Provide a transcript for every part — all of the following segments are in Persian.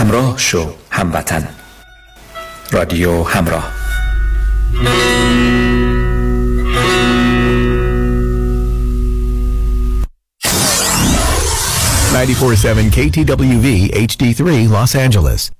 همراه شو هموطن. رادیو همراه. 947 KTWV HD3 Los Angeles.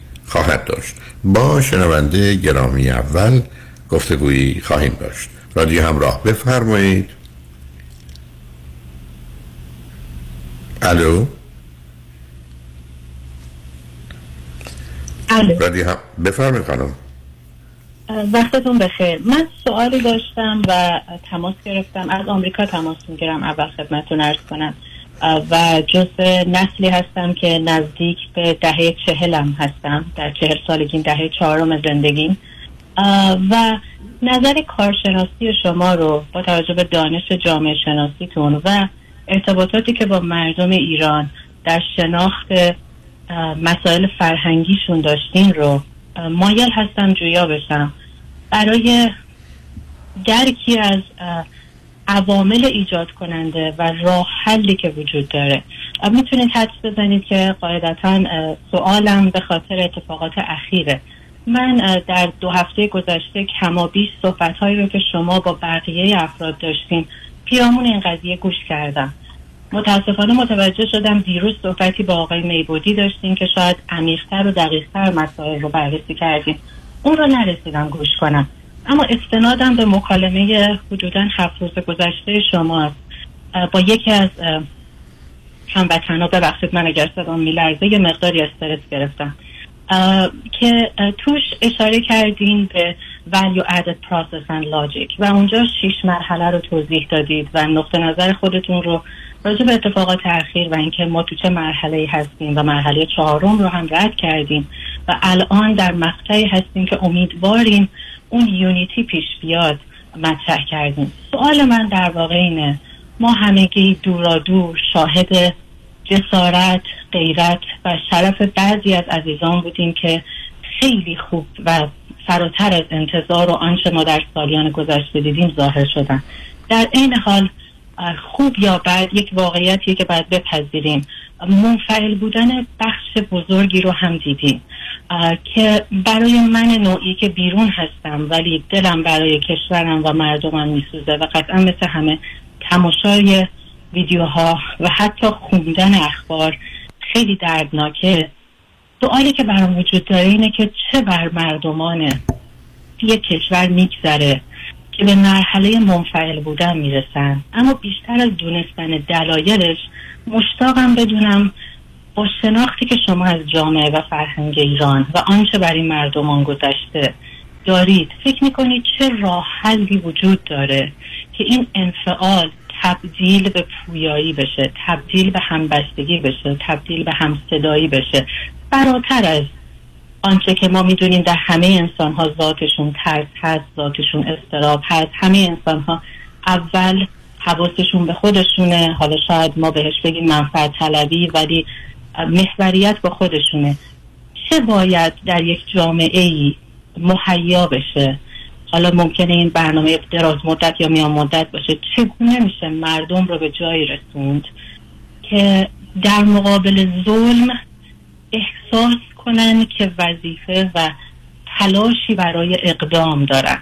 خواهد داشت. با شنونده گرامی اول گفتگویی خواهیم داشت. رادیو همراه بفرمایید. الو؟ الو. رادیو هم بفرمایید خانم. وقتتون بخیر. من سوالی داشتم و تماس گرفتم. از آمریکا تماس می‌گیرم. اول خدمتتون ارز کنم. و جز نسلی هستم که نزدیک به دهه چهلم هستم. در چهل سالگیم دهه چهارم زندگیم. و نظر کارشناسی شما رو با توجه به دانش جامعه شناسیتون و ارتباطاتی که با مردم ایران در شناخت مسائل فرهنگیشون داشتین رو مایل هستم جویا بشم. برای درکی از عوامل ایجاد کننده و راه حلی که وجود داره. می‌تونید حدس بزنید که قاعدتا سوالم به خاطر اتفاقات اخیره. من در دو هفته گذشته کما بیش صحبت هایی رو که شما با بقیه افراد داشتیم پیامون این قضیه گوش کردم. متاسفانه متوجه شدم دیروز صحبتی با آقای میبودی داشتیم که شاید عمیقتر و دقیقتر مسائل رو بررسی کردیم اون رو نرسیدم گوش کنم. اما استنادم به مکالمه حدودا هفت روز گذشته شما. با یکی از هموطنها ببخشید من اگر صدام میلرزه یه مقداری استرس گرفتم. که توش اشاره کردین به value added process and logic و اونجا شیش مرحله رو توضیح دادید و نقطه نظر خودتون رو راجع به اتفاقات اخیر و اینکه ما تو چه مرحله هستیم و مرحله چهارم رو هم رد کردیم. و الان در مقطعی هستیم که امیدواریم اون یونیتی پیش بیاد مطرح کردیم. سوال من در واقع اینه ما همگی دورا دور شاهد جسارت غیرت و شرف بعضی از عزیزان بودیم که خیلی خوب و فراتر از انتظار و آنچه ما در سالیان گذشته دیدیم ظاهر شدن. در این حال خوب یا بد یک واقعیتیه که باید بپذیریم. منفعل بودن بخش بزرگی رو هم دیدیم. که برای من نوعی که بیرون هستم ولی دلم برای کشورم و مردمم میسوزه و قطعا مثل همه تماشای ویدیوها و حتی خوندن اخبار خیلی دردناکه. سوالی که برام وجود داره اینه که چه بر مردمان یک کشور میگذره که به مرحله منفعل بودن می‌رسن؟ اما بیشتر از دونستن دلایلش مشتاقم بدونم با شناختی که شما از جامعه و فرهنگ ایران و آنچه بر این مردمان گذشته دارید فکر می‌کنید چه راه حلی وجود داره که این انفعال تبدیل به پویایی بشه تبدیل به همبستگی بشه تبدیل به همصدایی بشه؟ فراتر از آنچه که ما می‌دونیم در همه انسان ها ذاتشون ترس هست ذاتشون استراب هست همه انسان ها اول حواسشون به خودشونه. حالا شاید ما بهش بگیم منفعت طلبی ولی محوریت با خودشونه. چه باید در یک جامعه ای مهیا بشه؟ حالا ممکنه این برنامه دراز مدت یا میان مدت باشه. چگونه میشه مردم رو به جایی رسوند که در مقابل ظلم احساس کنن که وظیفه و تلاشی برای اقدام دارن؟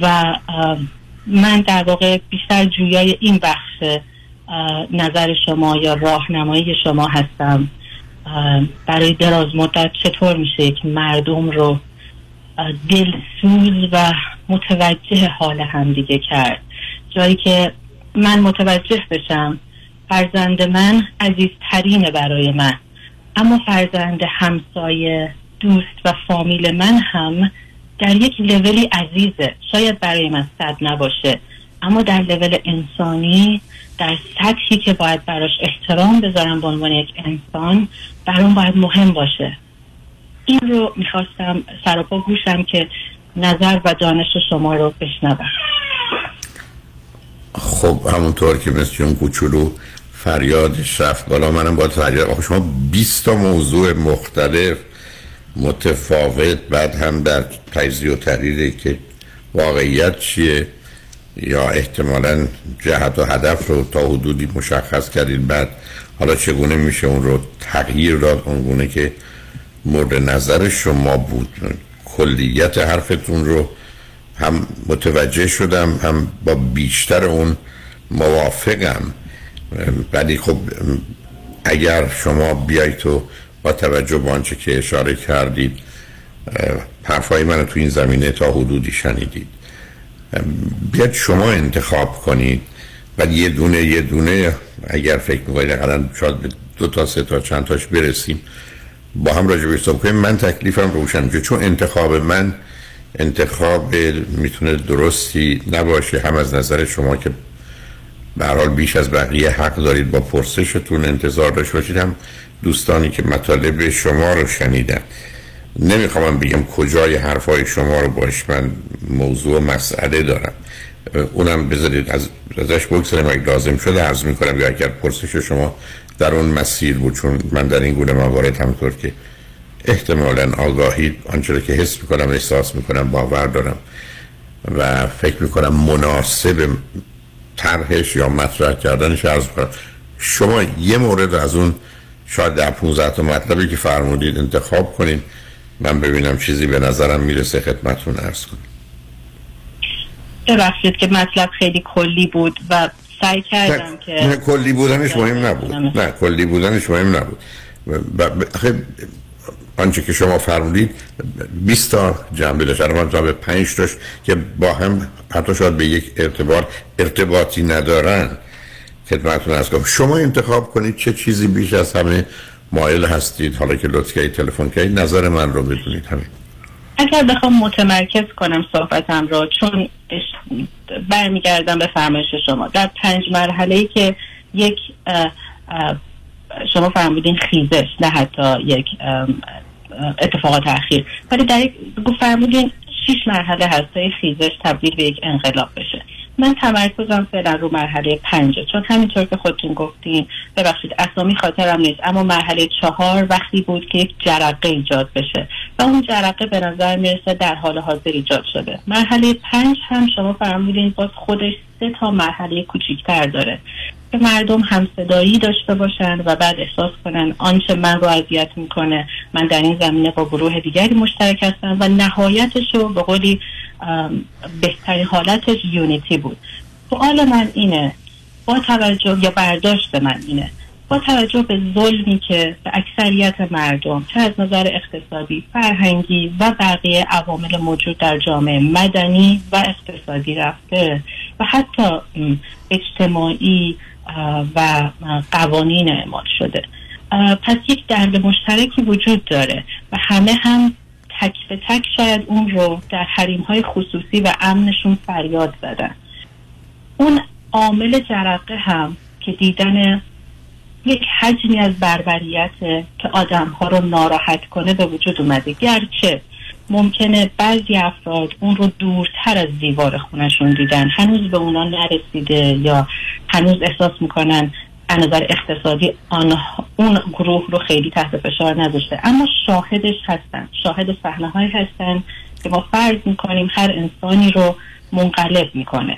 و من در واقع بیشتر جویای این بخش نظر شما یا راهنمایی شما هستم. برای دراز مدت چطور میشه یک مردم رو دلسوز و متوجه حال همدیگه کرد؟ جایی که من متوجه بشم فرزند من عزیزترینه برای من اما فرزند همسایه دوست و فامیل من هم در یک لولی عزیزه. شاید برای من صد نباشه. اما در لول انسانی در سطحی که باید براش احترام بذارم به عنوان یک انسان برام باید مهم باشه. این رو می‌خواستم سراپا گوشم که نظر و دانش شما رو بشنوم. خب همونطور که مثل اون کوچولو فریادش رفت بالا منم با فریاد شما 20 تا موضوع مختلف متفاوت بعد هم در تجزیه و تحلیلی که واقعیت چیه؟ یا احتمالا جهت و هدف رو تا حدودی مشخص کردید. بعد حالا چگونه میشه اون رو تغییر داد؟ اونگونه که مورد نظر شما بود. کلیت حرفتون رو هم متوجه شدم هم با بیشتر اون موافقم. ولی خب اگر شما بیایید تو با توجه به آنچه که اشاره کردید حرفای من تو این زمینه تا حدودی شنیدید. بیاد شما انتخاب کنید و یه دونه یه دونه اگر فکر می‌کنید اقلا شاید دو تا سه تا چند تاش برسیم. با هم راجع به کنیم. من تکلیفم روشن چون انتخاب من انتخاب می‌تونه درستی نباشه هم از نظر شما که به حال بیش از بقیه حق دارید با پرسشتون انتظار داشته باشید. هم دوستانی که مطالب شما رو شنیدن. نمی‌خوام بگم کجای حرفای شما رو باش من موضوع مسئله دارم. اونم بذارید از ازش بگذاریم. اگه لازم شده عرض می‌کنم یا اگر پرسش شما در اون مسیر بود چون من در این گونه موارد همطور که احتمالا آگاهی آنچه که حس می‌کنم احساس می‌کنم باور دارم و فکر می‌کنم مناسب طرحش یا مطرح کردنش کنم شما یه مورد از اون شاید در 15 تا مطلبی که فرمودید انتخاب کنید من ببینم چیزی به نظرم می‌رسه خدمتون ارز کنم. ببخشید که مطلب خیلی کلی بود و سعی کردم که نه کلی بودنش مهم نبود. نه کلی بودنش مهم نبود. خیلی آنچه که شما فرمودید 20 تا جنبه داشت. الان به 5 تاش که با هم حتی شاید به یک ارتباط ارتباطی ندارن. خدمتتون از کنم. شما انتخاب کنید چه چیزی بیش از همه مایل هستید. حالا که لطفی تلفن کنید نظر من رو بدونید. همین. اگر بخوام متمرکز کنم صحبتم رو چون برمیگردم به فرمایش شما. در پنج مرحله ای که یک شما فرمودین خیزش نه حتی یک اتفاقات اخیر. ولی در یک فرمودین شیش مرحله هست تا خیزش تبدیل به یک انقلاب بشه. من تمرکزم فعلا رو مرحله پنجه چون همینطور که خودتون گفتین ببخشید اسامی خاطرم نیست اما مرحله چهار وقتی بود که یک جرقه ایجاد بشه. و اون جرقه به نظر می‌رسه در حال حاضر ایجاد شده. مرحله پنج هم شما فرمودین باز خودش سه تا مرحله کوچیکتر داره. که مردم همصدایی داشته باشن و بعد احساس کنن آنچه من رو اذیت می‌کنه من در این زمینه با گروه دیگری مشترک هستم و نهایتش رو به قولی بهترین حالتش یونیتی بود. سوال من اینه با توجه یا برداشت من اینه با توجه به ظلمی که به اکثریت مردم چه از نظر اقتصادی، فرهنگی و بقیه عوامل موجود در جامعه مدنی و اقتصادی رفته و حتی اجتماعی و قوانین اعمال شده. پس یک درد مشترکی وجود داره و همه هم تک به تک شاید اون رو در حریم های خصوصی و امنشون فریاد زدن. اون عامل جرقه هم که دیدن یک حجمی از بربریت که آدم ها رو ناراحت کنه به وجود اومده. گرچه ممکنه بعضی افراد اون رو دورتر از دیوار خونشون دیدن. هنوز به اونا نرسیده یا هنوز احساس می‌کنن از نظر اقتصادی آن اون گروه رو خیلی تحت فشار نذاشته. اما شاهدش هستن. شاهد صحنه های هستن که ما فرض می‌کنیم هر انسانی رو منقلب می‌کنه.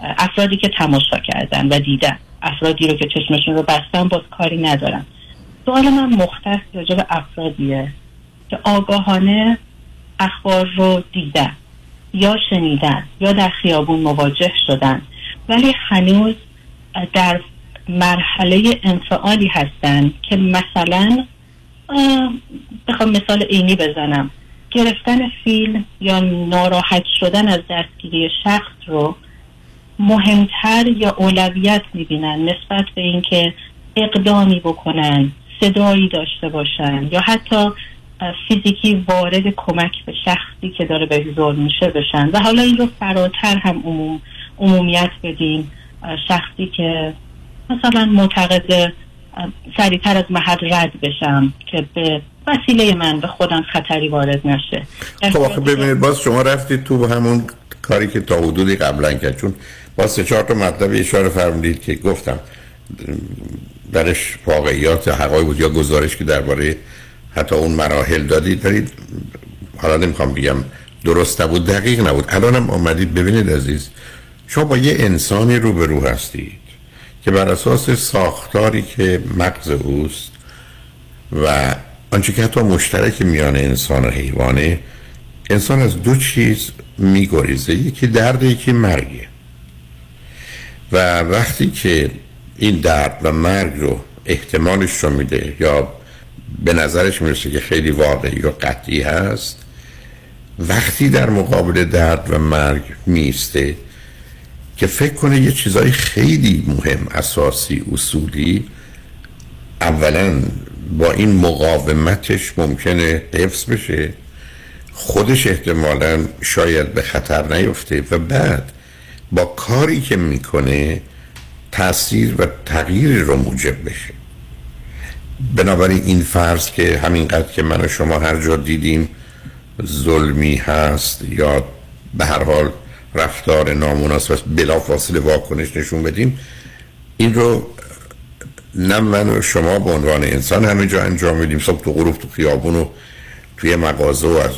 افرادی که تماشا کردن و دیدن. افرادی رو که چشمشون رو بستن باز کاری ندارن. سوال من مختص راجع به افرادیه که آگاهانه اخبار رو دیدن یا شنیدن یا در خیابون مواجه شدن. ولی هنوز در مرحله انفعالی هستن که مثلا بخوام مثال عینی بزنم. گرفتن فیلم یا ناراحت شدن از دستگیری شخص رو مهمتر یا اولویت می‌بینن نسبت به اینکه اقدامی بکنن صدایی داشته باشن یا حتی فیزیکی وارد کمک به شخصی که داره به ظلم میشه بشن و حالا این رو فراتر هم عموم عمومیت بدیم شخصی که مثلا معتقد سریعتر از محل رد بشم که به وسیله من به خودم خطری وارد نشه. خب آخه ببینید باز شما رفتید تو همون کاری که تا حدودی قبلا کرد. چون باز سه چهار تا مطلب اشاره فرمودید که گفتم درش واقعیات حقایق بود یا گزارش که درباره حتی اون مراحل دادید دارید حالا نمی‌خوام بگم درست نبود دقیق نبود. الانم آمدید ببینید عزیز شما با یه انسانی روبرو هستید که بر اساس ساختاری که مغز اوست و آنچه که حتی مشترک میان انسان و حیوانه انسان از دو چیز میگریزه یکی درد یکی مرگه. و وقتی که این درد و مرگ رو احتمالش رو میده یا به نظرش می‌رسه که خیلی واقعی و قطعی هست. وقتی در مقابل درد و مرگ میسته که فکر کنه یه چیزای خیلی مهم اساسی اصولی اولا با این مقاومتش ممکنه حفظ بشه خودش احتمالا شاید به خطر نیفته و بعد با کاری که می‌کنه تاثیر و تغییر رو موجب بشه. بنابراین این فرض که همینقدر که من و شما هر جا دیدیم ظلمی هست یا به هر حال رفتار نامناسب بلا فاصله واکنش نشون بدیم این رو نه من و شما به عنوان انسان همه جا انجام میدیم. صبح تو غروب تو خیابون و توی مغازه و از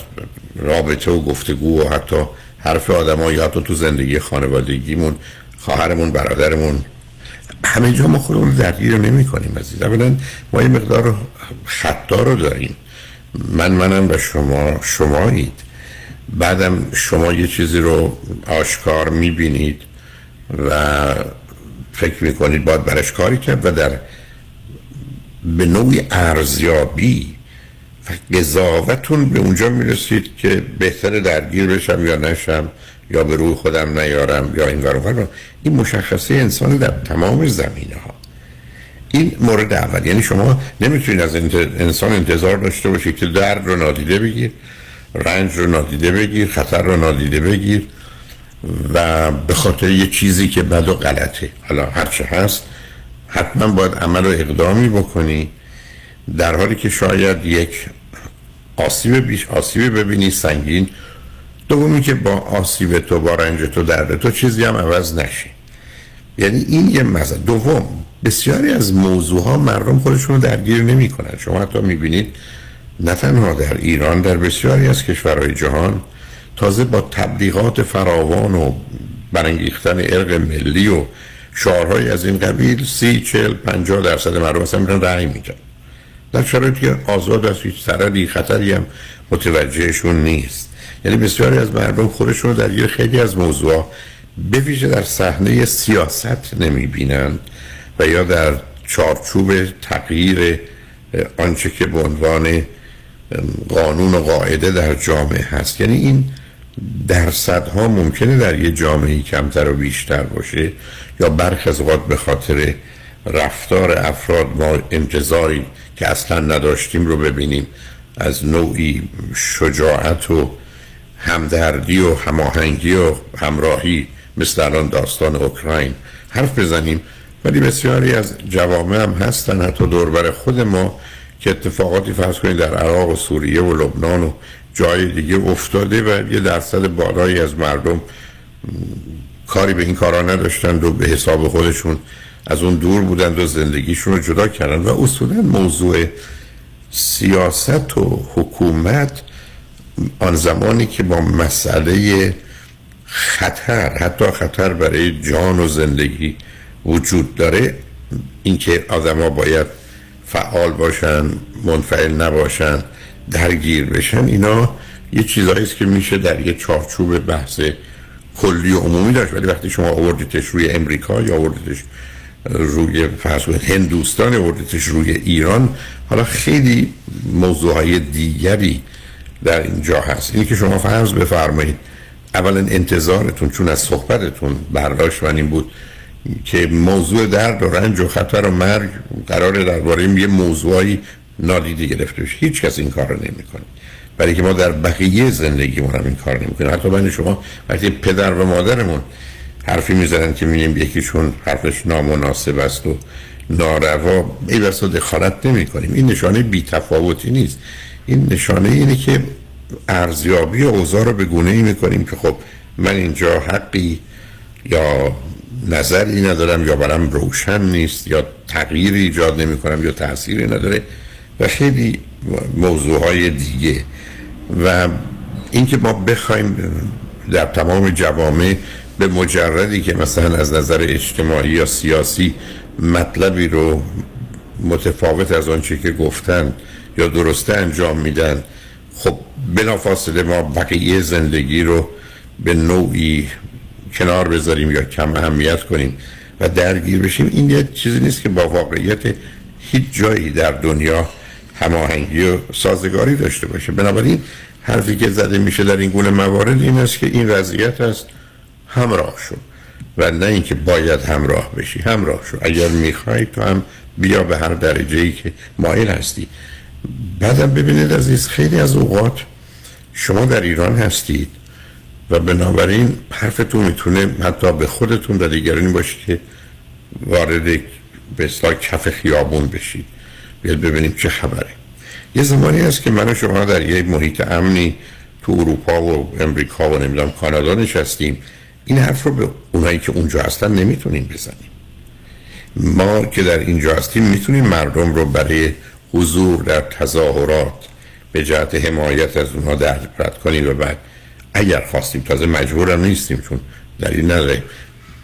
رابطه و گفتگو و حتی حرف آدم یا حتی تو زندگی خانوادگیمون خواهرمون برادرمون همه جا ما خودمون درگیر نمی کنیم عزیز. اولا ما یه مقدار خطا رو داریم. من منم و شما شمایید. بعدم شما یه چیزی رو آشکار می‌بینید و فکر می‌کنید باید برش کاری کرد و در به نوعی ارزیابی و قضاوتون به اونجا می‌رسید که بهتر درگیر بشم یا نشم. یا به روی خودم نیارم یا این ور این مشخصه انسان در تمام زمینه ها این مورد اول. یعنی شما نمی‌تونید از انسان انتظار داشته باشید که درد رو نادیده بگیر رنج رو نادیده بگیر خطر رو نادیده بگیر و به خاطر یه چیزی که بد و غلطه. حالا هرچه هست حتما باید عمل و اقدامی بکنی در حالی که شاید یک آسیب بیش آسیب ببینی سنگین دومی که با آسیب تو با رنج تو درد تو چیزی هم عوض نشه یعنی این یه مزه. دوم بسیاری از موضوع ها مردم خودشون رو درگیر نمی کنن شما حتی می‌بینید نه تنها در ایران در بسیاری از کشورهای جهان تازه با تبلیغات فراوان و برانگیختن ارق ملی و شعارهای از این قبیل سی چل پنجاه درصد مردم اصلا میرن رأی میدن. در شرایطی که آزاد از هیچ سردی خطری هم متوجهشون نیست. یعنی بسیاری از مردم خودشون در یه خیلی از موضوع به ویژه در صحنه سیاست نمی‌بینند و یا در چارچوب تغییر آنچه که به عنوان قانون و قاعده در جامعه هست. یعنی این درصدها ممکنه در یه جامعه کمتر و بیشتر باشه یا برخی از اوقات به خاطر رفتار افراد ما انتظاری که اصلا نداشتیم رو ببینیم. از نوعی شجاعت و همدردی و هماهنگی و همراهی مثل الان داستان اوکراین حرف بزنیم ولی بسیاری از جوامع هم هستن حتی دوربر خود ما که اتفاقاتی فرض کنید در عراق و سوریه و لبنان و جای دیگه افتاده و یه درصد بالایی از مردم کاری به این کارا نداشتند و به حساب خودشون از اون دور بودند و زندگیشون رو جدا کردن و اصولا موضوع سیاست و حکومت آن زمانی که با مسئله خطر حتی خطر برای جان و زندگی وجود داره اینکه آدما باید فعال باشن منفعل نباشن درگیر بشن اینا یه چیزایی است که میشه در یه چارچوب بحث کلی و عمومی داشت. ولی وقتی شما آوردیتش روی امریکا یا آوردیتش روی فرض هندوستان آوردیتش روی ایران حالا خیلی موضوع های دیگری در اینجا هست. اینی که شما فرض بفرمایید اولا انتظارتون چون از صحبتتون برداشت من این بود که موضوع درد و رنج و خطر و مرگ قرار درباره یه موضوعی نادیده گرفته بشه. هیچ کس این کار رو نمی‌کنه. برای که ما در بقیه زندگی هم این کار نمی‌کنیم. حتی بین شما وقتی پدر و مادرمون حرفی می‌زنن که میگیم یکیشون حرفش نامناسب است و ناروا ای بسا دخالت نمی کنیم این نشانه بی تفاوتی نیست. این نشانه اینه که ارزیابی اوضاع رو به گونه ای می‌کنیم که خب من اینجا حقی یا نظری ندارم یا برم روشن نیست یا تغییری ایجاد نمی کنم یا تأثیری نداره و خیلی موضوع های دیگه. و اینکه ما بخوایم در تمام جوامع به مجردی که مثلا از نظر اجتماعی یا سیاسی مطلبی رو متفاوت از آنچه که گفتن یا درسته انجام میدن. خب بلافاصله ما بقیه زندگی رو به نوعی کنار بذاریم یا کم اهمیت کنیم و درگیر بشیم. این یه چیزی نیست که با واقعیت هیچ جایی در دنیا هماهنگی و سازگاری داشته باشه. بنابراین حرفی که زده میشه در این گونه موارد این است که این وضعیت است همراه شو و نه اینکه باید همراه بشی همراه شو. اگر می‌خوای تو هم بیا به هر درجه ای که مایل هستی. بعدم ببینید عزیز خیلی از اوقات شما در ایران هستید و بنابراین حرفتون می‌تونه حتی به خودتون و دیگرانی باشه که وارد به اصلاح کف خیابون بشید. بیاد ببینیم چه خبره. یه زمانی هست که من و شما در یه محیط امنی تو اروپا و امریکا و نمی‌دونم کانادا نشستیم. این حرف رو به اونایی که اونجا هستن نمی‌تونیم بزنیم. ما که در اینجا هستیم می‌تونیم مردم رو برای حضور در تظاهرات به جهت حمایت از اونها دعوت کنیم و بعد اگر خواستیم تازه مجبورم نیستیم چون این نداریم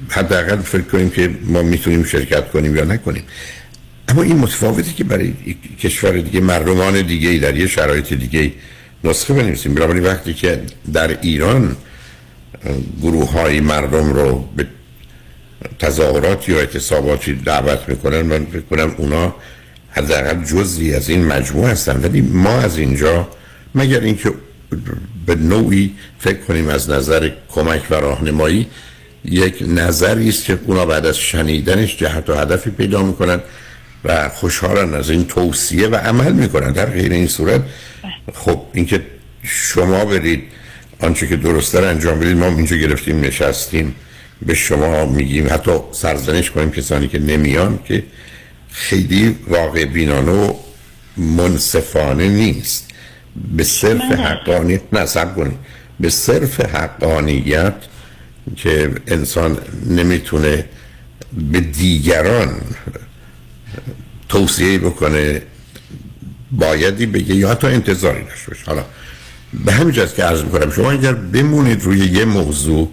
حداقل فکر کنیم که ما می‌تونیم شرکت کنیم یا نکنیم. اما این متفاوتی که برای کشور دیگه مردمان دیگه در یه شرایط دیگه نسخه بنویسیم. بنابراین وقتی که در ایران گروه های مردم رو به تظاهرات یا اعتصاباتی دعوت می‌کنن من فکر کنم اونا حداقل جزی از این مجموعه هستن. ولی ما از اینجا مگر اینکه به نوعی فکر کنیم از نظر کمک و راهنمایی یک نظری است که اونا بعد از شنیدنش جهت و هدفی پیدا می‌کنن و خوشحالن از این توصیه و عمل می‌کنن. در غیر این صورت خب اینکه شما برید آنچه که درست انجام بدید ما اینجا گرفتیم نشستیم به شما میگیم حتی سرزنش کنیم کسانی که نمیان که خیلی واقع بینانه و منصفانه نیست. به صرف حقانیت نصب کنید. به صرف حقانیت که انسان نمی‌تونه به دیگران توصیه بکنه بایدی بگه یا حتی انتظاری داشته باشه. حالا به همین که عرض می‌کنم شما اگر بمونید روی یه موضوع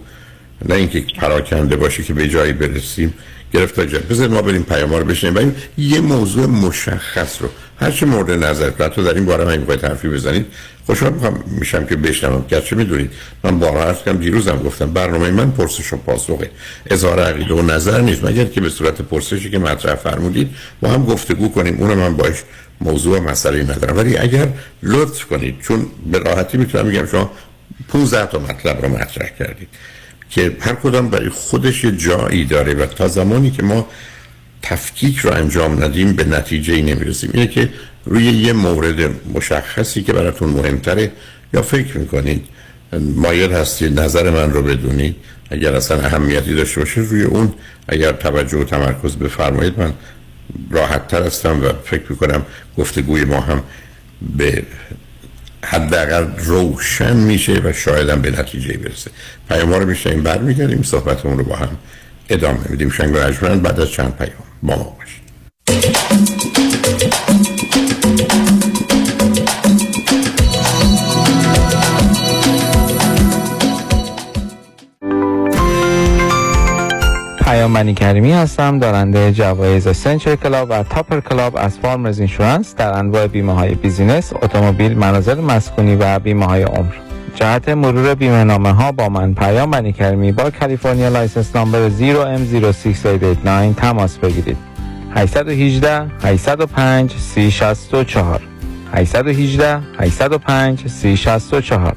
نه اینکه پراکنده باشه که به جایی برسیم گرفت جا بذار ما بریم پیام رو بشنیم و یه موضوع مشخص رو. هر چه مورد نظر. تو در این باره من می‌خواید حرفی بزنید. خوشحال میشم که بشنوم. گرچه می‌دونید. من بارها عرض کردم دیروزم گفتم برنامه من پرسش و پاسخه. اظهار عقیده و نظر نیست. مگر که به صورت پرسشی که مطرح فرمودید با هم گفتگو کنیم. اونم من باش موضوع مسئله ندارم. ولی اگر لطف کنید چون به راحتی می‌تونم میگم شما 15 تا مطلب رو مطرح کردید. که هر کدام برای خودش جایی داره و تا زمانی که ما تفکیک رو انجام ندیم به نتیجه ای نمی‌رسیم. اینه که روی یه مورد مشخصی که براتون مهمتره یا فکر می‌کنید مایل هستید نظر من رو بدونید اگر اصلا اهمیتی داشته باشه روی اون اگر توجه و تمرکز بفرمایید من راحت تر هستم و فکر می‌کنم گفتگوی ما هم به حداقل روشن میشه و شایدم به نتیجه برسه. پیام رو میشنیم برمیگردیم صحبتمون رو با هم ادامه میدیم. شنگ و بعد از چند پیام با ما باشید. پیام کریمی هستم دارنده جوایز Century Club و Topper Club از Farmers Insurance در انواع بیمه های business، اتومبیل، منازل مسکونی و بیمه های عمر. جهت مرور بیمه نامه ها با من پیام بنی کریمی با California license number 0M06889 تماس بگیرید. 818 805 3064 818 805 3064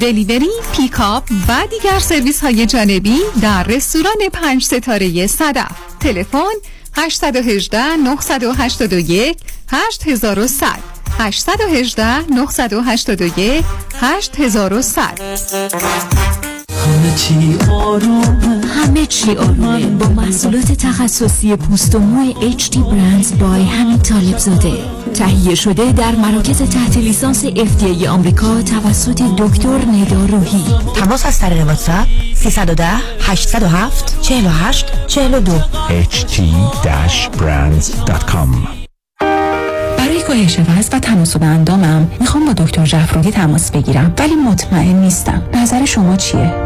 delivery، pickup و دیگر سرویس های جانبی در رستوران پنج ستاره صدف تلفن 818 981 8100 818 981 8100 همه چی آرومه. همه چی آرومه. با محصولات تخصصی پوست و موی HT Brands by همین طالب زاده تهیه شده در مراکز تحت لیسانس FDA آمریکا توسط دکتر ندا روحی. تماس از طریق واتساپ 310 807 48 42 ht-brands.com برای کاهش وزن و تناسب اندامم می‌خوام با دکتر جعفرودی تماس بگیرم ولی مطمئن نیستم. نظر شما چیه؟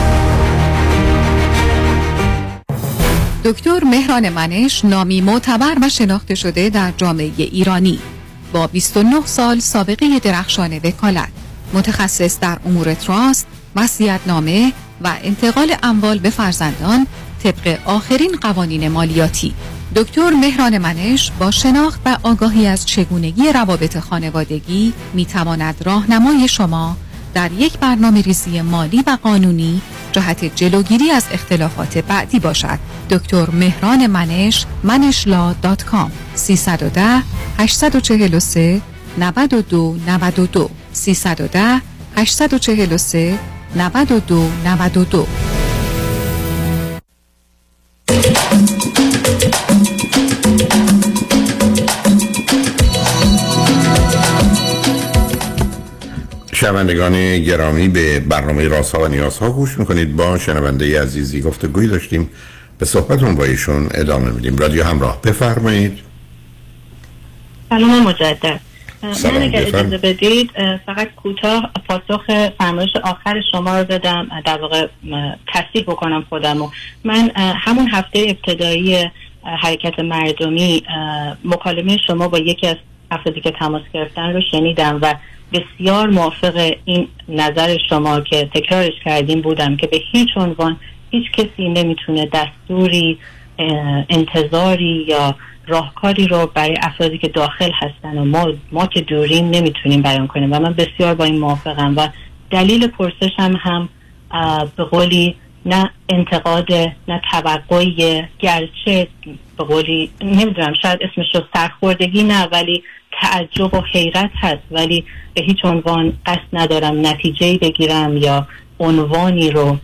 دکتر مهران منش نامی معتبر و شناخته شده در جامعه ایرانی. با 29 سال سابقه درخشان وکالت. متخصص در امور تراست نامه و انتقال اموال به فرزندان طبق آخرین قوانین مالیاتی. دکتر مهران منش با شناخت و آگاهی از چگونگی روابط خانوادگی می تواند راهنمای شما در یک برنامه ریزی مالی و قانونی جهت جلوگیری از اختلافات بعدی باشد. دکتر مهران منش منشلا دات کام 310 843 92 92 310 843 92 92 شنوندگان گرامی به برنامه راست ها و نیاز ها گوش می‌کنید. با شنونده عزیزی گفته گویی داشتیم. به صحبتون با ایشون ادامه میدیم. رادیو همراه بفرمایید. سلام مجدد. من اگر. اجازه بدید فقط کوتاه پاسخ فرمایش آخر شما رو بدم. در واقع تصدیق بکنم خودم من همون هفته ابتدایی حرکت مردمی مکالمه شما با یکی از افرادی که تماس گرفتن رو شنیدم و بسیار موافق این نظر شما که تکرارش کردیم بودم که به هیچ عنوان هیچ کسی نمی‌تونه دستوری انتظاری یا راهکاری رو برای افرادی که داخل هستن و ما, ما که دوریم نمی‌تونیم بیان کنیم و من بسیار با این موافقم و دلیل پرسشم هم به قولی نه انتقاد نه توقعی گرچه به قولی نمی‌دونم شاید اسمش رو سرخوردگی نه ولی تعجب و حیرت هست ولی به هیچ عنوان قصد ندارم نتیجه بگیرم یا عنوانی رو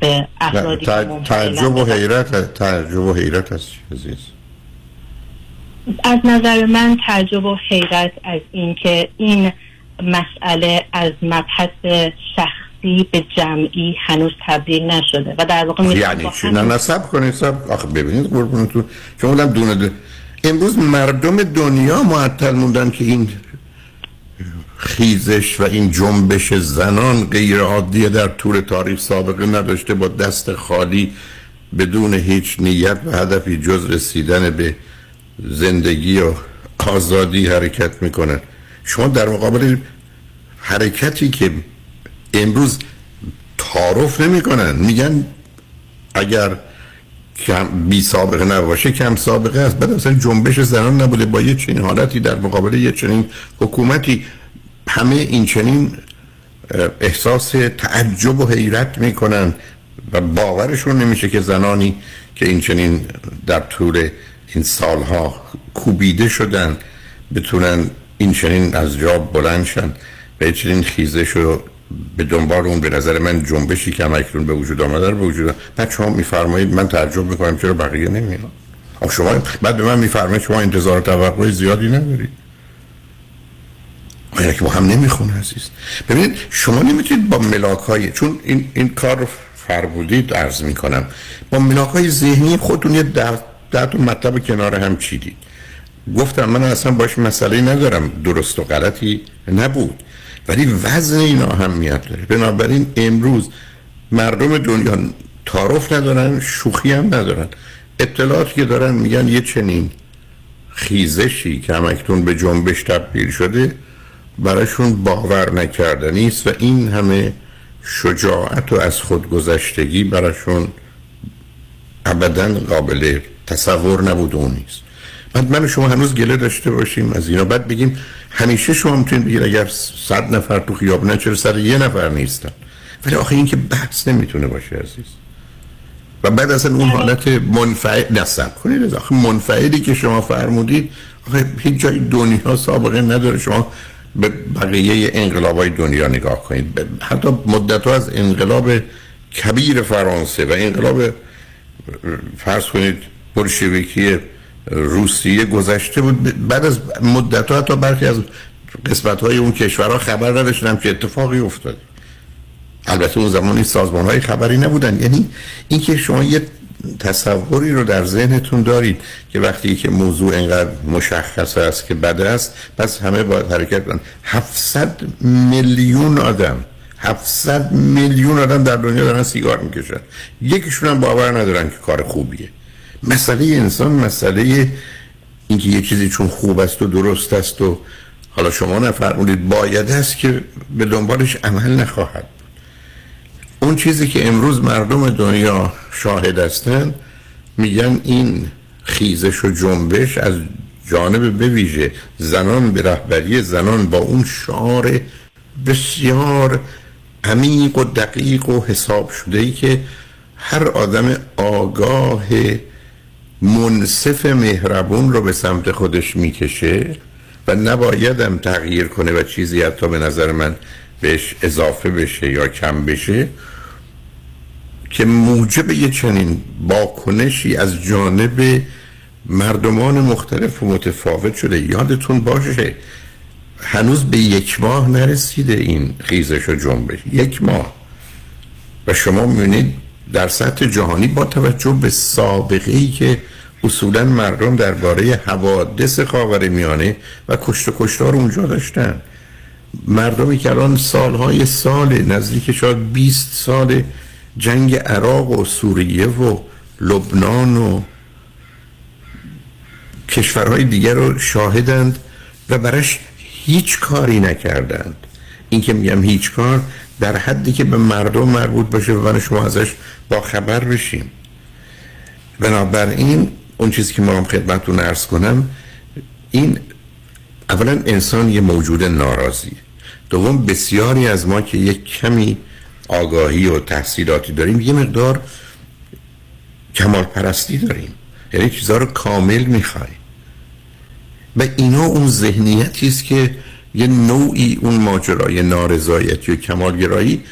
به افرادی تع- تعجب و حیرت تعجب و حیرت هست عزیز. از نظر من تعجب و حیرت از اینکه این مسئله از مبحث شخصی به جمعی هنوز تبدیل نشده و در واقع یعنی چی؟ نه نصب کنید سب آخه ببینید قربونتون. شما بودم دونه امروز مردم دنیا معطل موندن که این خیزش و این جنبش زنان غیر عادیه در طول تاریخ سابقه نداشته با دست خالی بدون هیچ نیت و هدفی جز رسیدن به زندگی و آزادی حرکت می‌کنن. شما در مقابل حرکتی که امروز تعارف نمی‌کنن میگن اگر کم بی سابقه نباشه کم سابقه است. بعد اصلا جنبش زنان نبوده. با یه چنین حالتی در مقابل یه چنین حکومتی همه این چنین احساس تعجب و حیرت می‌کنن و باورشون نمیشه که زنانی که این چنین در طول این سالها کوبیده شدن بتونن این چنین از جا بلند شن و یه چنین خیزش رو به دنبال اون به نظر من جنبشی که هم اکنون به وجود آمده رو به وجود. بعد شما میفرمایید من تعجب می‌کنم چرا بقیه نمیان؟ شما بعد به من میفرمایید شما انتظار توقع زیادی ندارید آیا که با هم نمی‌خونه عزیز؟ ببینید شما نمی‌تونید با ملاک های چون این, این کار رو فرمودید عرض می‌کنم. با ملاک های ذهنی خودتون یه ده, ده مطلب کنار هم چیدید. گفتم من اصلا باش مسئله ندارم درست و غلطی نبود. ولی وزن این اهمیت داره. بنابراین امروز مردم دنیا تعارف ندارن شوخی هم ندارن. اطلاعاتی که دارن میگن یه چنین خیزشی که همکنون به جنبش تبدیل شده براشون باور نکردنی است و این همه شجاعت و از خودگذشتگی براشون ابدا قابل تصور نبود و نیست. بعد من شما هنوز گله داشته باشیم از اینا. بعد بگیم همیشه شما می‌تونید بگید اگر صد نفر تو خیابونه چرا سر یه نفر نیستن؟ ولی آخه این که بحث نمی‌تونه باشه عزیز. و بعد اصلا اون حالت منفعل نصب کنید آخه منفعلی که شما فرمودید آخه هیچ جای دنیا سابقه نداره. شما به بقیه انقلاب های دنیا نگاه کنید. حتی مدت از انقلاب کبیر فرانسه و انقلاب فرض کنید بلشویکی روسیه گذشته بود. بعد از مدت ها حتی برخی از قسمت های اون کشورها خبر نداشتن که اتفاقی افتاد. البته اون زمان این سازمان های خبری نبودن. یعنی اینکه شما یه تصوری رو در ذهنتون دارید که وقتی که موضوع اینقدر مشخص است که بد است پس همه باید حرکت کنن. 700 میلیون آدم 700 میلیون آدم در دنیا دارن سیگار می‌کشن. یکیشون هم باور ندارن که کار خوبیه. مسئله انسان مسئله اینکه یه چیزی چون خوب است و درست است و حالا شما نفرمودید باید است که به دنبالش عمل نخواهد اون چیزی که امروز مردم دنیا شاهد هستن میگن این خیزش و جنبش از جانب بویژه زنان به رهبری زنان با اون شعار بسیار عمیق و دقیق و حساب شده ای که هر آدم آگاه منصف مهربون رو به سمت خودش می‌کشه و نبایدم تغییر کنه و چیزی حتی به نظر من بهش اضافه بشه یا کم بشه که موجب یه چنین باکنشی از جانب مردمان مختلف و متفاوت شده. یادتون باشه هنوز به یک ماه نرسیده این خیزش و جنبش. یک ماه. و شما می‌بینید در سطح جهانی با توجه به سابقه ای که اصولا مردم درباره حوادث خاور میانه و کشت و کشتار اونجا داشتن. مردمی که الان سالهای سال نزدیک شاید 20 سال جنگ عراق و سوریه و لبنان و کشورهای دیگر رو شاهدند و برش هیچ کاری نکردند. این که میگم هیچ کار در حدی که به مردم مربوط باشه و من شما ازش با خبر بشیم. بنابراین اون چیزی که هم خدمتتون ارز کنم این اولا انسان یه موجود ناراضی. دوم بسیاری از ما که یک کمی آگاهی و تحصیلاتی داریم یه مقدار کمال پرستی داریم. یعنی چیزها رو کامل می‌خوایم. و اینا اون ذهنیتی است که یه نوعی اون ماجرای نارضایتی و کمالگرایی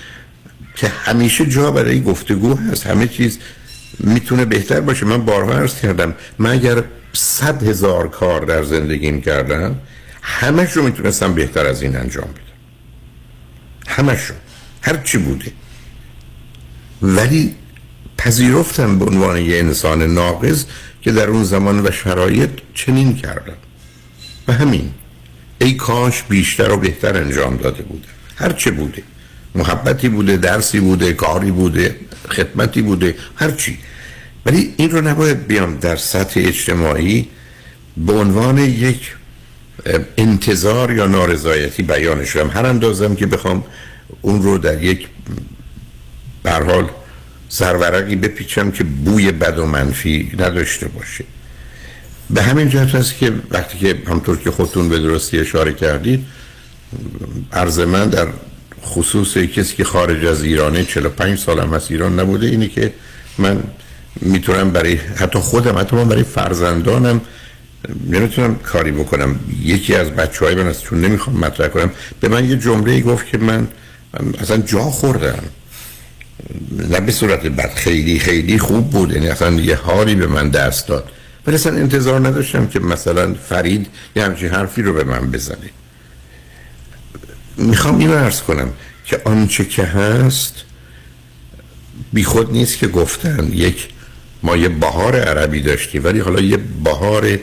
که همیشه جا برای گفتگو هست. همه چیز می‌تونه بهتر باشه. من بارها عرض کردم من اگر صد هزار کار در زندگیم کردم همش رو می‌تونستم بهتر از این انجام بدم. همش رو هر چی بوده. ولی پذیرفتم به عنوان یه انسان ناقص که در اون زمان و شرایط چنین کردم. و همین. ای کاش بیشتر و بهتر انجام داده بوده. هر چه بوده. محبتی بوده درسی بوده کاری بوده خدمتی بوده هر چی. ولی این رو نباید بیام در سطح اجتماعی به عنوان یک انتظار یا نارضایتی بیانش کنم هر اندازم که بخوام اون رو در یک برحال سرورقی بپیچم که بوی بد و منفی نداشته باشه. به همین جهت هست که وقتی که همطور که خودتون به درستی اشاره کردید عرض من در خصوص کسی که خارج از ایرانه 45 سالم از ایران نبوده اینی که من می‌تونم برای حتی خودم حتی من برای فرزندانم نمی‌تونم کاری بکنم. یکی از بچه های من از چون نمی‌خوام مطرح کنم. به من یه جمله گفت که من اصلا جا خوردم. نه به صورت بد خیلی خیلی خوب بود. یعنی اصلا یه حالی به من دست داد. ولی اصلا انتظار نداشتم که مثلا فرید یه همچین حرفی رو به من بزنه. می‌خوام این ارز کنم که آنچه که هست بیخود نیست که گفتن یک ما یه بهار عربی داشتیم ولی حالا یه بهار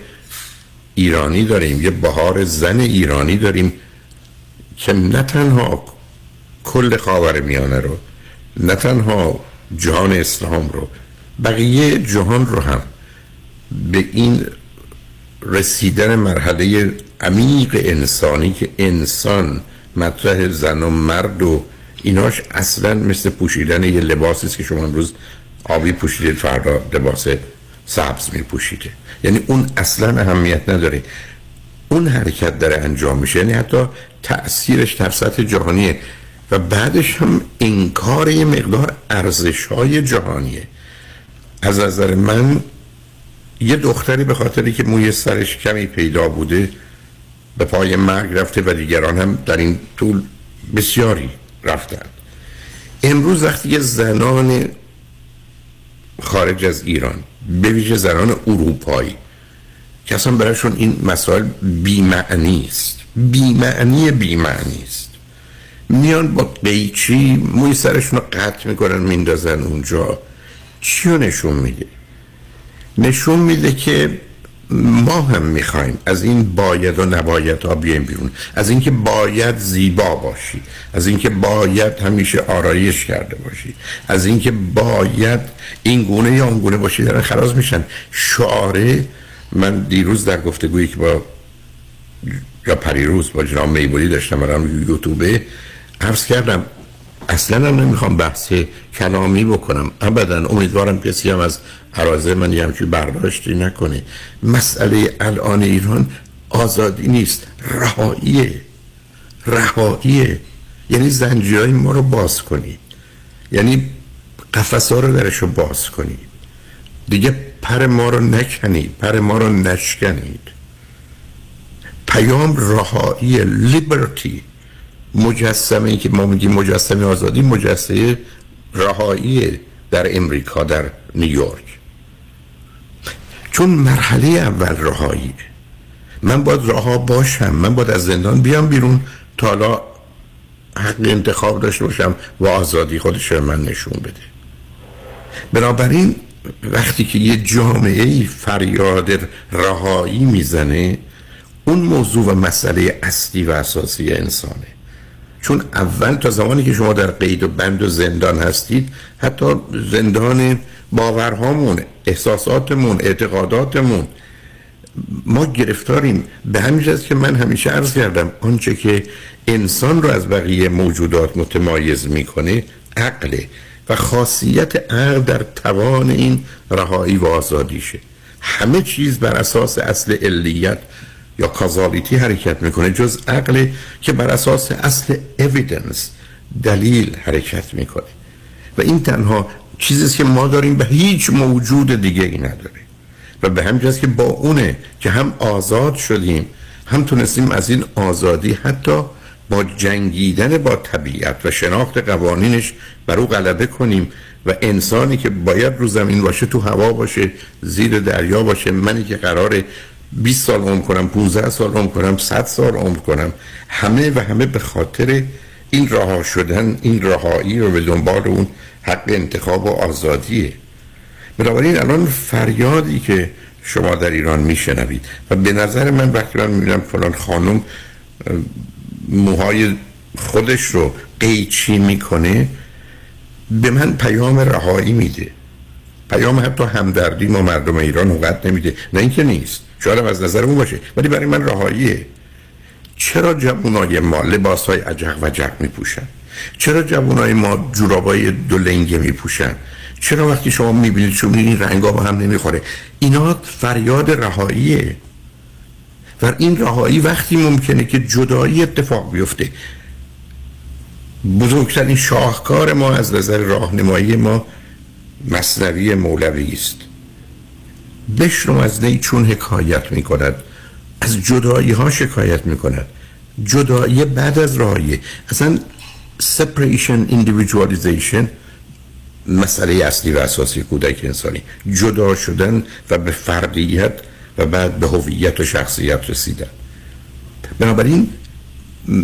ایرانی داریم یه بهار زن ایرانی داریم که نه تنها کل خاور میانه رو نه تنها جهان اسلام رو بقیه جهان رو هم به این رسیدن مرحله عمیق انسانی که انسان مطرح زن و مرد و ایناش اصلا مثل پوشیدن یه لباسی است که شما امروز آبی پوشیدید فردا لباس سبز می پوشیده یعنی اون اصلا اهمیت نداره. اون حرکت داره انجام میشه. یعنی حتی تأثیرش در سطح جهانیه. و بعدش هم انکار یه مقدار ارزش های جهانیه. از نظر من یه دختری به خاطری که موی سرش کمی پیدا بوده به پای مرگ رفته و دیگران هم در این طول بسیاری رفتن. امروز وقتی یه زنان خارج از ایران به ویژه زنان اروپایی که اصلا برایشون این مسائل بیمعنی است بیمعنی بیمعنی است میان با قیچی موی سرشون رو قطع می‌کنن میندازن اونجا. چی نشون میده؟ نشون میده که ما هم می‌خوایم از این باید و نباید ها بیایم بیرون. از اینکه باید زیبا باشی. از اینکه باید همیشه آرایش کرده باشی. از اینکه باید این گونه یا اون گونه باشی دارن خلاص میشن. شعاره من دیروز در گفتگویی که با یا پریروز با جناب میبولی داشتم برام یوتیوبه عرض کردم اصلا هم نمی‌خوام بحث کلامی بکنم. ابدا امیدوارم کسی هم از عرازه من یه همچین برداشتی نکنه. مسئله الان ایران آزادی نیست رهاییه. رهاییه. یعنی زنجیرهای ما رو باز کنید یعنی قفص ها رو درش رو باز کنید دیگه پر ما رو نکنید پر ما رو نشکنید پیام رهایی لیبرتی مجسمه که ما میگیم مجسمه آزادی مجسمه رهایی در امریکا در نیویورک. چون مرحله اول رهایی من باید رها باشم من باید از زندان بیام بیرون تا حالا حق انتخاب داشته باشم و آزادی خودش رو من نشون بده. بنابراین وقتی که یه جامعه فریاد رهایی می‌زنه اون موضوع و مسئله اصلی و اساسی انسانه. چون اول تا زمانی که شما در قید و بند و زندان هستید حتی زندان باورهامون احساساتمون اعتقاداتمون ما گرفتاریم. به همین که من همیشه عرض کردم آنچه که انسان رو از بقیه موجودات متمایز می‌کنه عقله و خاصیت عقل در توان این رهایی و آزادیشه. همه چیز بر اساس اصل علیت یا کازالیتی حرکت می‌کنه جز عقل که بر اساس اصل اویدنس دلیل حرکت می‌کنه. و این تنها چیزی که ما داریم به هیچ موجود دیگه ای نداره و به همین که با اونه که هم آزاد شدیم هم تونستیم از این آزادی حتی با جنگیدن با طبیعت و شناخت قوانینش بر او غلبه کنیم. و انسانی که باید رو زمین باشه تو هوا باشه زیر دریا باشه منی که قراره 20 سال عمر کنم 15 سال عمر کنم 100 سال عمر کنم. همه و همه به خاطر این رها شدن این رهایی رو به دنبال اون حق انتخاب و آزادیه. بنابراین الان فریادی که شما در ایران میشنوید و به نظر من وقتی من می‌بینم فلان خانم موهای خودش رو قیچی می‌کنه به من پیام رهایی میده. پیام حتی همدردی ما مردم ایران وقت نمیده. نه اینکه نیست. شاید از نظر اون باشه. ولی برای من رهاییه چرا جوانای ما لباس های عجق و جق میپوشن؟ چرا جوانای ما جورابای دو لنگه میپوشن؟ چرا وقتی شما می‌بینید چون این رنگا با هم نمی‌خوره؟ اینا فریاد رهاییه. و این رهایی وقتی ممکنه که جدایی اتفاق بیفته. بزرگترین شاهکار ما از نظر راهنمایی ما مصنوی مولوی است. بشنو از نی چون حکایت می کند از جدایی ها شکایت می کند جدایی بعد از راهیه اصلا separation individualization مسئله اصلی و اساسی کودک انسانی. جدا شدن و به فردیت و بعد به هویت و شخصیت رسیدن. بنابراین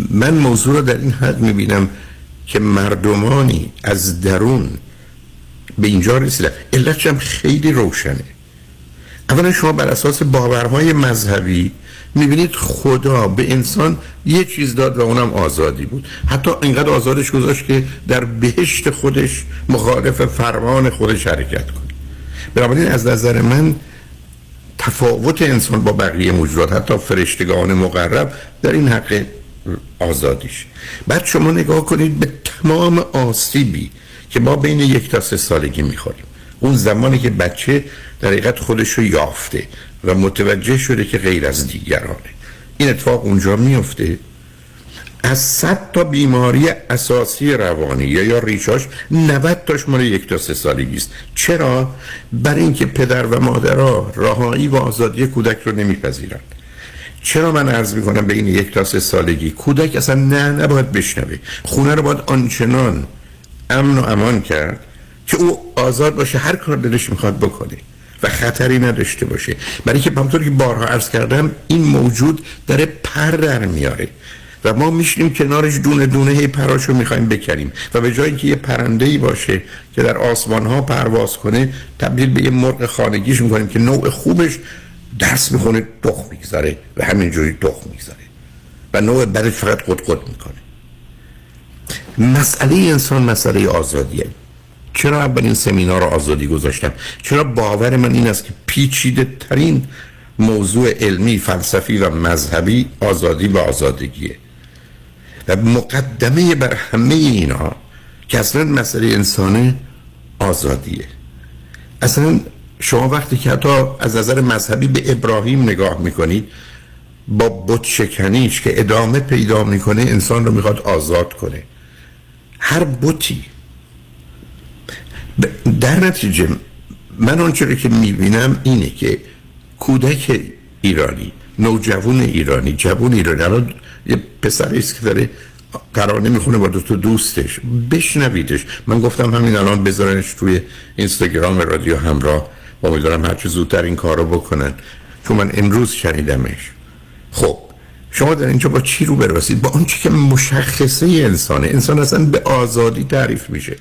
من موضوع رو در این حد می‌بینم که مردمانی از درون به اینجا رسیدن. علتش هم خیلی روشنه. اولا شما بر اساس باورهای مذهبی می‌بینید خدا به انسان یه چیز داد و اونم آزادی بود. حتی اینقدر آزادش گذاشت که در بهشت خودش مخالف فرمان خودش حرکت کنه. بنابراین از نظر من تفاوت انسان با بقیه موجودات حتی فرشتگان مقرب در این حق آزادیش. بعد شما نگاه کنید به تمام آسیبی که ما بین یک تا سه سالگی می‌خوریم. اون زمانی که بچه در حقیقت خودش رو یافته و متوجه شده که غیر از دیگرانه. این اتفاق اونجا میفته از صد تا بیماری اساسی روانی یا یا ریشاش 90 تاش مال یک تا سه سالگی است. چرا؟ برای اینکه پدر و مادرها راهایی و آزادی کودک رو نمیپذیرند. چرا من عرض می‌کنم به این یک تا سه سالگی؟ کودک اصلا نه نباید بشنوه. خونه رو باید آنچنان امن و امان کرد که او آزاد باشه هر کار دلش می‌خواد بکنه. و خطری نداشته باشه. برای که همطور که بارها عرض کردم این موجود داره پر در میاره. و ما میشنیم کنارش دونه دونه هی پراشو می‌خوایم بکریم و به جایی که یه پرنده ای باشه که در آسمان ها پرواز کنه تبدیل به یه مرغ خانگیش می‌کنیم که نوع خوبش درس می‌خونه دخ می‌گذاره و همینجوری دخ می‌گذاره. و نوع بدش فقط قد قد می‌کنه. مسئله انسان مسئله آزادیه. چرا اولین سمینار آزادی گذاشتم؟ چرا باور من این است که پیچیده ترین موضوع علمی فلسفی و مذهبی آزادی و آزادگیه. و مقدمه بر همه اینا که اصلا مسئله انسانه آزادیه. اصلا شما وقتی که حتی از نظر مذهبی به ابراهیم نگاه می‌کنید با بت شکنیش که ادامه پیدا می‌کنه انسان رو می‌خواد آزاد کنه. هر بوتی در نتیجه من آنچه که می‌بینم اینه که کودک ایرانی نوجوان ایرانی جوون ایرانی الان یه پسری است که داره قرار می‌خونه با دو تا دوستش بشنویدش. من گفتم همین الان بذارنش توی اینستاگرام رادیو همراه. و امیدوارم هرچه زودتر این کارو بکنن. چون من امروز شنیدمش. خب شما در اینجا با چی رو برسید؟ با آنچه که مشخصه انسانه. انسان اصلا به آزادی تعریف میشه.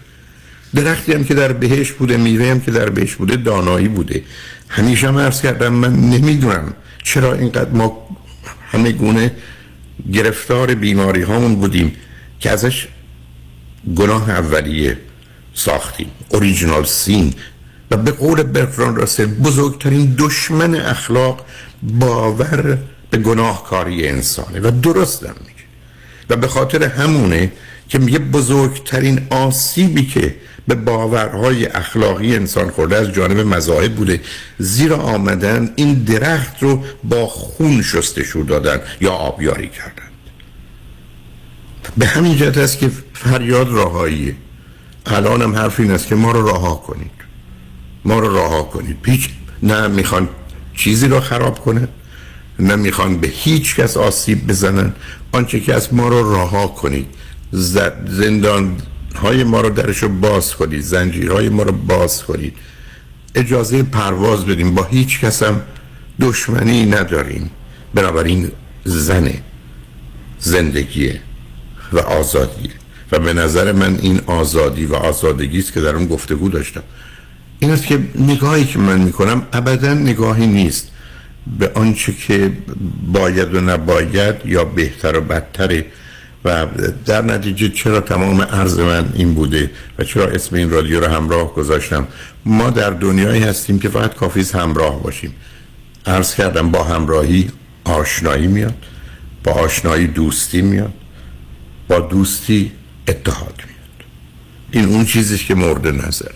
درختی هم که در بهش بوده میوه هم که در بهش بوده دانایی بوده. همیشه هم عرض کردم من نمی‌دونم چرا اینقدر ما همه گونه گرفتار بیماری هامون بودیم که ازش گناه اولیه ساختیم اوریجینال سین و به قول برتران راسل بزرگترین دشمن اخلاق باور به گناهکاری انسانه. و درستم میگه. و به خاطر همونه که میگه بزرگترین آسیبی که به باورهای اخلاقی انسان خورده از جانب مذاهب بوده. زیرا آمدن این درخت رو با خون شستشو دادن یا آبیاری کردن. به همین جهت است که فریاد راهاییه. الان هم حرف این است که ما رو رها کنید. ما رو رها کنید. پیچ نه می‌خوان چیزی رو خراب کنه نه می‌خوان به هیچ کس آسیب بزنن. آنچه که از ما رو رها کنید. زندان های ما رو درش رو باز کنید زنجیرهای ما رو باز کنید اجازه پرواز بدیم با هیچ کس هم دشمنی نداریم. بنابراین زنه زندگیه و آزادیه و به نظر من این آزادی و آزادگی است که در اون گفتگو داشتم. این است که نگاهی که من می‌کنم ابدا نگاهی نیست. به آنچه که باید و نباید یا بهتر و بدتره و در نتیجه چرا تمام عرض من این بوده و چرا اسم این رادیو رو همراه گذاشتم؟ ما در دنیایی هستیم که فقط کافیز همراه باشیم. عرض کردم با همراهی آشنایی میاد با آشنایی دوستی میاد با دوستی اتحاد میاد. این اون چیزی که مورد نظر.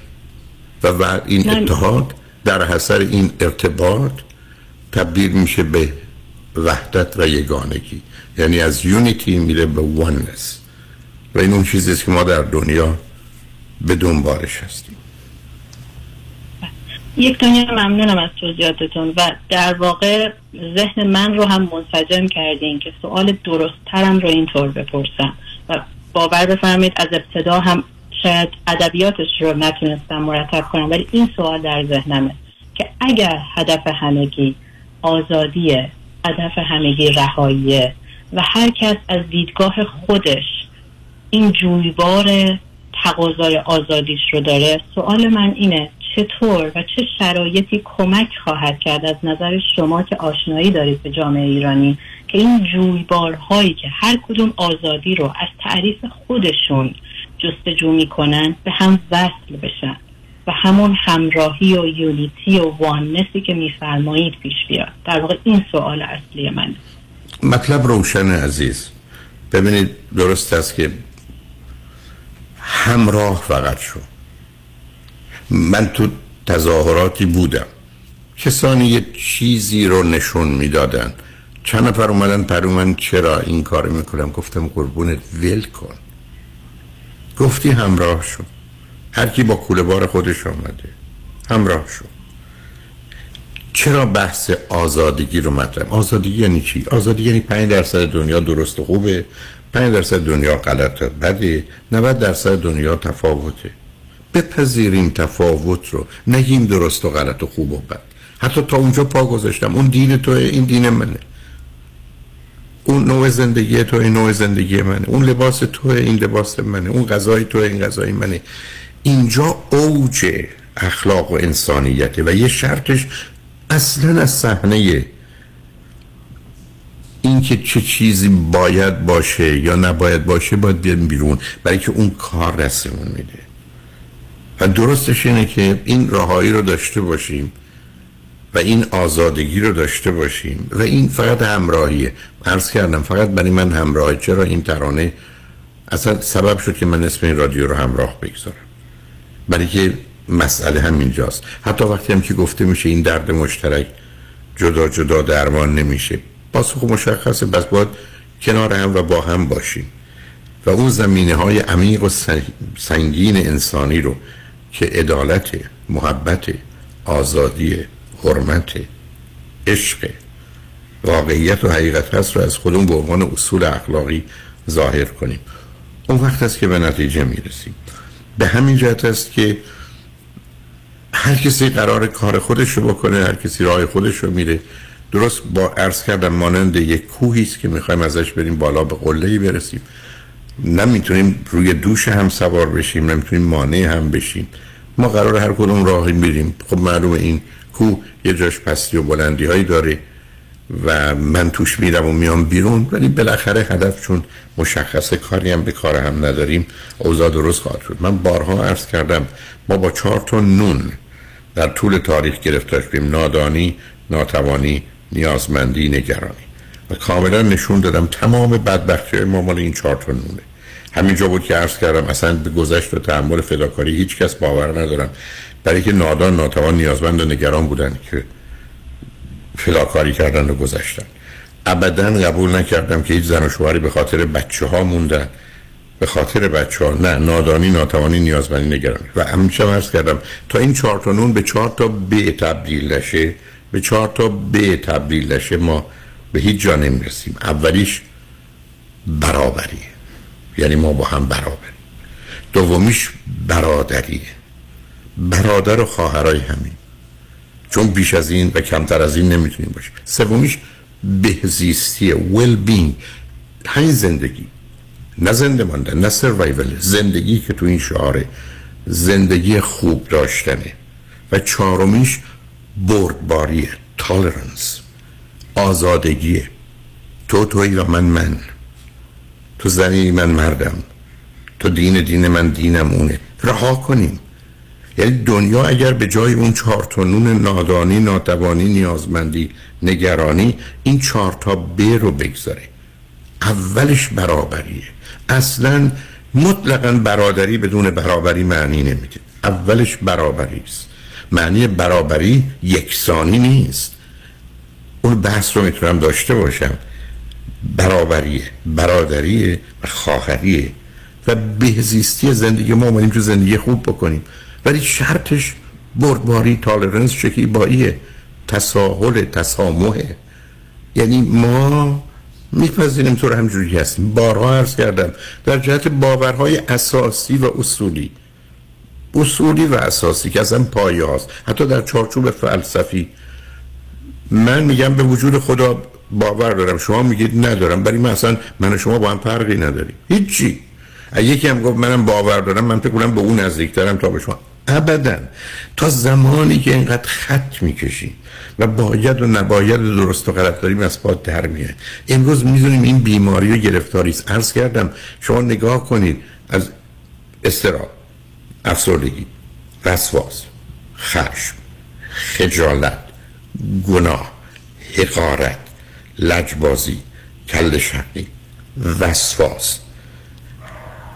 و, و این اتحاد در حسر این ارتباط تبدیل میشه به وحدت و یگانگی. یعنی از یونیتی میره به وننس و این اون چیزی که ما در دنیا به دنبالش هستیم. یک دنیا ممنونم از توضیحاتتون و در واقع ذهن من رو هم منسجم کردین که سوال درستترم رو اینطور بپرسم و باور بفرمایید از ابتدا هم شاید ادبیاتش رو نتونستم مرتب کنم ولی این سوال در ذهنمه که اگر هدف همگی آزادیه هدف همگی رهاییه و هر کس از دیدگاه خودش این جویبار تقاضای آزادیش رو داره. سوال من اینه چطور و چه شرایطی کمک خواهد کرد از نظر شما که آشنایی دارید به جامعه ایرانی که این جویبارهایی که هر کدوم آزادی رو از تعریف خودشون جستجو می‌کنن به هم وصل بشن و همون همراهی و یونیتی و واننسی که میفرمایید پیش بیاد؟ در واقع این سوال اصلی من. مطلب روشن عزیز. ببینید درست است که همراه فقط شو. من تو تظاهراتی بودم. کسانی یه چیزی رو نشون می‌دادن. چند نفر اومدن پر من چرا این کار می‌کنم؟ گفتم قربونت ول کن. گفتی همراه شو. هر کی با کوله بار خودش آمده. همراه شو. چرا بحث آزادگی رو مطرح؟ آزادگی یعنی چی؟ آزادی یعنی 5 درصد دنیا درست و خوبه 5 درصد دنیا غلطه بده. 90 درصد دنیا تفاوته. بپذیریم تفاوت رو نگیم درست و غلط و خوب و بد. حتی تا اونجا پا گذاشتم. اون دین تو این دین منه. اون نوع زندگی تو این نوع زندگی منه. اون لباس تو این لباس منه. اون غذای تو این غذای منه. اینجا اوج اخلاق و انسانیته و یه شرطش اصلا از صحنه اینکه چه چیزی باید باشه یا نباید باشه باید بیاد بیرون. برای که اون کار رسمون میده. و درستش اینه که این راهایی رو داشته باشیم و این آزادگی رو داشته باشیم. و این فقط همراهیه. عرض کردم فقط برای من همراهی چرا این ترانه؟ اصلا سبب شد که من اسم این رادیو رو همراه بگذارم. برای که مسئله همینجاست. حتی وقتی هم که گفته میشه این درد مشترک جدا جدا درمان نمیشه. پاسخ مشخصه. بس باید کنار هم و با هم باشیم. و اون زمینه های عمیق و سنگین انسانی رو که عدالت محبت آزادی حرمت عشق واقعیت و حقیقت هست رو از خودمون به عنوان اصول اخلاقی ظاهر کنیم. اون وقت است که به نتیجه می‌رسیم. به همین جهت است که هر کسی قرار کار خودش رو بکنه هر کسی راه خودش رو میره. درست با عرض کردم مانند یک کوهی است که می‌خوایم ازش بریم بالا به قله برسیم. نمی‌تونیم روی دوش هم سوار بشیم نمی‌تونیم مانع هم بشیم. ما قرار هر کدوم راهی میریم. خب معلومه این کوه یه جاش پستی و بلندی هایی داره. و من توش میرم و میام بیرون ولی بالاخره هدف چون مشخصه کاری هم به کار هم نداریم اوضاع درست خواهد شد. من بارها عرض کردم ما با چهار تا نون در طول تاریخ گرفتار بیم نادانی ناتوانی نیازمندی نگرانی. و کاملا نشون دادم تمام بدبختی ما مال این چهار تا نونه. همینجا بود که عرض کردم اصلا به گذشت و تحمل فداکاری هیچ کس باور ندارم. برای که نادان ناتوان نیازمند و نگران بودن که فداکاری کردن و گذشتن. ابدا قبول نکردم که هیچ زن و شوهری به خاطر بچه ها موندن به خاطر بچه ها نه نادانی ناتوانی نیازمندی نگرانی. و همیشه عرض کردم تا این چهار تا نون به چهار تا ب تبدیل نشه به چهار تا ب تبدیل نشه ما به هیچ جا نمی‌رسیم. اولیش برابریه. یعنی ما با هم برابریم. دومیش برادریه. برادر و خواهرای همین. چون بیش از این و کمتر از این نمی‌تونیم باشیم. سومیش بهزیستیه ویل بینگ همین زندگی. نه زنده ماندن نه سروایول زندگی که تو این شعاره. زندگی خوب داشتنه. و چهارمیش بردباریه تالرنس آزادگیه تو توی و من من. تو زنی من مردم. تو دین دین من دینم اونه. رها کنیم. یعنی دنیا اگر به جای اون چهار تا نون نادانی ناتوانی نیازمندی نگرانی این چهار تا ب رو بگذاره. اولش برابریه. اصلا مطلقا برادری بدون برابری معنی نمیده. اولش برابری است معنی برابری یکسانی نیست. اون بحث رو می‌تونم داشته باشم. برابریه. برادریه و خواهریه. و بهزیستی زندگی ما اومدیم تو زندگی خوب بکنیم. ولی شرطش بردباری تالرنس شکیباییه. تساهل تسامحه یعنی ما میپذیریم طور همجوری هستیم. بارها عرض کردم در جهت باورهای اساسی و اصولی. اصولی و اساسی که اصلا پایه هاست. حتی در چارچوب فلسفی. من میگم به وجود خدا باور دارم. شما میگید ندارم برای من اصلا من و شما با هم فرقی نداریم. هیچی. یکی هم گفت منم باور دارم من فکر کنم به اون نزدیکترم تا به شما. ابدا. تا زمانی که اینقدر خط می‌کشیم و باید و نباید درست و غلط داریم از پاد در میاد امروز می‌دونیم این بیماری و گرفتاری است. عرض کردم شما نگاه کنید از استراب افسردگی وسواس خشم خجالت گناه حقارت لجبازی کل شقی وسواس.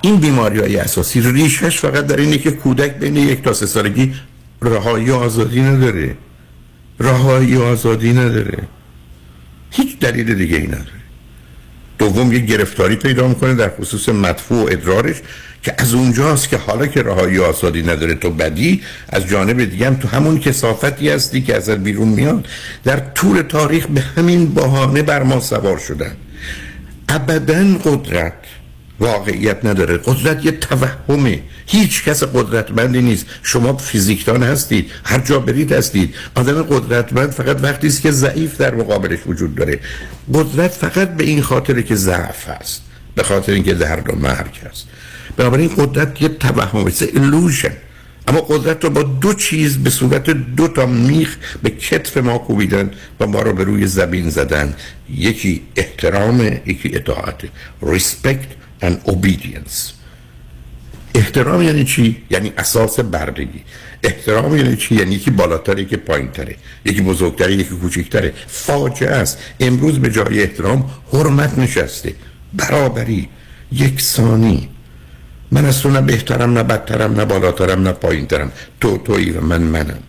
این بیماری های اساسی ریشش فقط در اینه که کودک بین یک تا سه سالگی رهایی آزادی نداره. رهایی آزادی نداره. هیچ دلیل دیگه ای نداره. دوم یک گرفتاری پیدا می‌کنه در خصوص مدفوع و ادرارش که از اونجاست که حالا که رهایی آزادی نداره تو بدی از جانب دیگه هم تو همون کسافتی هستی که ازت بیرون میاد. در طول تاریخ به همین بهانه بر ما سوار شدن. ابدا قدرت واقعیت نداره. قدرت یه توهمه. هیچ کس قدرتمندی نیست. شما فیزیکدان هستید. هر جا برید هستید. آدم قدرتمند فقط وقتی است که ضعیف در مقابلش وجود داره. قدرت فقط به این خاطره که ضعف هست به خاطر اینکه درد و مرگ هست. بنابراین قدرت یه توهمه. illusion. اما قدرت رو با دو چیز به صورت دو تا میخ به کتف ما کوبیدن و ما رو به روی زبین زدن. یکی احترام یکی اطاعت respect and obedience. احترام یعنی چی؟ یعنی اساس بردگی. احترام یعنی چی؟ یعنی یکی بالاتر یکی پایین تره یکی بزرگتره یکی کوچکتره. فاجعه است. امروز به جای احترام حرمت نشسته. برابری یکسانی. من از تو نه بهترم نه بدترم نه بالاترم نه پایینترم. تو تویی و من منم.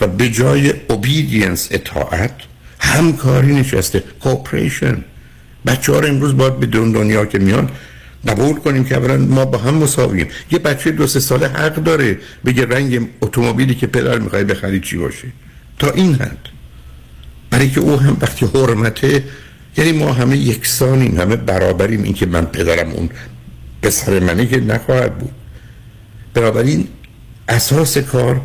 و به جای obedience اطاعت همکاری نشسته. Cooperation. بچه ها رو امروز باید به دون دنیا که میان قبول کنیم که اولا ما با هم مساویم یه بچه دو سه ساله حق داره بگه رنگ اتومبیلی که پدر می‌خوای بخری چی باشه. تا این حد. برای که او هم وقتی حرمته یعنی ما همه یکسانیم همه برابریم. این که من پدرم اون پسر منه که نخواهد بود. بنابراین اساس کار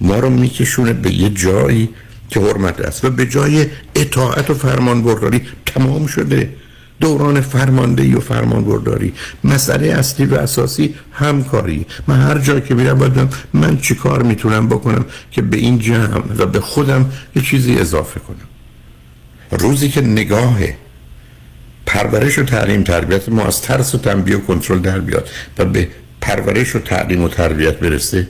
ما رو میکشونه به یه جایی که حرمت است. و به جای اطاعت و فرمان برداری تمام شده. دوران فرماندهی و فرمان برداری مسئله اصلی و اساسی همکاری. من هر جا که میرم باید من چی کار می‌تونم بکنم که به این جمع و به خودم یه چیزی اضافه کنم. روزی که نگاه پرورش و تعلیم تربیت ما از ترس و تنبیه و کنترل در بیاد و به پرورش و تعلیم و تربیت برسه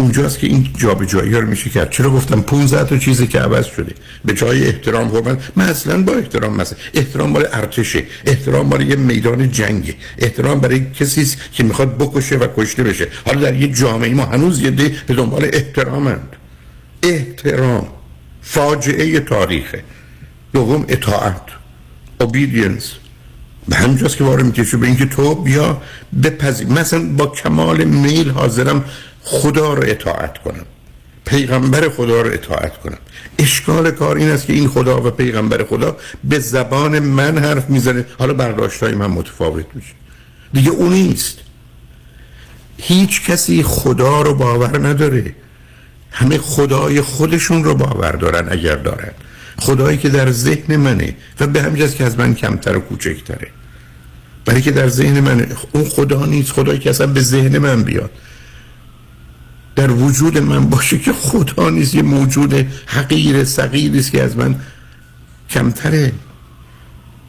اونجاست که این جابجایی ها رو میشه کرد. چرا گفتم 15 تا چیزی که عوض شده. به جای احترام حرمت من اصلا با احترام مثلا احترام برای ارتشه. احترام برای یه میدان جنگ احترام برای کسی که می‌خواد بکشه و کشته بشه. حالا در یه جامعه ما هنوز یه ده به دنبال احترامند. احترام. فاجعه تاریخه. دوم اطاعت. Obedience. به همجاست که وارد می‌کشه به اینکه تو بیا بپذیر مثلا با کمال میل حاضرم خدا رو اطاعت کنم. پیغمبر خدا رو اطاعت کنم. اشکال کار این است که این خدا و پیغمبر خدا به زبان من حرف می‌زنه. حالا برداشت های من متفاوت میشه. دیگه اون نیست. هیچ کسی خدا رو باور نداره. همه خدای خودشون رو باور دارن اگر دارن. خدایی که در ذهن منه و به همجاست که از من کمتر و کوچکتره. برای که در ذهن منه. اون خدا نیست. خدایی که اصلا به ذهن من بیاد. در وجود من باشه که خدا نیست یه موجود حقیر صغیری است که از من کمتره.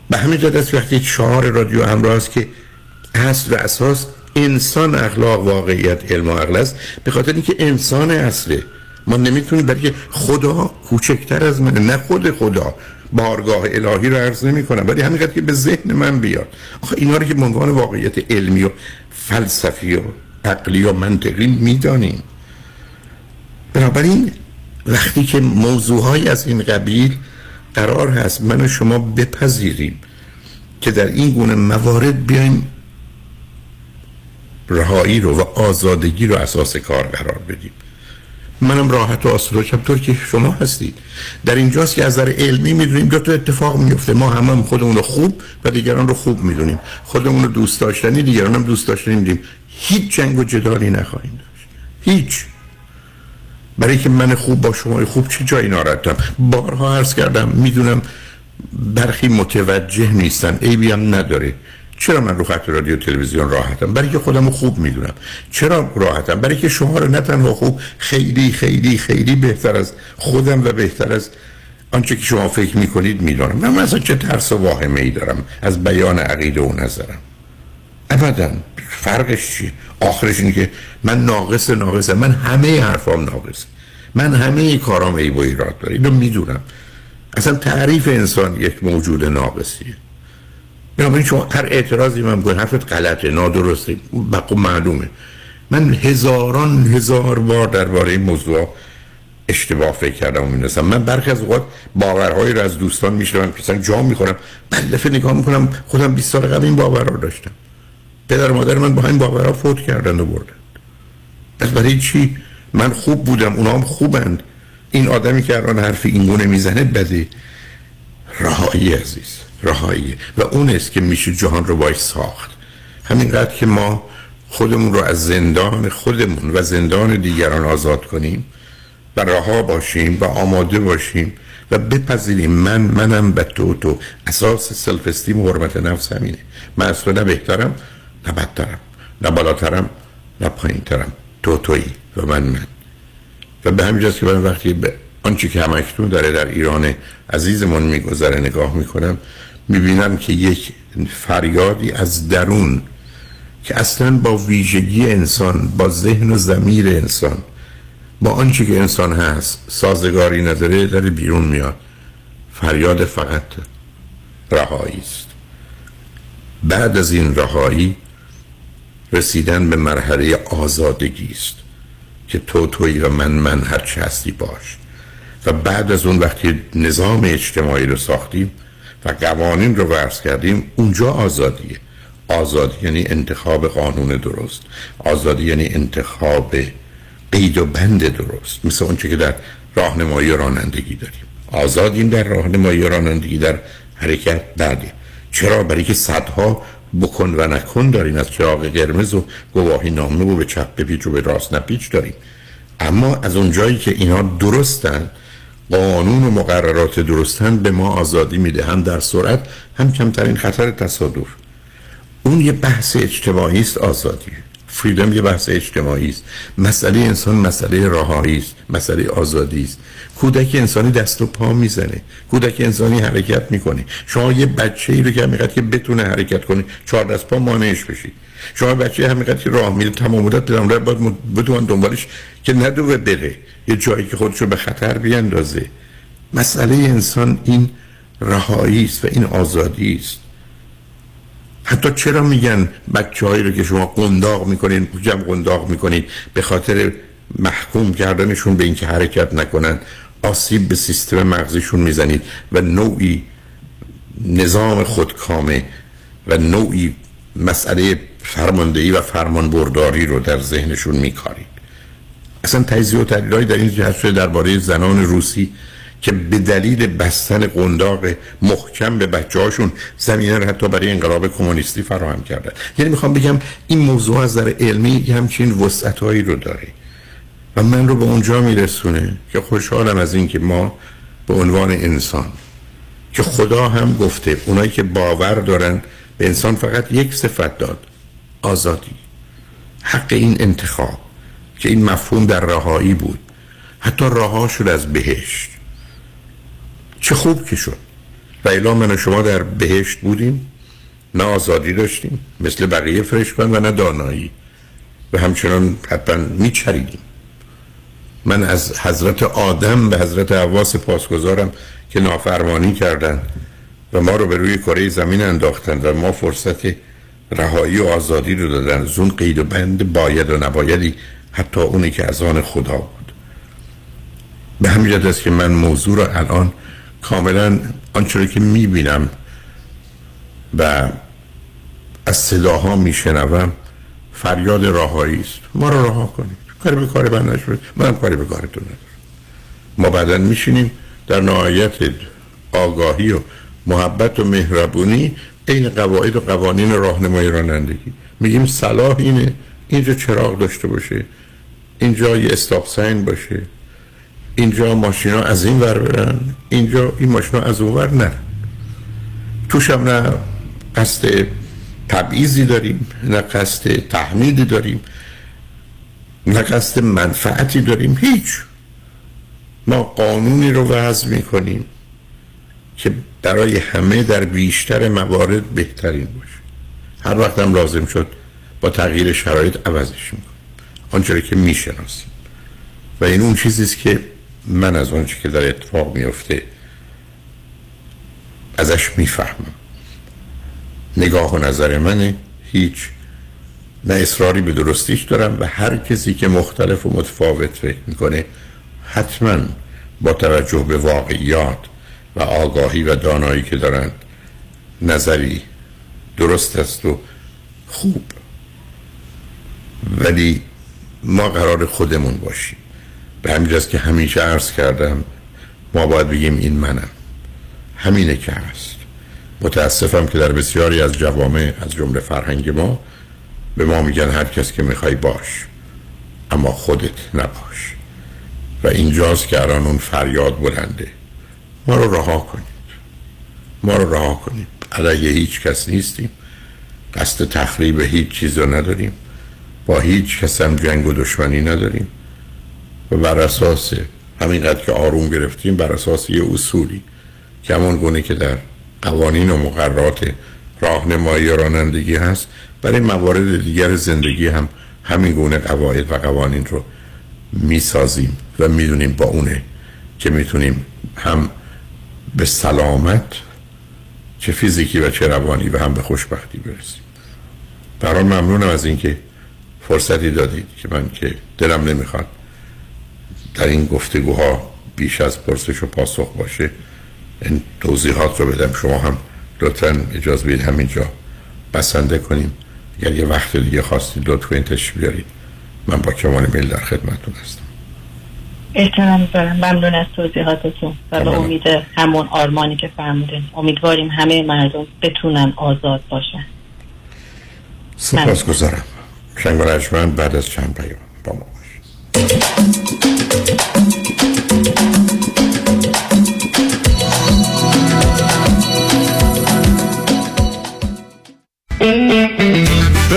به همین جد است وقتی چهار رادیو همراه است که اصل و اساس انسان اخلاق واقعیت علم و عقل است. به خاطر اینکه انسان اصله. ما نمی‌تونیم برای خدا کوچکتر از من نه خود خدا بارگاه الهی رو عرض نمی کنم ولی همینقدر که به ذهن من بیاد. آخه اینا رو که به عنوان واقعیت علمی و فلسفی و عقلی و منطقی می‌دانیم. بنابراین وقتی که موضوعهای از این قبیل قرار هست من و شما بپذیریم که در این گونه موارد بیایم رهایی رو و آزادگی رو اساس کار قرار بدیم. منم راحت و آسوده طور که شما هستید در اینجاست که از نظر علمی می‌دونیم دو تا اتفاق میفته ما همه هم خودمون رو خوب و دیگران رو خوب می‌دونیم. خودمون رو دوست داشتنی دیگران هم دوست داشتنی می‌دونیم هیچ جنگ و جدالی نخواهیم داشت. هیچ. برای که من خوب با شما خوب چه جایی ناراحتم؟ بارها عرض کردم می‌دونم برخی متوجه نیستن. عیبی هم نداره. چرا من رو خط رادیو تلویزیون راحتم؟ برای که خودم خوب می‌دونم. چرا راحتم؟ برای که شما رو نه تنها خوب خیلی خیلی خیلی بهتر از خودم و بهتر از آنچه که شما فکر می‌کنید می‌دونم من مثلا چه ترس و واهمه ای دارم از بیان عقیده و نظرم. ابدا. فرقش چیه؟ آخرش اینه که من ناقص ناقصم. من همه حرفام ناقص. من همه کارام عیب و ایراد داره اینو می‌دونم. اصلا تعریف انسان یک موجود ناقصیه. بنابراین شما هر اعتراضی من بگوید حرفت غلطه نادرسته بقو معلومه. من هزاران هزار بار درباره این موضوع اشتباه فکر کردم و می‌دونستم. من برخی از اوقات باورهایی رو از دوستان میشنوم که جا می‌خورم بعد دفعه نگاه می‌کنم خودم 20 سال قبل این باور رو داشتم. پدر و مادر من با این باورها فوت کردن و بردن. پس برای چی؟ من خوب بودم اونا هم خوبند. این آدمی که الان حرف این گونه می‌زنه بده. رهایی عزیز رهایی. و اون است که میشه جهان رو باید ساخت. همینقدر که ما خودمون رو از زندان خودمون و زندان دیگران آزاد کنیم و رها باشیم و آماده باشیم و بپذیریم. من منم به تو تو. اساس سلف استیم و حرمت نفس همینه. من از تو نه بهترم نه بدترم نه بالاترم نه پایینترم. تو تویی و من من. و به همین که من وقتی به آنچه که همکنون داره در ایران عزیزمون میگذره نگاه می‌کنم می‌بینم که یک فریادی از درون که اصلا با ویژگی انسان با ذهن و زمیر انسان با آنچه که انسان هست سازگاری نداره در بیرون میاد. فریاد فقط رهایی است. بعد از این رهایی رسیدن به مرحله آزادگی است که تو توی و من من هرچه هستی باش. و بعد از اون وقتی نظام اجتماعی رو ساختیم و قوانین رو ورز کردیم اونجا آزادیه. آزادی یعنی انتخاب قانون درست. آزادی یعنی انتخاب قید و بند درست. مثل اونچه که در راهنمایی رانندگی داریم. آزادیم در راهنمایی رانندگی در حرکت. بعدی چرا؟ برای که صدها بکن و نکن داریم از چراغ قرمز و گواهی نامه و به چپ بپیچ و به راست نپیچ داریم. اما از اونجایی که اینا درستن قانون و مقررات درستن به ما آزادی میده هم در سرعت هم کمترین خطر تصادف. اون یه بحث اجتماعی است آزادی. فریدم یه بحث اجتماعی است. مسئله انسان مسئله رهایی است مسئله آزادی است. کودک انسانی دست و پا می‌زنه. کودک انسانی حرکت می‌کنه. شما یه بچه ای رو که همینقدر که بتونه حرکت کنه چهار دست پا مانعش بشید. شما بچه همینقدر که راه میره تمام مدت بدم باید بدون دنبالش که ندوه بره. یه جایی که خودشو به خطر بیندازه. مسئله انسان این رهایی است و این آزادی است. حتی چرا میگن بچه هایی رو که شما قنداق می‌کنین جمع قنداق می‌کنین به خاطر محکوم کردنشون به اینکه حرکت نکنن. آسیب به سیستم مغزیشون می‌زنید و نوعی نظام خودکامه و نوعی مسئله فرماندهی و فرمانبرداری رو در ذهنشون میکارید. اصلا تجزیه و تحلیلایی در این جهت درباره زنان روسی که به دلیل بستن قنداق محکم به بچه هاشون زمینه رو حتی برای انقلاب کمونیستی فراهم کردن یعنی می‌خوام بگم این موضوع از در علمی همچین وسعت هایی رو داره و من رو به اونجا میرسونه که خوشحالم از اینکه ما به عنوان انسان که خدا هم گفته اونایی که باور دارن به انسان فقط یک صفت داد آزادی. حق این انتخاب که این مفهوم در رهایی بود. حتی رها شد از بهشت. چه خوب که شد. و الا من و شما در بهشت بودیم نه آزادی داشتیم مثل بقیه فرشتگان و نه دانایی. و همچنان حتما میچریدیم. من از حضرت آدم به حضرت عواس پاسگزارم که نافرمانی کردند و ما رو به روی کره زمین انداختن و ما فرصت رهایی و آزادی رو دادن زون قید و بند باید و نبایدی حتی اونی که از آن خدا بود. به همین است که من موضوع رو الان کاملا آنچه که می‌بینم و از صداها میشنوم فریاد راهایی است. ما رو رها کنید. کاری به کار من نشد. منم کاری به کارتون ندارم ما بعدا میشینیم در نهایت آگاهی و محبت و مهربونی این قواعد و قوانین راهنمایی رانندگی. میگیم صلاح اینه اینجا چراغ داشته باشه. اینجا یه استاپ ساین باشه. اینجا ماشینا از این ور برن اینجا این ماشینا از اون ور نه توش هم نه قصد تبعیضی داریم نه قصد تحمیدی داریم نه قصد منفعتی داریم هیچ. ما قانونی رو وضع می‌کنیم که برای همه در بیشتر موارد بهترین باشه. هر وقت هم لازم شد با تغییر شرایط عوضش می‌کنیم. آنچه که می‌شناسیم. و این اون چیزیست که من از آنچه که در اتفاق میفته ازش می‌فهمم. نگاه و نظر منه هیچ. نه اصراری به درستیش دارم و هر کسی که مختلف و متفاوت فکر می‌کنه حتما با توجه به واقعیات و آگاهی و دانایی که دارند نظری درست است و خوب. ولی ما قرار خودمون باشیم. به همین که همیشه عرض کردم ما باید بگیم این منم. همینه که هست. متاسفم که در بسیاری از جوامع از جمله فرهنگ ما به ما میگن هر کس که می‌خوای باش اما خودت نباش. و اینجاست که الان اون فریاد بلنده. ما رو رها کنید. ما رو رها کنید. علیه هیچ کس نیستیم. قصد تخریب هیچ چیز رو نداریم. با هیچ کس هم جنگ و دشمنی نداریم. و بر اساس همینقدر که آروم گرفتیم بر اساس یه اصولی. که همون گونه که در قوانین و مقررات راهنمایی رانندگی هست برای موارد دیگر زندگی هم همین گونه قواعد و قوانین رو می‌سازیم و می‌دونیم با اونه که می‌تونیم هم به سلامت چه فیزیکی و چه روانی و هم به خوشبختی برسیم. برای ممنونم از اینکه فرصتی دادید که من که دلم نمی‌خواد در این گفتگوها بیش از پرسش و پاسخ باشه. این توضیحات رو بدم. شما هم لطفا اجازه بدید همینجا بسنده کنیم. اگر یه وقت دیگه خواستید لطفا این تشریف بیارید. من با کمال میل در خدمتتون هستم. احترام دارم. ممنون از توضیحاتتون و به امید همون آرمانی که فرمودین. امیدواریم همه مردم بتونن آزاد باشن. سپاس گذارم شنگ بعد از چند پیام با ما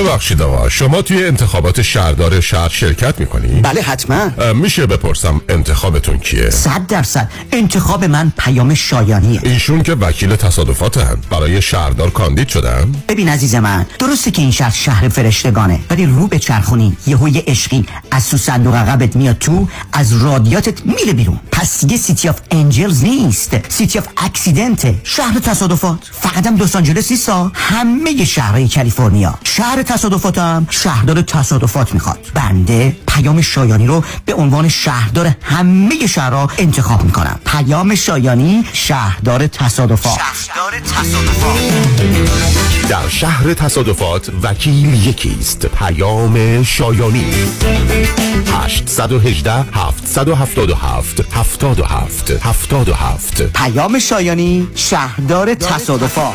ببخشید آقا شما توی انتخابات شهردار شهر شرکت می‌کنی؟ بله حتما. میشه بپرسم انتخابتون کیه؟ صد درصد. انتخاب من پیام شایانیه. ایشون که وکیل تصادفات هم برای شهردار کاندید شدن؟ ببین عزیز من درسته که این شهر شهر فرشتگانه ولی رو بچرخونی یهویی عشقی از تو صندوق عقبت میاد تو از رادیاتورت میره بیرون. پس دیگه City of Angels نیست. City of Accident ه شهر تصادفات. فقط هم لس آنجلس نیستا همه شهرهای کالیفرنیا. شهر تصادفاتم شهردار تصادفات می‌خواد. بنده پیام شایانی رو به عنوان شهردار همه شهرها انتخاب می‌کنم. پیام شایانی شهردار تصادفات. شهردار تصادفات. در شهر تصادفات وکیل یکیست. پیام شایانی. 818 777 77 77 پیام شایانی شهردار تصادفات.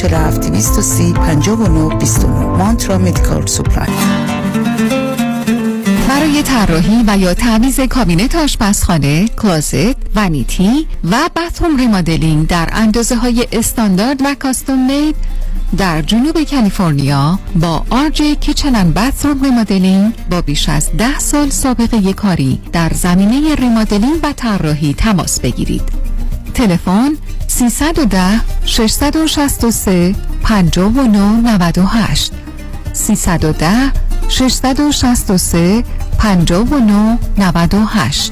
230 59 29 Mantra Medical Supply. برای طراحی و یا تعویض کابینت آشپزخانه، closet، vanity و bathroom remodeling در اندازه های استاندارد و custom made در جنوب کالیفرنیا با Arj Kitchen and Bathroom Remodeling با بیش از ده سال سابقه کاری در زمینه remodeling و طراحی تماس بگیرید. تلفن 310 663 5998 310 663 5998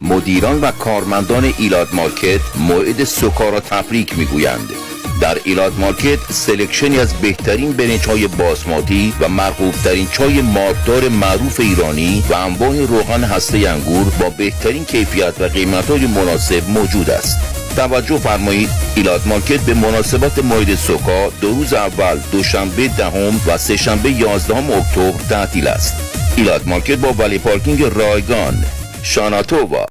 مدیران و کارمندان Elat Market موعد سوکا را تبریک می‌گویند. در Elat Market selection ی از بهترین برنج های باسماتی و مرغوب ترین چای مارکدار معروف ایرانی و انواع روغن هسته انگور با بهترین کیفیت و قیمت های مناسب موجود است. توجه فرمایید ایلات Market به مناسبت موعد سوکا دو روز اول دوشنبه دهم و سهشنبه یازدهم اکتبر تعطیل است. ایلات Market با valet parking رایگان. שנה טובה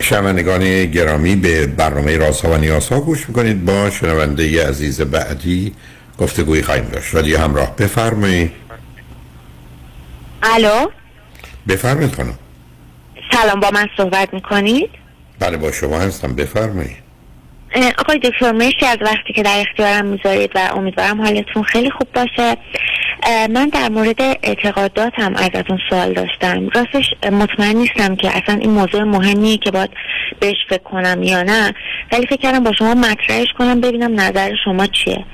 شنوندگان گرامی به برنامه رازها و نیازها گوش می‌کنید. با شنونده عزیز بعدی گفتگوی خواهیم داشت. رادیو همراه بفرمایید. الو؟ بفرمایید خانم. سلام با من صحبت می‌کنید؟ بله با شما هستم. بفرمایید. آقای دکتر مرسی از وقتی که در اختیارم می‌ذارید و امیدوارم حالتون خیلی خوب باشه. من در مورد اعتقاداتم ازتون سوال داشتم. راستش مطمئن نیستم که اصلا این موضوع مهمیه که باید بهش فکر کنم یا نه. ولی فکر کردم با شما مطرحش کنم ببینم نظر شما چیه.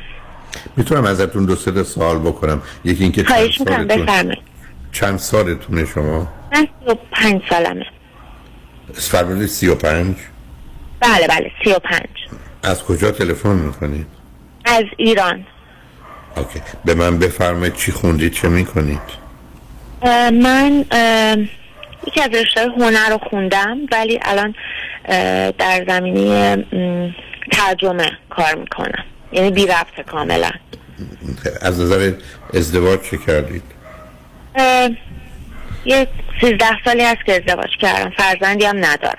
می‌تونم ازتون دو سه سوال بکنم. یکی اینکه چند سالتون چند سالتونه شما؟ من سی و پنج سالمه. فرمودید سی و پنج؟ بله بله سی و پنج. از کجا تلفن می‌کنید؟ از ایران اوکی به من بفرمایید چی خوندید چه می‌کنید؟ اه، من یکی از رشته هنر رو خوندم ولی الان در زمینه ترجمه کار می‌کنم یعنی بی ربط کاملا از نظر ازدواج چه کردید؟ یه سیزده سالی هست که ازدواج کردم فرزندی هم ندارم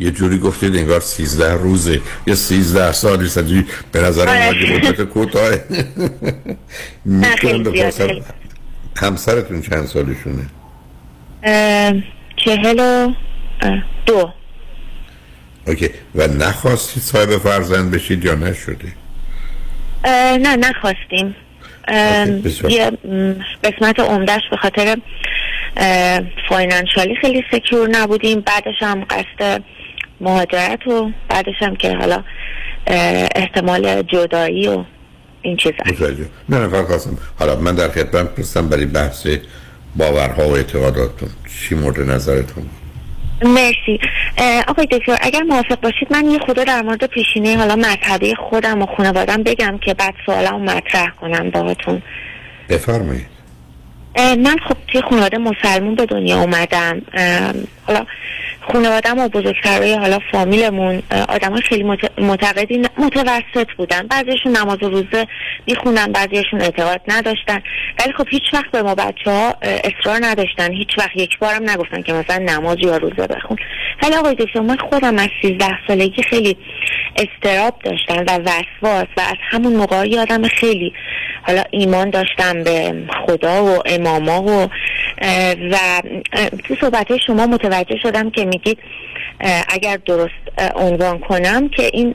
یه جوری گفتید انگار 13 روزه. یا 13 سالی سدی به نظر آره. من مدت کوتاه. می‌تونم بپرسم. همسرتون چند سالشونه چهل و دو. OK. و نخواستید صاحب فرزند بشید یا نشده؟ نه نخواستیم. یه قسمت عمدهش به خاطر financially خیلی secure نبودیم. بعدش هم قصد مهاجرت و بعدش هم که حالا احتمال جدایی و این چیزا نه نه فقط خواستم. حالا من در خدمت پرستم برای بحث باورها و اعتقاداتتون. چی مورد نظرتون؟ مرسی. آقای دکتر اگر موافق باشید من یه خدا در مورد پیشینه حالا مذهبی خودم و خانوادم بگم که بعد سوالم مطرح کنم باهاتون. بفرمایید. من خب توی خانواده مسلمون به دنیا اومدم حالا خانوادم و بزرگترهای حالا فامیلمون آدم های خیلی معتقدی متوسط بودن. بعضیشون نماز و روزه میخوندن بعضیشون اعتقاد نداشتن. ولی خب هیچ وقت به ما بچه ها اصرار نداشتن. هیچ وقت یک بارم نگفتن که مثلا نماز یا روزه بخون. ولی آقای دکتر من خودم از 13 سالگی خیلی استراب داشتم و وسواس و از همون موقع یادم خیلی حالا ایمان داشتم به خدا و اماما و و تو صحبت شما متوجه شدم که میگید اگر درست عنوان کنم که این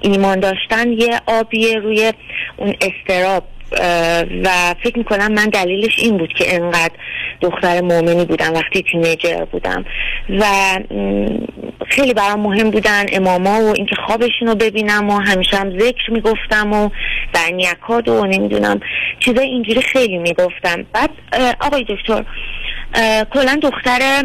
ایمان داشتن یه آبیه روی اون استراب و فکر می‌کنم من دلیلش این بود که انقدر دختر مؤمنی بودم وقتی تینیجر بودم. و خیلی برام مهم بودن اماما و اینکه خوابشون رو ببینم و همیشه هم ذکر می‌گفتم و برنیکاد و نمی‌دونم چیزای اینجوری خیلی می‌گفتم. بعد آقای دکتر کلا دختر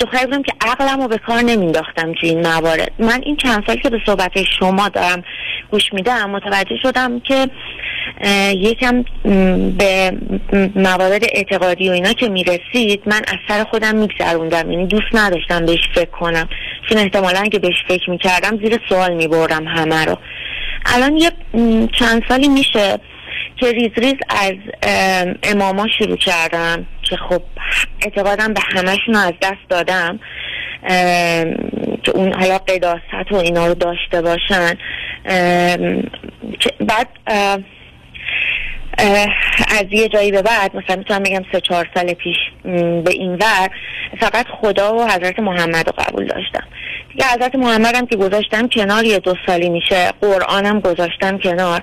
دختری بودم که عقلم رو به کار نمینداختم تو این موارد. من این چند سال که به صحبت شما دارم گوش میدم متوجه شدم که یکم به موارد اعتقادی و اینا که می‌رسید من از سر خودم میگذروندم. یعنی دوست نداشتم بهش فکر کنم. چون احتمالا اگه بهش فکر می‌کردم زیر سوال می‌برم همه رو. الان یه چند سالی میشه که ریز ریز از ام، اماما شروع کردم که خب اعتقادم به همشون از دست دادم. که اون حالا قداست و اینا رو داشته باشن. بعد از یه جایی به بعد مثلا می‌تونم بگم سه چهار سال پیش به این ور فقط خدا و حضرت محمد رو قبول داشتم. دیگه حضرت محمد هم که گذاشتم کنار یه دو سالی میشه. قرآنم گذاشتم کنار.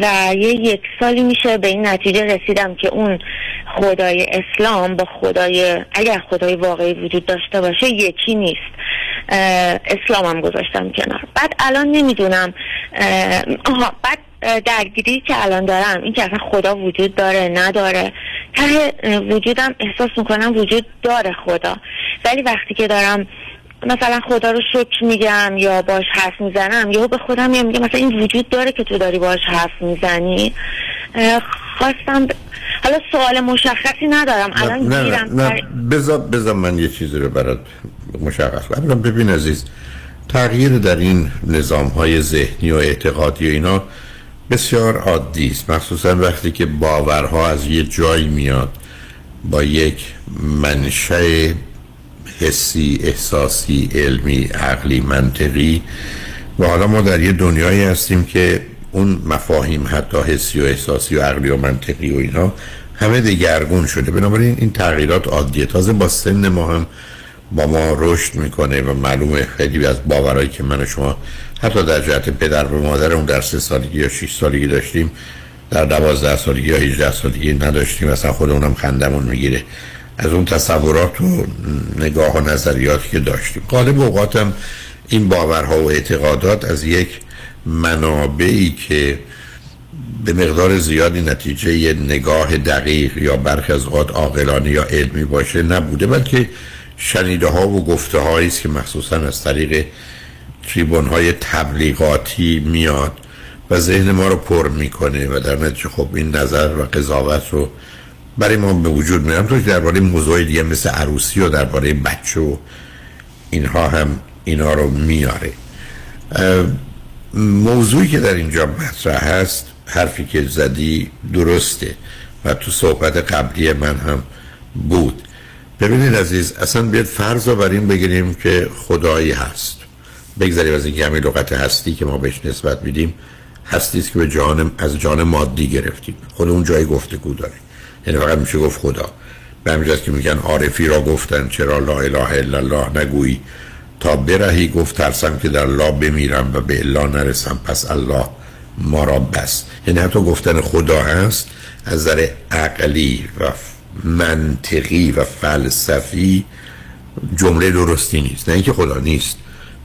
و یه یک سالی میشه به این نتیجه رسیدم که اون خدای اسلام با خدای اگر خدای واقعی وجود داشته باشه یکی نیست. اسلامم گذاشتم کنار. بعد الان نمی‌دونم. آها بعد درگیری که الان دارم. این که اصلا خدا وجود داره نداره. ته وجودم احساس می‌کنم وجود داره خدا. ولی وقتی که دارم مثلا خدا رو شکر میگم یا باش حرف می‌زنم یا به خودم میگم میگم مثلا این وجود داره که تو داری باش حرف می‌زنی. خواستم ب- حالا سوال مشخصی ندارم. الان نه گیرم. نه, نه بذار بذار من یه چیزی رو برات مشخص اولا ببین عزیز تغییر در این نظام های ذهنی و اعتقادی و اینا بسیار عادی است. مخصوصا وقتی که باورها از یه جایی میاد با یک منشأ حسی احساسی علمی عقلی منطقی. و حالا ما در یه دنیایی هستیم که اون مفاهیم حتی حسی و احساسی و عقلی و منطقی و اینا همه دگرگون شده. بنابراین این تغییرات عادیه. تازه با سن ما هم با ما رشد می‌کنه و معلومه خیلی از باورایی که من و شما حتی در جهت پدر و مادر اون در سه سالگی یا 6 سالگی داشتیم در دوازده سالگی یا 18 سالگی نداشتیم. اصلا خود اونم خندمون می‌گیره. از اون تصورات و نگاه و نظریاتی که داشتیم. غالب اوقاتم این باورها و اعتقادات از یک منابعی که به مقدار زیادی نتیجه یه نگاه دقیق یا برخی از اوقات عاقلانه یا علمی باشه نبوده بلکه شنیده ها و گفته است که مخصوصا از طریق تریبون های تبلیغاتی میاد و ذهن ما رو پر می‌کنه و در نتیجه خب این نظر و قضاوت رو برای ما به وجود میارم تو درباره موضوع دیگه مثل عروسی و درباره بچه و اینها هم اینا رو میاره. موضوعی که در اینجا مطرح هست حرفی که زدی درسته و تو صحبت قبلی من هم بود. ببینید عزیز اصلا بیاد فرض رو بر این بگیریم که خدایی هست. بگذاریم از اینکه همین لغت هستی که ما بهش نسبت میدیم هستی است که به جان از جان مادی گرفتیم. خود اون جای گفتگو داره. یعنی فقط میشه گفت خدا. به همین که میگن عارفی را گفتن چرا لا اله الا الله نگویی. تا برهی گفت ترسم که در لا بمیرم و به الا نرسم. پس الله ما را بس. یعنی حتی گفتن خدا هست از نظر عقلی و منطقی و فلسفی جمله درستی نیست. نه اینکه خدا نیست.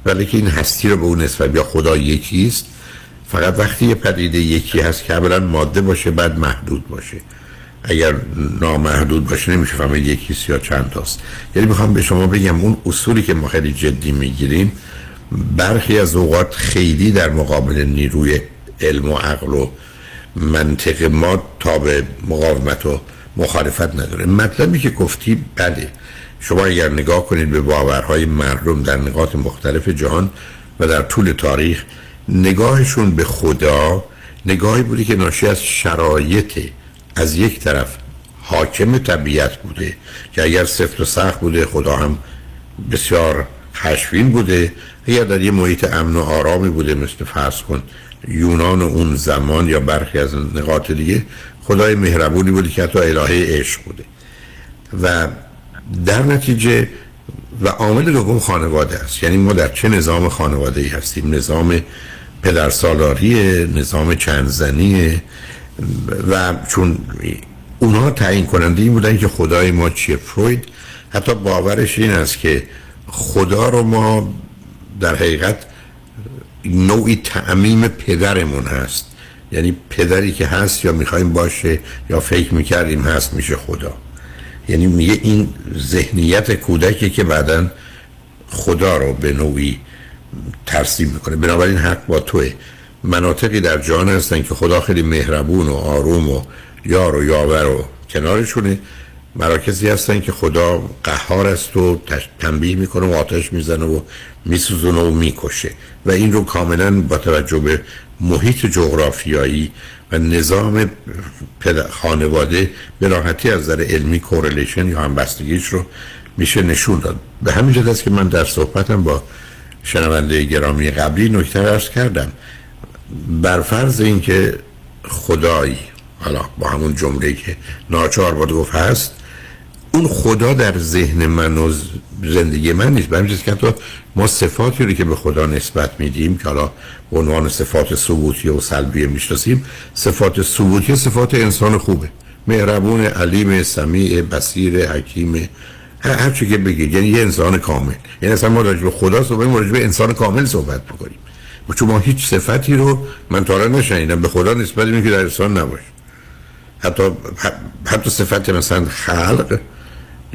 ولی که این هستی رو به اون نسبت یا خدا یکیست فقط وقتی یه پدیده یکی هست که اولا ماده باشه بعد محدود باشه. اگر نامحدود باشه نمیشه فهمید یکیست یا چند تاست. یعنی می‌خوام به شما بگم اون اصولی که ما خیلی جدی می‌گیریم برخی از اوقات خیلی در مقابل نیروی علم و عقل و منطق ما تا به مقاومت و مخالفت نداره. مطلبی که گفتی بله. شما اگر نگاه کنید به باورهای مردم در نقاط مختلف جهان و در طول تاریخ نگاهشون به خدا نگاهی بوده که ناشی از شرایط از یک طرف حاکم طبیعت بوده که اگر سفت و سخت بوده خدا هم بسیار خشفین بوده. اگر در یه محیط امن و آرامی بوده مثل فرض کن یونان اون زمان یا برخی از نقاط دیگه خدای مهربونی بوده که حتی الهه عشق بوده. و در نتیجه و عامل دوم خانواده است. یعنی ما در چه نظام خانواده ای هستیم؟ نظام پدرسالاری نظام چندزنی و چون اونها تعیین کننده این بودن که خدای ما چیه؟ فروید حتی باورش این است که خدا رو ما در حقیقت نوعی تعمیم پدرمون هست. یعنی پدری که هست یا می‌خوایم باشه یا فکر می‌کردیم هست میشه خدا. یعنی میگه این ذهنیت کودکی که بعدا خدا رو به نوعی ترسیم می‌کنه. بنابراین حق با توه. مناطقی در جهان هستن که خدا خیلی مهربون و آروم و یار و یاور و کنارشونه. مراکزی هستن که خدا قهار است و تنبیه می‌کنه و آتش می‌زنه و میسوزونه و می‌کشه. و این رو کاملا با توجه به محیط جغرافیایی و نظام خانواده به راحتی از نظر علمی کورلیشن یا همبستگیش رو میشه نشون داد. به همین جد که من در صحبتم با شنونده گرامی قبلی نکته ارز کردم. بر فرض اینکه خدایی حالا با همون جمله که ناچار بود گفت هست اون خدا در ذهن من و زندگی من نیست. به که حتی ما صفاتی رو که به خدا نسبت میدیم که حالا به عنوان صفات ثبوتی و سلبی می‌شناسیم صفات ثبوتی صفات انسان خوبه. مهربون علیم سمیع بصیر حکیم هر چی که بگید. یعنی یه انسان کامل. یعنی اصلا ما راجع به خدا صحبت ما به انسان کامل صحبت بکنیم. چون ما هیچ صفتی رو من تا نشنیدم. به خدا نسبت که در انسان نباشه. حتی حتی صفت مثلا خلق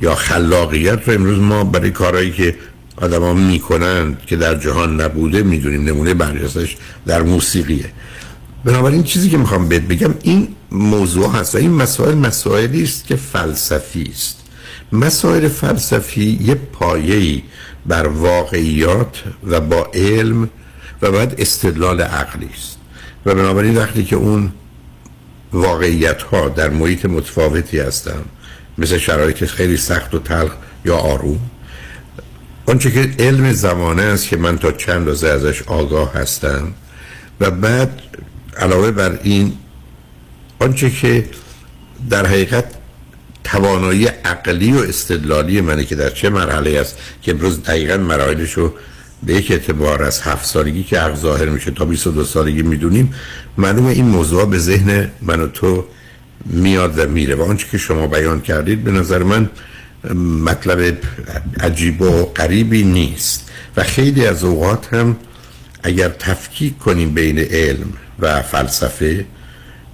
یا خلاقیت رو امروز ما برای کارهایی که ها می‌کنند که در جهان نبوده می‌دونیم نمونه برجستش در موسیقیه. بنابراین چیزی که می‌خوام بهت بگم این موضوع هست و این مسائل مسائلی است که فلسفی است. مسائل فلسفی یه پایه‌ای بر واقعیات و با علم و بعد استدلال عقلی است. و بنابراین وقتی که اون واقعیت ها در محیط متفاوتی هستن مثل شرایط خیلی سخت و تلخ یا آروم آنچه که علم زمانه است که من تا چند روزه ازش آگاه هستم و بعد علاوه بر این آنچه که در حقیقت توانایی عقلی و استدلالی منه که در چه مرحله است که امروز دقیقا مراحلش رو به یک اعتبار از هفت سالگی که عقل ظاهر میشه تا 22 سالگی می‌دونیم معلومه این موضوع به ذهن من و تو میاد و میره و آنچه که شما بیان کردید به نظر من مطلب عجیب و غریبی نیست. و خیلی از اوقات هم اگر تفکیک کنیم بین علم و فلسفه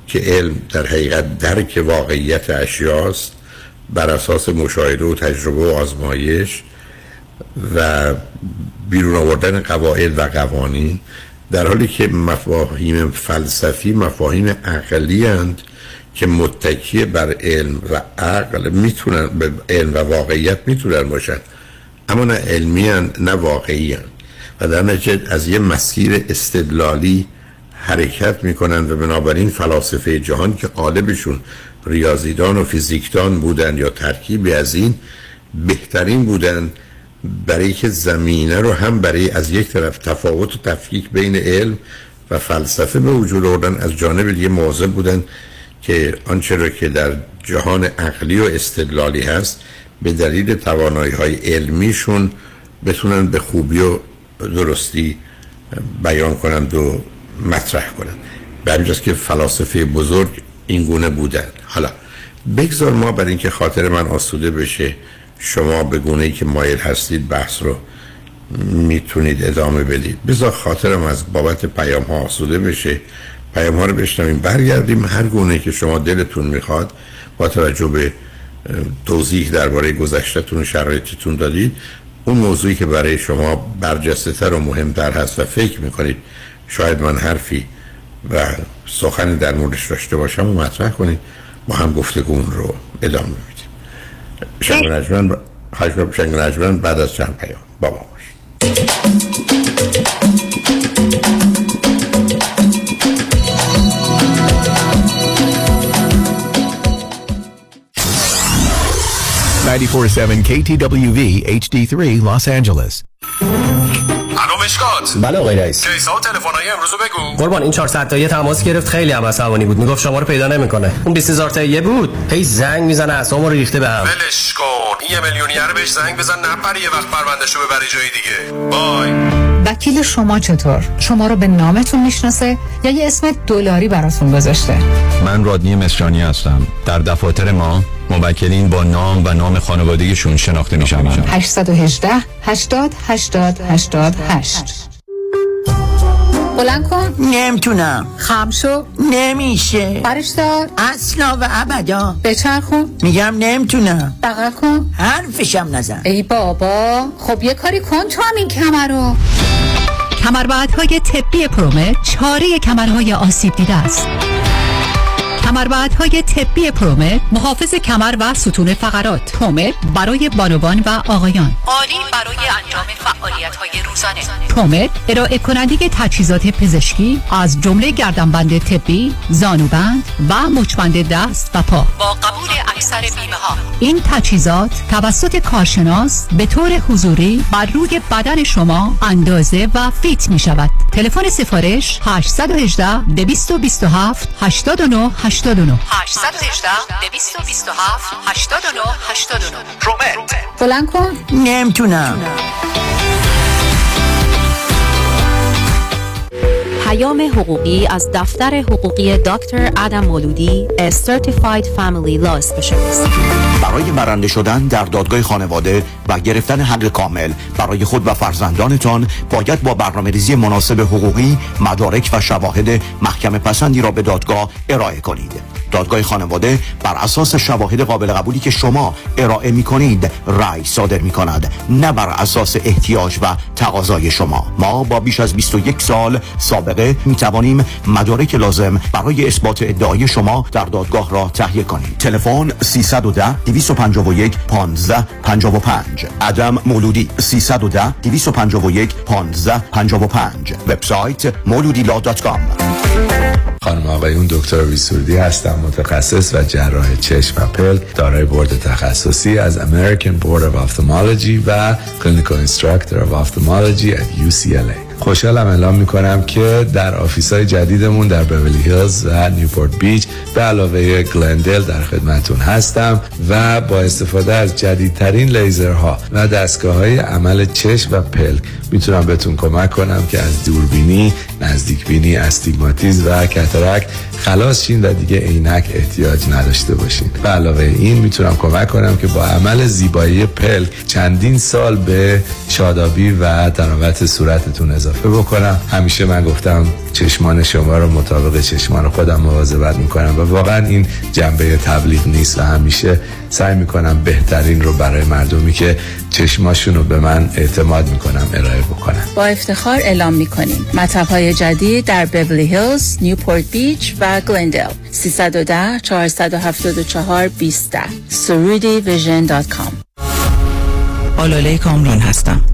که علم در حقیقت درک واقعیت اشیاست بر اساس مشاهده و تجربه و آزمایش و بیرون آوردن قواعد و قوانین در حالی که مفاهیم فلسفی مفاهیم عقلی هند که متکی بر علم و عقل می‌تونن به علم و واقعیت می‌تونن باشن. اما نه علمی هند نه واقعی هند و در نتیجه از یه مسیر استدلالی حرکت می‌کنن و بنابراین فلاسفه جهان که قالبشون ریاضیدان و فیزیکدان بودن یا ترکیبی از این بهترین بودن برای که زمینه رو هم برای از یک طرف تفاوت و تفکیک بین علم و فلسفه به وجود آوردن از جانب دیگه مواظب بودن که آنچه را که در جهان عقلی و استدلالی هست به دلیل توانایی های علمیشون بتونن به خوبی و درستی بیان کنند و مطرح کنند. به که فلاسفه بزرگ این گونه بودن. حالا بگذار ما برای اینکه خاطر من آسوده بشه شما به گونه ای که مایل هستید بحث رو می‌تونید ادامه بدید. بذار خاطرم از بابت پیام ها آسوده بشه. پیام ها رو بشنویم. برگردیم هر گونه که شما دلتون می‌خواد. با توجه به توضیح درباره گذشتهتون و شرایطتون دادید. اون موضوعی که برای شما برجسته تر و مهمتر هست و فکر می‌کنید شاید من حرفی و سخن در موردش داشته باشم و مطرح کنید. با هم گفتگون رو ادامه میدیم. شنگ نجمن بعد از چند پیام با ما باش 94.7 KTWV HD3 Los Angeles. الو مشکات. بله آقای رئیس. کیسا و تلفن‌های امروز بگو. قربان این 400 تایی تماس گرفت خیلی هم عصبانی بود. می‌گفت شما رو پیدا نمی‌کنه. اون 20000 تایی بود. هی زنگ می‌زنه اسمو رو ریخته به هم. ولش کن. این یه میلیونیر بهش زنگ بزن نپره یه وقت پروندهشو ببری جای دیگه. بای. وکیل شما چطور؟ شما رو به نامتون می‌شناسه یا یه اسم دلاری براتون گذاشته؟ من رادنی مصریانی هستم. در دفاتر ما موکلین با نام و نام خانوادگیشون شناخته میشن. 818 80 80 88 بلند کن. نمی‌تونم. خم شو. نمیشه. برش دار اصلا و ابدا. بچرخون. میگم نمی‌تونم. بغل کن. حرفشم نزن. ای بابا. خب یه کاری کن تو هم این کمر رو. کمربندهای طبی پرومه چاره کمرهای آسیب دیده است. کمربندهای طبی پرومت محافظ کمر و ستون فقرات. پرومت برای بانوان و آقایان. عالی برای انجام فعالیت های روزانه. پرومت ارائه کننده تجهیزات پزشکی از جمله گردنبند طبی زانوبند و مچبند دست و پا. با قبول اکثر بیمه ها این تجهیزات توسط کارشناس به طور حضوری بر روی بدن شما اندازه و فیت می شود تلفن سفارش 818 227 89 89 818 227 89 89 رومت. بلند کن. نمی‌تونم. پیام حقوقی از دفتر حقوقی دکتر ادم مولودی A Certified Family Law Specialist. برای برنده شدن در دادگاه خانواده و گرفتن حق کامل برای خود و فرزندانتان باید با برنامه ریزی مناسب حقوقی مدارک و شواهد محکم پسندی را به دادگاه ارائه کنید. دادگاه خانواده بر اساس شواهد قابل قبولی که شما ارائه می کنید رأی صادر می کند نه بر اساس احتیاج و تقاضای شما. ما با بیش از 21 سال سابقه می توانیم مدارک لازم برای اثبات ادعای شما در دادگاه را تهیه کنیم. تلفن 310 251 15 55 عدم مولودی 310 251 15 55 وبسایت مولودی law.com خانم آقایون دکتر وی سرودی هستم. متخصص و جراح چشم و پلک دارای بورد تخصصی از American Board of Ophthalmology و Clinical Instructor of Ophthalmology at UCLA خوشحالم اعلام می‌کنم که در office های جدیدمون در بورلی هیلز و نیوپورت بیچ به علاوه گلندل در خدمتون هستم و با استفاده از جدیدترین لیزرها و دستگاه های عمل چشم و پلک می‌تونم بهتون کمک کنم که از دوربینی، نزدیکبینی، استیگماتیز و کترک خلاص شین و دیگه عینک احتیاج نداشته باشین. به علاوه این می‌تونم کمک کنم که با عمل زیبایی پلک چندین سال به شادابی و تناوت صورتتون اضافه بکنم. همیشه من گفتم چشمان شما رو مطابق چشمان خودم مواظبت می‌کنم و واقعا این جنبه تبلیغ نیست و همیشه سعی می‌کنم بهترین رو برای مردمی که چشماشون رو به من اعتماد می‌کنم ارائه بکنم. با افتخار اعلام می‌کنیم. مطب های جدید در بورلی هیلز، نیوپورت بیچ و گلندل 310 474 20 سرودی vision dot com. آلاله کامران هستم.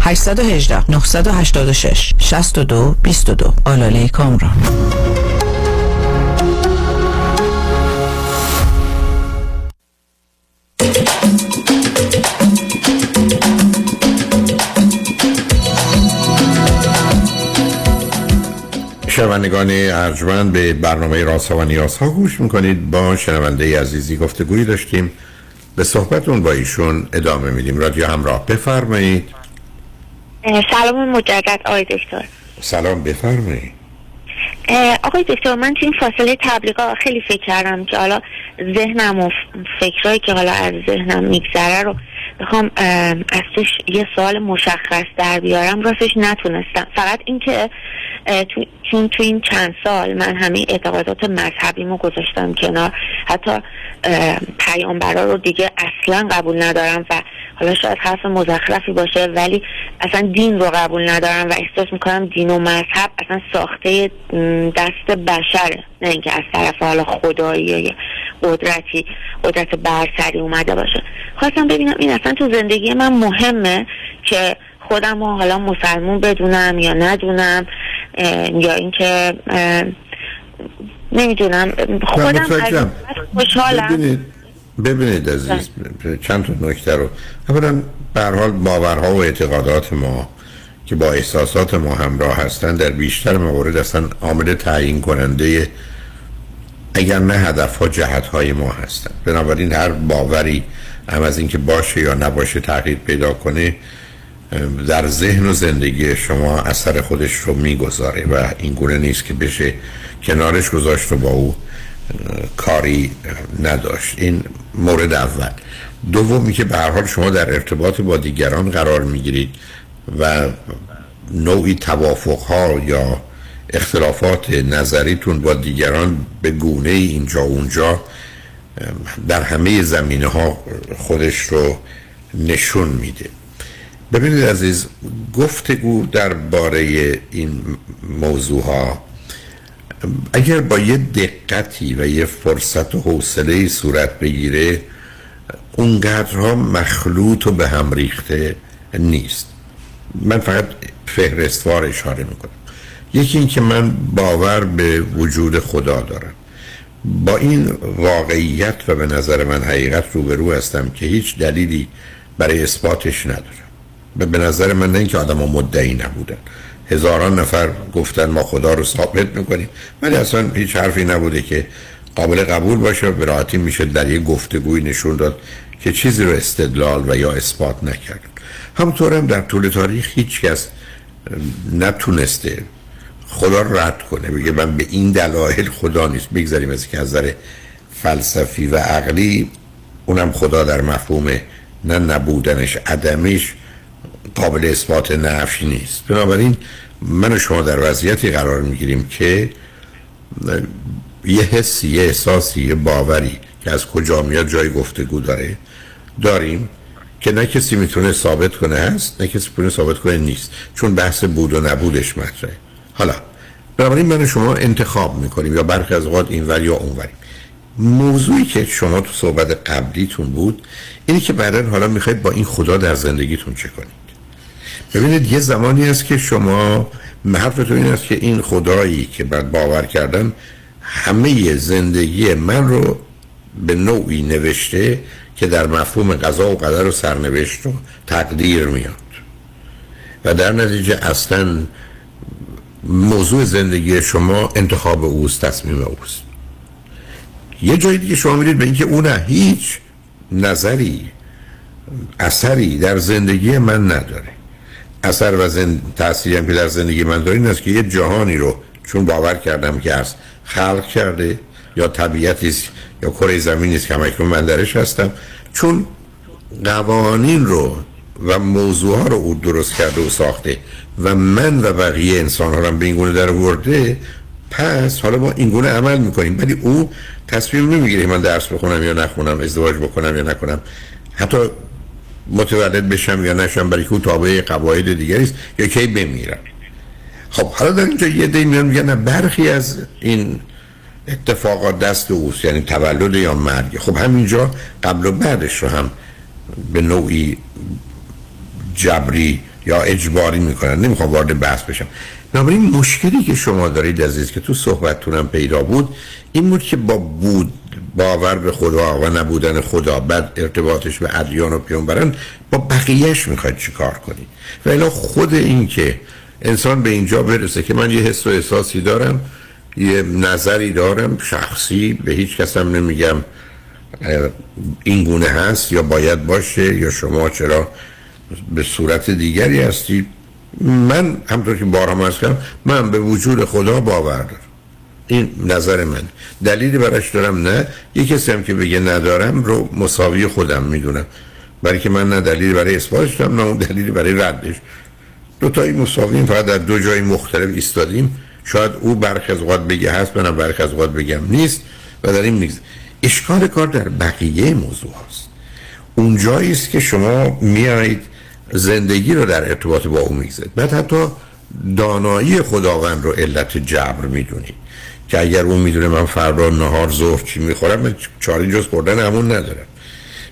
818 986 62 22 آلاله کامران. شنوندگان ارجمند به برنامه راسا و نیاسا گوش می‌کنید. با شنونده عزیزی گفتگویی داشتیم. به صحبتون با ایشون ادامه میدیم. رادیو همراه بفرمایید. سلام مجدد آقای دکتر. سلام بفرمایید آقای دکتر من تو این فاصله تبلیغات خیلی فکر کردم که حالا ذهنم و فکرهایی که حالا از ذهنم میگذره رو بخوام از توش یه سوال مشخص در بیارم راستش نتونستم. فقط اینکه تو چون تو این چند سال من همه اعتقادات مذهبیمو گذاشتم کنار. حتی پیامبرا رو دیگه اصلا قبول ندارم و حالا شاید حرف مزخرفی باشه ولی اصلا دین رو قبول ندارم و احساس می‌کنم دین و مذهب اصلا ساخته دست بشره نه اینکه از طرف حالا خدایی قدرتی قدرت برسری اومده باشه. خواستم ببینم این اصلا تو زندگی من مهمه که خودم رو حالا مسلمون بدونم یا ندونم. یا اینکه نمی‌دونم. خودم خوشحالم. ببینید ببینید عزیز چند تا نکته رو. اولا به حال باورها و اعتقادات ما که با احساسات ما همراه هستن در بیشتر موارد اصلا عامل تعیین کننده اگر نه هدف ها جهت های ما هستن. بنابراین هر باوری هم از اینکه باشه یا نباشه تغییر پیدا کنه در ذهن و زندگی شما اثر خودش رو می‌گذاره و این گونه نیست که بشه کنارش گذاشت و با او کاری نداشت. این مورد اول. دومی که به حال شما در ارتباط با دیگران قرار می‌گیرید و نوعی توافق ها یا اختلافات نظریتون با دیگران به گونه اینجا اونجا در همه زمینه ها خودش رو نشون میده. ببینید عزیز گفتگو درباره این موضوع ها اگر با یه دقتی و یه فرصت و حوصله صورت بگیره اونقدرها مخلوط و به هم ریخته نیست. من فقط فهرستوار اشاره می‌کنم. یکی اینکه من باور به وجود خدا دارم. با این واقعیت و به نظر من حقیقت روبرو هستم که هیچ دلیلی برای اثباتش ندارم. به نظر من نه اینکه آدم مدعی نبودن. هزاران نفر گفتن ما خدا رو ثابت می‌کنیم. ولی اصلا هیچ حرفی نبوده که قابل قبول باشه و براحتی میشه در یک گفتگوی نشون داد که چیزی رو استدلال و یا اثبات نکرد. همطور هم در طول تاریخ هیچ کس نتونسته خدا رد کنه. بگه من به این دلایل خدا نیست. بگذاریم از که از نظر فلسفی و عقلی اونم خدا در مفهوم نه نبودنش عدمش قابل اثبات نفی نیست. بنابراین من و شما در وضعیتی قرار می‌گیریم که یه حسی یه احساسی یه باوری که از کجا میاد جای گفتگو داره داریم که نه کسی می‌تونه ثابت کنه هست نه کسی می‌تونه ثابت کنه نیست. چون بحث بود و نبودش مطرحه. حالا بنابراین من شما انتخاب می‌کنیم یا برخی از اوقات اینور یا اونوریم. موضوعی که شما تو صحبت قبلیتون بود اینه که بعدا حالا می‌خواید با این خدا در زندگیتون چه کنید. ببینید یه زمانی است که شما حرفتون این است که این خدایی که بعد باور کردم همه زندگی من رو به نوعی نوشته که در مفهوم قضا و قدر و سرنوشت و تقدیر میاد. و در نتیجه اصلا موضوع زندگی شما انتخاب اوست تصمیم اوست. یه جایی دیگه شما میرید به اینکه نه هیچ نظری اثری در زندگی من نداره. اثر و زند... تأثیری هم که در زندگی من داره این است که یه جهانی رو چون باور کردم که از خلق کرده یا طبیعتی یا کره زمینی است که همکنون من درش هستم چون قوانین رو و موضوع ها رو او درست کرده و ساخته و من و بقیه انسان ها رو به این گونه در ورده پس حالا ما این گونه عمل می‌کنیم. ولی او تصمیم نمی‌گیره من درس بخونم یا نخونم ازدواج بکنم یا نکنم. حتی متولد بشم یا نشم برای که تابع قواعد دیگری است یا کی بمیرم خب حالا در اینجا یه دی میان میگن برخی از این اتفاقات دست اوست یعنی تولد یا مرگ. خب همینجا قبل و بعدش رو هم به نوعی جبری یا اجباری می‌کنن. نمی‌خوام وارد بحث بشم. بنابراین مشکلی که شما دارید عزیز که تو صحبتتونم پیدا بود این بود که با بود باور به خدا و نبودن خدا بعد ارتباطش به ادیان و پیامبران با بقیهش می‌خواید چیکار کنید؟ و خود این که انسان به اینجا برسه که من یه حس و احساسی دارم یه نظری دارم شخصی به هیچ کسم نمیگم این گونه هست یا باید باشه یا شما چرا به صورت دیگری هستید من همطور که بارها از کردم من به وجود خدا باور دارم. این نظر من. دلیلی براش دارم نه یه کسی هم که بگه ندارم رو مساوی خودم می‌دونم. برای که من نه دلیلی برای اثباتش دارم نه اون دلیلی برای ردش. دو تایی مساویم فقط در دو جای مختلف ایستادیم. شاید او برخ از اوقات بگه هست منم برخ از اوقات بگم نیست و در این نیست اشکال کار در بقیه موضوع هست اون است که شما میایید زندگی رو در ارتباط با او می‌گذارید بعد حتی دانایی خداوند رو علت جبر می‌دونید که اگر اون می‌دونه من فردا نهار ظهر چی می‌خورم من چاری جز خوردن همون ندارم.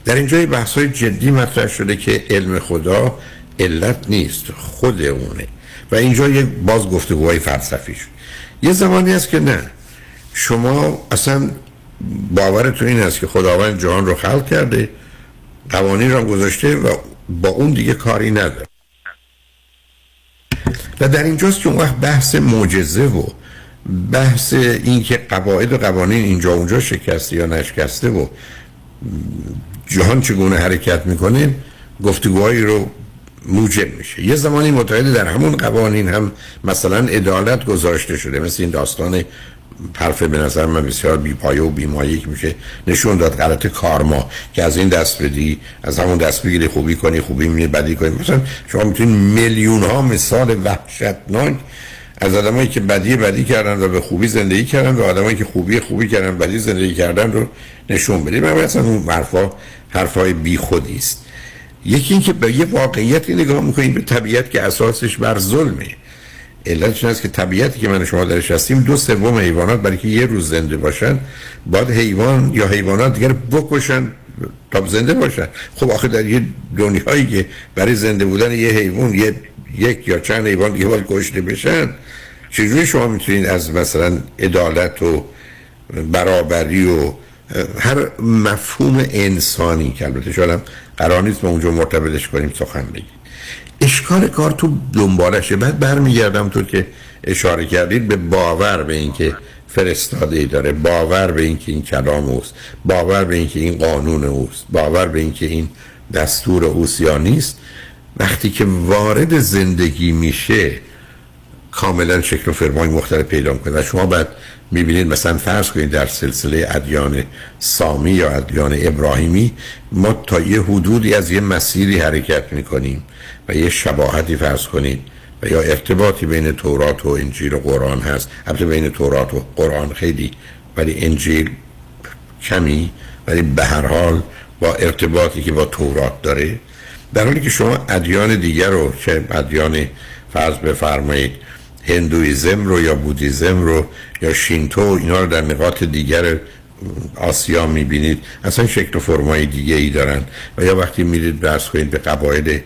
در اینجا بحث های جدی مطرح شده که علم خدا علت نیست خود اونه. و اینجا یک باز گفتگوهای فلسفی شد. یه زمانی است که نه. شما اصلا باورتون این است که خداوند جهان رو خلق کرده قوانین رو گذاشته و با اون دیگه کاری نداره. و در اینجاست که اون وقت بحث معجزه و بحث این که قواعد و قوانین اینجا اونجا شکسته یا نشکسته و جهان چگونه حرکت می‌کنه گفتگوهایی رو موجب میشه. یه زمانی متعهد در همون قوانین هم مثلا عدالت گذاشته شده مثل این داستان حرف به نظر من بسیار بی پایه و بی مایه میشه نشون داد غلط کارما که از این دست بدی از همون دست بگیری خوبی کنی خوبی می بدی کنی. مثلا شما می‌تونید میلیون ها مثال وحشتناک از آدمایی که بدی بدی کردن و به خوبی زندگی کردن و آدمایی که خوبی خوبی کردن بدی زندگی کردن رو نشون بدید. من اصلا اون حرفا حرفای بی خودی است. یکی اینکه به یه واقعیتی نگاه می‌کنید به طبیعت که اساسش بر ظلمه. علتش این است که طبیعتی که من شما درش هستیم دو سوم حیوانات برای که یه روز زنده باشن باید حیوان یا حیوانات دیگر بکشن تا زنده باشن. خب آخه در یه دنیایی که برای زنده بودن یه حیوان یه یک یا چند حیوان دیگه باید کشته بشن چجوری شما می‌تونید از مثلا عدالت و برابری و هر مفهوم انسانی که البته شاید قرار نیست ما اونجا مرتبطش کنیم سخن بگیم. اشکال کار تو دنبالشه. بعد برمیگردم تو که اشاره کردید به باور به اینکه فرستاده ای داره باور به اینکه این کلام اوست باور به اینکه این قانون اوست باور به اینکه این دستور اوست یا نیست. وقتی که وارد زندگی میشه کاملا شکل و فرمای مختلف پیدا می‌کنه. شما بعد می‌بینید مثلا فرض کنید در سلسله ادیان سامی یا ادیان ابراهیمی ما تا یه حدودی از یه مسیری حرکت می‌کنیم و یه شباهتی فرض کنید و یا ارتباطی بین تورات و انجیل و قرآن هست. البته بین تورات و قرآن خیلی ولی انجیل کمی ولی به هر حال با ارتباطی که با تورات داره. در حالی که شما ادیان دیگر رو چه ادیان فرض بفرمایید هندویزم رو یا بودیزم رو یا شینتو اینا رو در نقاط دیگر آسیا می‌بینید. اصلا شکل و فرمای دیگه ای دارن. و یا وقتی میرید برس کنید به قبایل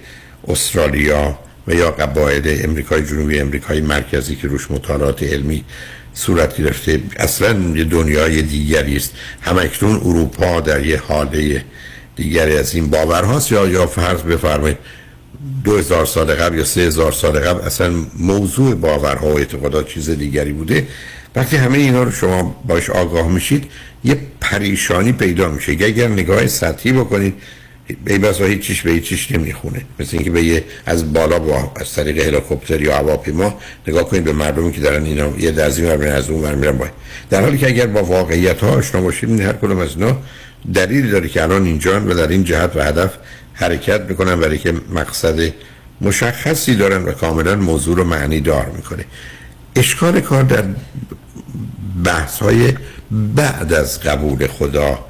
استرالیا و یا قبایل امریکای جنوبی امریکای مرکزی که روش مطالعات علمی صورت گرفته اصلا یه دنیای دیگری است. همکنون اروپا در یه حاله دیگری از این باورهاست. یا یا فرض بفرمایید دو هزار سال قبل یا سه هزار سال قبل اصلا موضوع باورها و اعتقادات چیز دیگری بوده. وقتی همه اینا رو شما باش آگاه میشید یه پریشانی پیدا میشه. اگر نگاه سطحی بکنید به بسا هیچ چیش به چیش نمی‌خونه. مثل اینکه به یه از بالا با از طریق هلیکوپتر یا هواپیما نگاه کنید به مردمی که دارن اینا یه درزی میرن از اون میرن با در حالی که اگر با واقعیت ها آشنا باشید هر کدوم از اینا دلیلی داره که الان اینجا و در این جهت و هدف حرکت می‌کنن برای که مقصد مشخصی دارن و کاملا موضوع رو معنی دار می‌کنه. اشکال کار در بحث های بعد از قبول خدا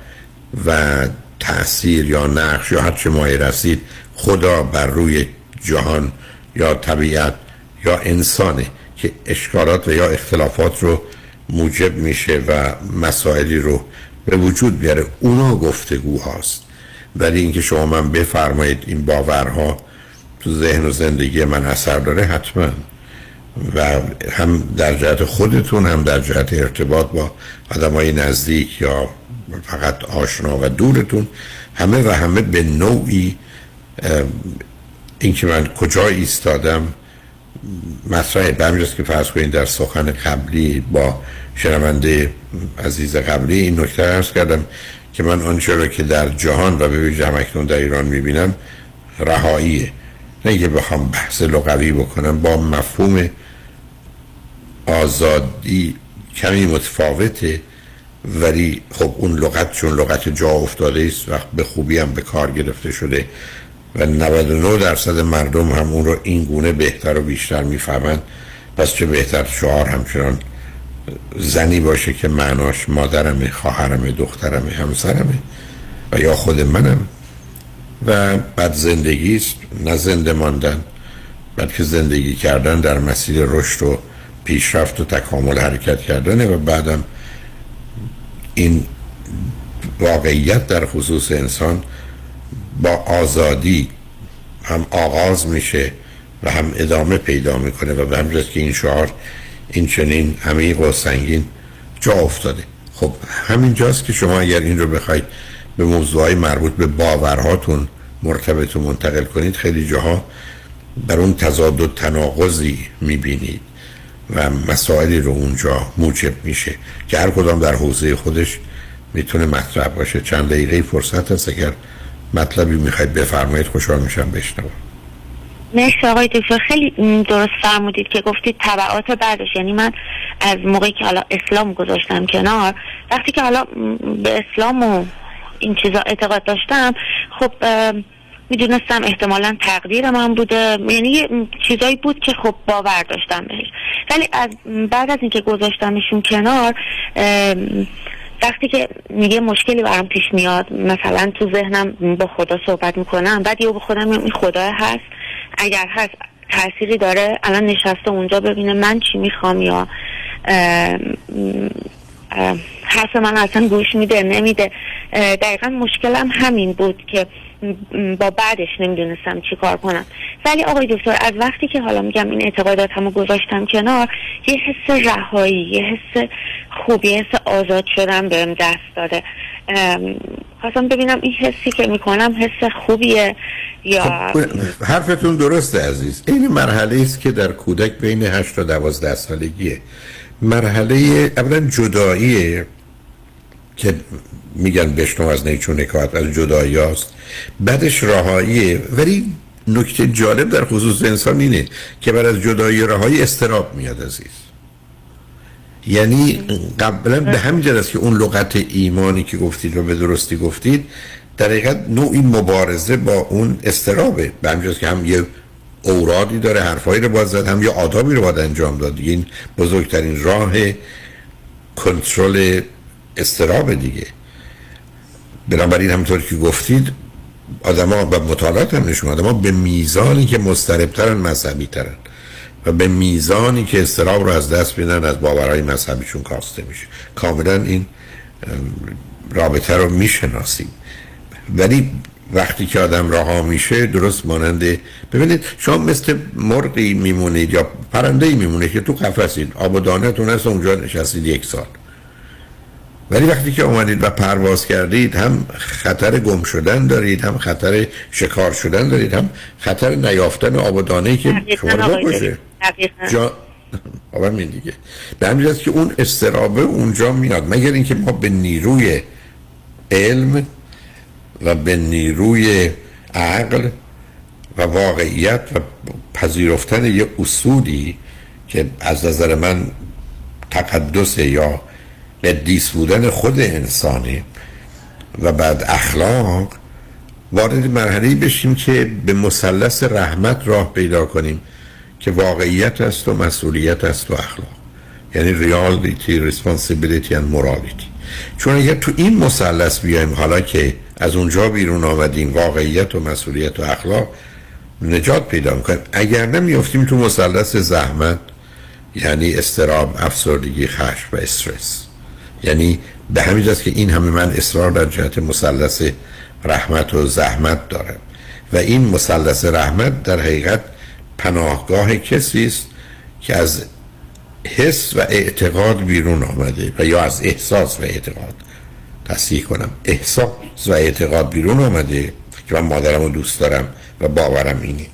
و تاثیر یا نقش یا هر چه ماهی رسید خدا بر روی جهان یا طبیعت یا انسانه که اشکالات و یا اختلافات رو موجب میشه و مسائلی رو به وجود بیاره. اونا گفتگو هاست ولی اینکه شما من بفرمایید این باورها تو ذهن و زندگی من اثر داره حتما. و هم در جهت خودتون هم در جهت ارتباط با آدم های نزدیک یا فقط آشنا و دورتون همه و همه به نوعی اینکه من کجا ایستادم مطرحه به که فرض کنید در سخن قبلی با شنونده عزیز قبلی این نکته ارز کردم. که من آنچه را که در جهان و به ویژه در ایران می‌بینم رهاییه. نه که بخوام بحث لغوی بکنم با مفهوم آزادی کمی متفاوته ولی خب اون لغت چون لغت جا افتاده است و به خوبی هم به کار گرفته شده و 99 درصد مردم هم اون رو این گونه بهتر و بیشتر می‌فهمند. پس چه بهتر؟ شعار همچنان زنی باشه که معناش مادرمه خواهرمه دخترمه همسرمه و یا خود منم. و بعد زندگی است نه زنده ماندن بلکه زندگی کردن در مسیر رشد و پیشرفت و تکامل حرکت کردنه و بعدم این واقعیت در خصوص انسان با آزادی هم آغاز میشه و هم ادامه پیدا می‌کنه و به که این شعار این چنین عمیق و سنگین جا افتاده. خب همین جاست که شما اگر این رو بخواید به موضوعهای مربوط به باورهاتون مرتبط و منتقل کنید خیلی جاها در اون تضاد و تناقضی می‌بینید و مسائلی رو اونجا موجب میشه که هر کدام در حوزه خودش می‌تونه مطرح باشه. چند دقیقه فرصت هست اگر مطلبی می‌خواید بفرمایید خوشحال میشم بشنوم. مرسی آقای دکتر. خیلی درست فرمودید که گفتید طبعات بعدش یعنی من از موقعی که حالا اسلام گذاشتم کنار وقتی که حالا به اسلام و این چیزا اعتقاد داشتم خب می‌دونستم احتمالا تقدیر من بوده. یعنی چیزایی بود که خب باور داشتم بهش. ولی از بعد از اینکه گذاشتمشون کنار وقتی که میگه مشکلی برام پیش میاد مثلا تو ذهنم با خدا صحبت می‌کنم بعد یه به خودم این خدا هست. اگر هست تأثیری داره الان نشسته اونجا ببینه من چی می‌خوام یا حرف من اصلا گوش میده نمیده. دقیقا مشکلم همین بود که با بعدش نمی‌دونستم چی کار کنم. ولی آقای دکتر از وقتی که حالا میگم این اعتقادات همو گذاشتم کنار یه حس رهایی یه حس خوبی یه حس آزاد شدم بهم دست داده. خواستم ببینم این حسی که می‌کنم حس خوبیه یا خب حرفتون درسته عزیز. این مرحله است که در کودک بین 8 تا 12 سالگیه. مرحله اولا جداییه. که میگن بشنو از نیچون نکات از جدایی هاست. بعدش رهاییه ولی نکته جالب در خصوص انسان اینه که بعد از جدایی رهایی استراب میاد عزیز. یعنی قبلا به همین است که اون لغت ایمانی که گفتید و به درستی گفتید در حقیقت نوعی مبارزه با اون استرابه. به همین که هم یه اورادی داره حرفایی رو باید زد هم یه آدابی رو باید انجام داد. این بزرگترین راه کنترل استراب دیگه. بنابراین همطور که گفتید آدما و مطالعات هم نشون آدما به میزانی که مستربترن مذهبی ترن و به میزانی که استراب رو از دست میدن از باورهای مذهبیشون کاسته میشه. کاملا این رابطه رو می‌شناسیم. ولی وقتی که آدم رها میشه درست ماننده ببینید شما مثل مرغی میمونید یا پرنده میمونه که تو قفسید آب و دانتون هست اونجا نشستید یک سال. ولی وقتی که اومدید و پرواز کردید هم خطر گم شدن دارید هم خطر شکار شدن دارید هم خطر نیافتن آب و دانه‌ای که شما رو بکشه جا همین دیگه. به همین که اون استرابه اونجا میاد. مگر اینکه ما به نیروی علم و به نیروی عقل و واقعیت و پذیرفتن یه اصولی که از نظر من تقدس یا قدیس بودن خود انسانی و بعد اخلاق وارد مرحله بشیم که به مثلث رحمت راه پیدا کنیم که واقعیت است و مسئولیت است و اخلاق. یعنی ریالیتی ریسپانسیبیلیتی و مورالیتی چون اگر تو این مثلث بیایم حالا که از اونجا بیرون آمدیم واقعیت و مسئولیت و اخلاق نجات پیدا می‌کنیم اگر نمیافتیم تو مثلث زحمت یعنی استراب افسردگی خشم و استرس. یعنی به همین جاست که این همه من اصرار در جهت مثلث رحمت و زحمت دارم. و این مثلث رحمت در حقیقت پناهگاه کسی است که از حس و اعتقاد بیرون آمده و یا از احساس و اعتقاد. تصحیح کنم. احساس و اعتقاد بیرون آمده که من مادرم رو دوست دارم و باورم اینه.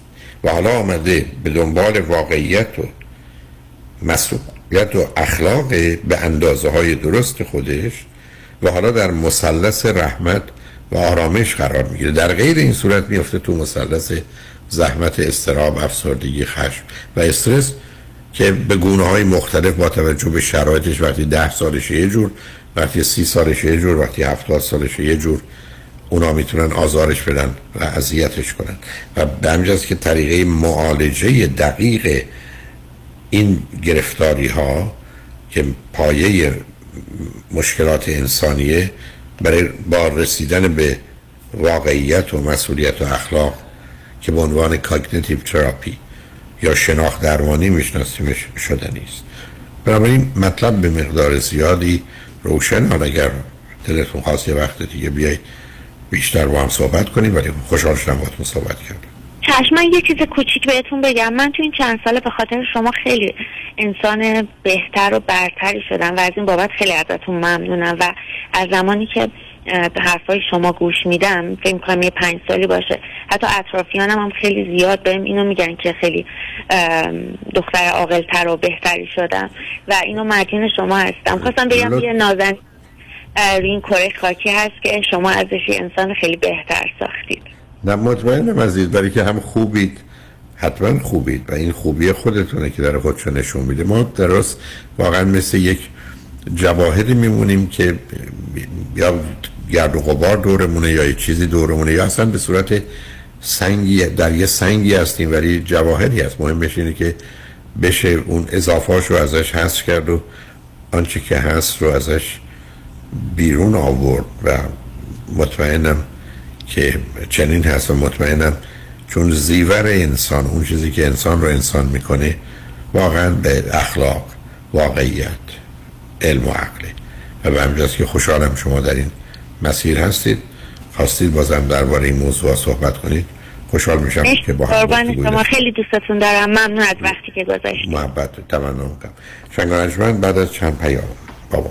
و حالا آمده به دنبال واقعیت و مسئولیت و اخلاق به اندازه های درست خودش و حالا در مثلث رحمت و آرامش قرار می‌گیره. در غیر این صورت میفته تو مثلث زحمت استراب افسردگی خشم و استرس که به گونه های مختلف با توجه به شرایطش وقتی ده سالشه یه جور وقتی سی سالشه یه جور وقتی هفتاد سالشه یه جور اونا می‌تونن آزارش بدن و اذیتش کنن. و به که طریقه معالجه دقیق این گرفتاری ها که پایه مشکلات انسانیه برای با رسیدن به واقعیت و مسئولیت و اخلاق که به عنوان cognitive therapy یا شناخت درمانی میشناسیمش شده نیست. بنابراین مطلب به مقدار زیادی روشن حال اگر دلتون خواست یه وقت دیگه بیایید بیشتر با هم صحبت کنیم ولی خوشحال شدم با صحبت کردم. چشم من یه چیز کوچیک بهتون بگم. من تو این چند ساله به خاطر شما خیلی انسان بهتر و برتری شدم و از این بابت خیلی ازتون ممنونم و از زمانی که به حرفای شما گوش میدم فکر کنم یه پنج سالی باشه حتی اطرافیانم هم خیلی زیاد بهم اینو میگن که خیلی دختر عاقلتر و بهتری شدم و اینو مدین شما هستم. خواستم بگم یه نازن روی این کره خاکی هست که شما ازش انسان خیلی بهتر ساختید. نه مطمئنم عزیز برای که هم خوبید. حتما خوبید و این خوبی خودتونه که در خودشو نشون میده. ما درست واقعا مثل یک جواهری میمونیم که یا گرد و غبار دورمونه یا یه چیزی دورمونه یا اصلا به صورت سنگی در یه سنگی هستیم ولی جواهری هست. مهمش اینه که بشه اون اضافاش رو ازش حذف کرد و آنچه که هست رو ازش بیرون آورد و مطمئنم که چنین هست و مطمئنم چون زیور انسان اون چیزی که انسان رو انسان می‌کنه واقعا به اخلاق واقعیت علم و عقله. و به همجاست که خوشحالم شما در این مسیر هستید. خواستید بازم درباره این موضوع صحبت کنید. خوشحال میشم که با هم شما. خیلی دوستتون دارم. ممنون از وقتی که گذاشتید. محبت تمنام کنم شنگ بعد از چند پیام بابا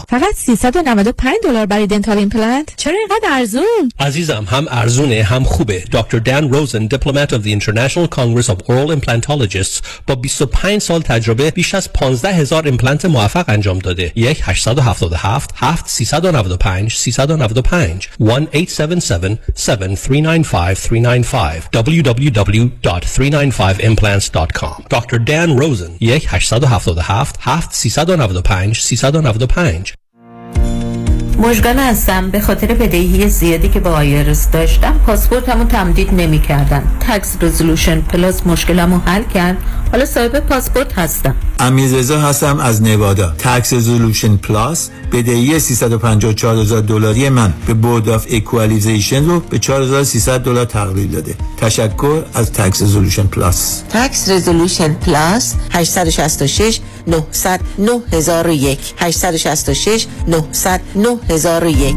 هیگری law group فقط 395 دلار برای dental implant؟ چرا اینقدر ارزون؟ عزیزم هم ارزونه هم خوبه. دکتر دان روزن Diplomate of the International Congress of Oral Implantologists با 25 سال تجربه بیش از 15 هزار ایمپلنت موفق انجام داده. یک 877 7 395 395 1 877 7395 395 www.395implants.com دکتر دان روزن یک 877 7 395 395 مشگل هستم. به خاطر بدهی زیادی که با IRS داشتم پاسپورتمون تمدید نمی کردن Tax Resolution Plus مشکلمو حل کرد. حالا صاحب پاسپورت هستم. امیرزا هستم از نوادا. Tax Resolution Plus بدهی 354 هزار دلاری من به Board of Equalization رو به 4300 دلار تقلیل داده. تشکر از Tax Resolution Plus Tax Resolution Plus 866 900 9001 866 900 9001 سلام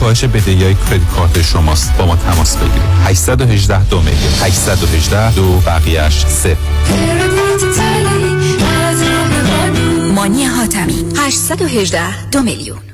کاهش بدهی های credit card شماست. با ما تماس بگیرید. 818 دو میلیون. 818 دو بقیهش سه. مانی حاتمی. 818 دو میلیون.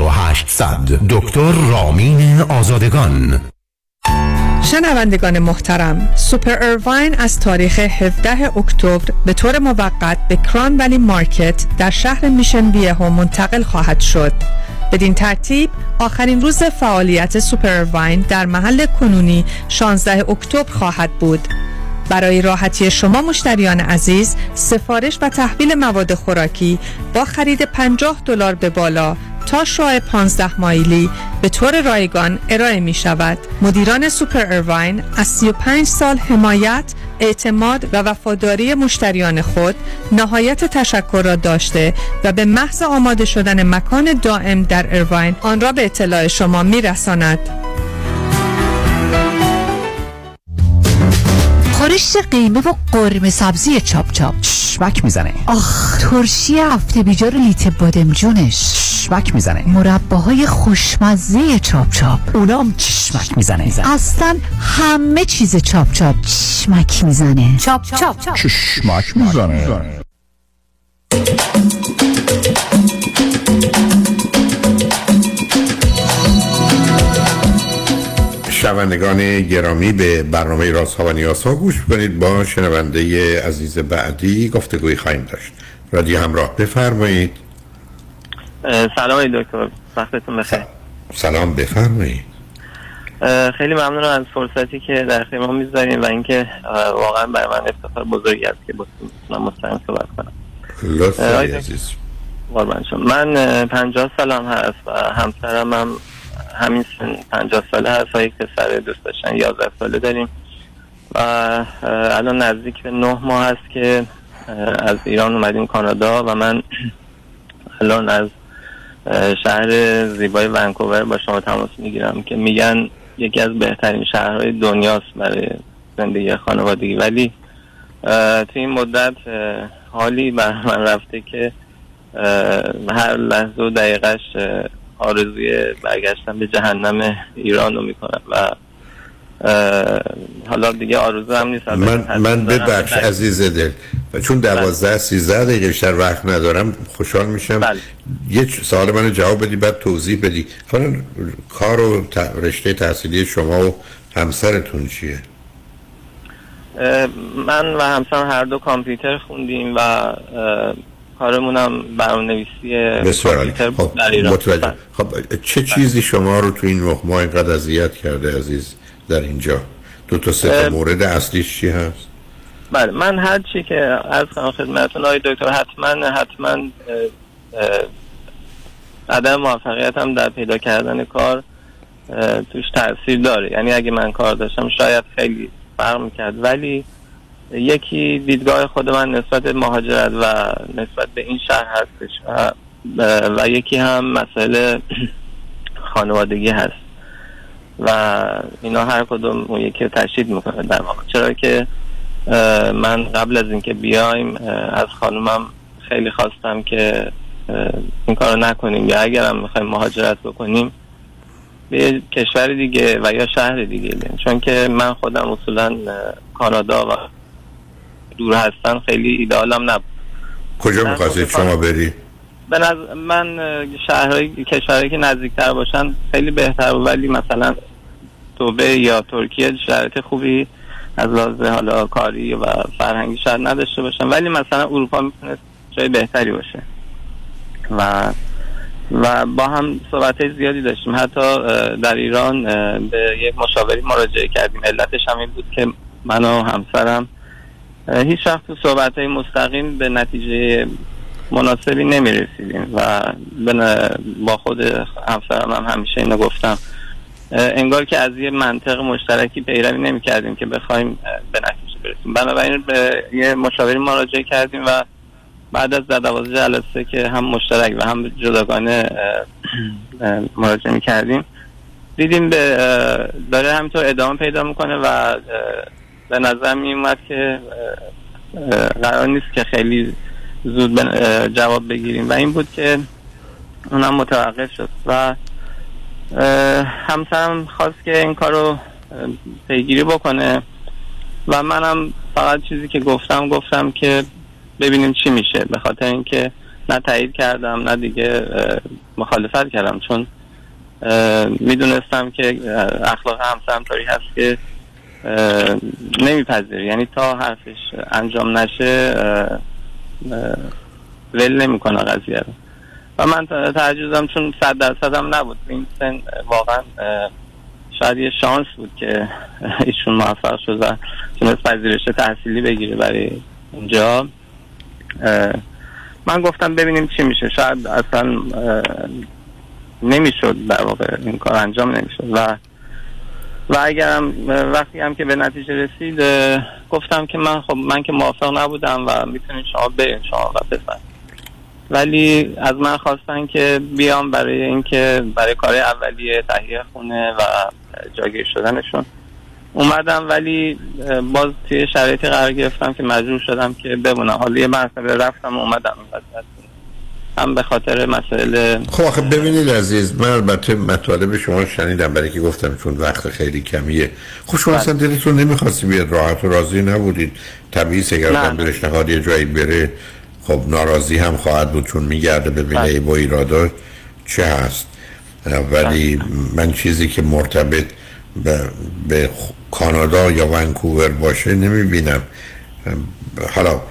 4800 دکتر رامین آزادگان. شنوندگان محترم سوپر ارواین از تاریخ 17 اکتبر به طور موقت به کران ولی مارکت در شهر میشن ویهو منتقل خواهد شد. بدین ترتیب آخرین روز فعالیت سوپر ارواین در محل کنونی 16 اکتبر خواهد بود. برای راحتی شما مشتریان عزیز سفارش و تحویل مواد خوراکی با خرید 50 دلار به بالا تا شعاع 15 مایلی به طور رایگان ارائه می شود. مدیران سوپر ارواین از 35 سال حمایت، اعتماد و وفاداری مشتریان خود نهایت تشکر را داشته و به محض آماده شدن مکان دائم در ارواین آن را به اطلاع شما می رساند. خورشت قیمه و قرمه سبزی چاپ چاپ. چشمک می‌زنه. آخ ترشی هفته بیجار لیت بادمجونش چشمک می‌زنه. مرباهای خوشمزه چاپ چاپ. اونام چشمک می‌زنه. اصلا همه چیز چاپ چاپ. چشمک می‌زنه. چاپ چاپ چشمک می‌زنه. شنوندگان گرامی به برنامه راست ها و نیاز ها گوش کنید با شنونده عزیز بعدی گفتگوی خواهیم داشت. رادیو همراه بفرمایید. سلام دکتر. وقتتون بخیر. سلام. بفرمایید. خیلی ممنون از فرصتی که در اختیار ما می‌ذاریم و اینکه واقعا برای من افتخار بزرگی است که بتونم مستقیم صحبت کنم. لطفا عزیز. من پنجاه سالم هست و همسرم هم همین پنجاه ساله هست و یک پسر دوست داشتن یازده ساله داریم. و الان نزدیک به نه ماه هست که از ایران اومدیم کانادا و من الان از شهر زیبای ونکوور با شما تماس می‌گیرم که میگن یکی از بهترین شهرهای دنیاست برای زندگی خانوادگی. ولی تو این مدت حالی بر من رفته که هر لحظه و دقیقش آرزوی برگشتن به جهنم ایران رو می‌کنم و حالا دیگه آرزو هم نیست من, من ببخش عزیز دل. و چون دوازده سیزده دقیقه بیشتر وقت ندارم خوشحال میشم. بله. یه سوال منو جواب بدی بعد توضیح بدی. حالا کار و رشته تحصیلی شما و همسرتون چیه؟ من و همسرم هر دو کامپیوتر خوندیم و کارمونم برنامه‌نویسی در ایران. متوجه. خب چه چیزی شما رو تو این نه ماه اینقدر اذیت کرده عزیز در اینجا؟ دو تا سه مورد اصلیش چی هست؟ بله من هر چی که از خدمتتون آقای دکتر حتما حتما عدم موفقیت هم در پیدا کردن کار توش تاثیر داره. یعنی اگه من کار داشتم شاید خیلی فرق می‌کرد. ولی یکی دیدگاه خود من نسبت مهاجرت و نسبت به این شهر هستش و, و یکی هم مسئله خانوادگی هست. و اینا هر کدوم اون یکی تشدید می‌کنه در واقع. چرا که من قبل از اینکه بیایم از خانومم خیلی خواستم که این کارو نکنیم. یا اگرم می‌خوایم مهاجرت بکنیم به کشور دیگه و یا شهر دیگه بیم چون که من خودم اصولا کانادا و دور هستن خیلی ایدالم نبود. کجا می‌خواستید شما بری؟ به نظر من شهرهای کشورهایی که نزدیکتر باشن خیلی بهتر ولی مثلا توبه یا ترکیه شرایط خوبی از لحاظ حالا کاری و فرهنگی شاید نداشته باشن. ولی مثلا اروپا می‌تونه جای بهتری باشه. و و با هم صحبت زیادی داشتیم. حتی در ایران به یک مشاوری مراجعه کردیم. علتش هم این بود که من و همسرم هیچ وقت تو صحبت های مستقیم به نتیجه مناسبی نمی رسیدیم و با خود همسرم هم همیشه اینو گفتم. انگار که از یه منطق مشترکی پیروی نمی کردیم که بخوایم به نتیجه برسیم. بنابراین به یه مشاوری مراجعه کردیم و بعد از در دوازده جلسه که هم مشترک و هم جداگانه مراجعه می کردیم دیدیم به داره همینطور ادامه پیدا می‌کنه و به نظر می اومد که قرار نیست که خیلی زود جواب بگیریم. و این بود که اونم متوقف شد و همسرم خواست که این کارو پیگیری بکنه و منم فقط چیزی که گفتم گفتم که ببینیم چی میشه. به خاطر اینکه نه تایید کردم نه دیگه مخالفت کردم. چون می‌دونستم که اخلاق همسرم طوری هست که نمیپذیر یعنی تا حرفش انجام نشه ول نمی‌کنه قضیه رو. و من تعجزم چون صد درصد هم نبود. این سن واقعا شاید یه شانس بود که ایشون موفق شد و تونست پذیرش تحصیلی بگیره برای اینجا من گفتم ببینیم چی میشه. شاید اصلا نمی‌شد در واقع این کار انجام نمی‌شد. و و اگرم وقتی هم که به نتیجه رسید گفتم که من خب من که موافق نبودم و می‌تونید شما برین شما و بفرد ولی از من خواستن که بیام برای اینکه برای کار اولیه تهیه خونه و جاگیر شدنشون اومدم ولی باز توی شرایطی قرار گرفتم که مجبور شدم که بمونم. حالا یه مرتبه رفتم و اومدم. هم به خاطر مسئله خب آخه ببینید عزیز من البته مطالب شما شنیدم برای که گفتم چون وقت خیلی کمیه. خب شما اصلا بله. دلتون نمی‌خواستی بیاد راحت و راضی نبودید. طبیعی اگر آدم دلش نخواد یه جایی بره. خب ناراضی هم خواهد بود چون میگرده ببینه ای بله. با ایرادا. چه هست؟ ولی بله. من چیزی که مرتبط به, به کانادا یا ونکوور باشه نمی‌بینم. حالا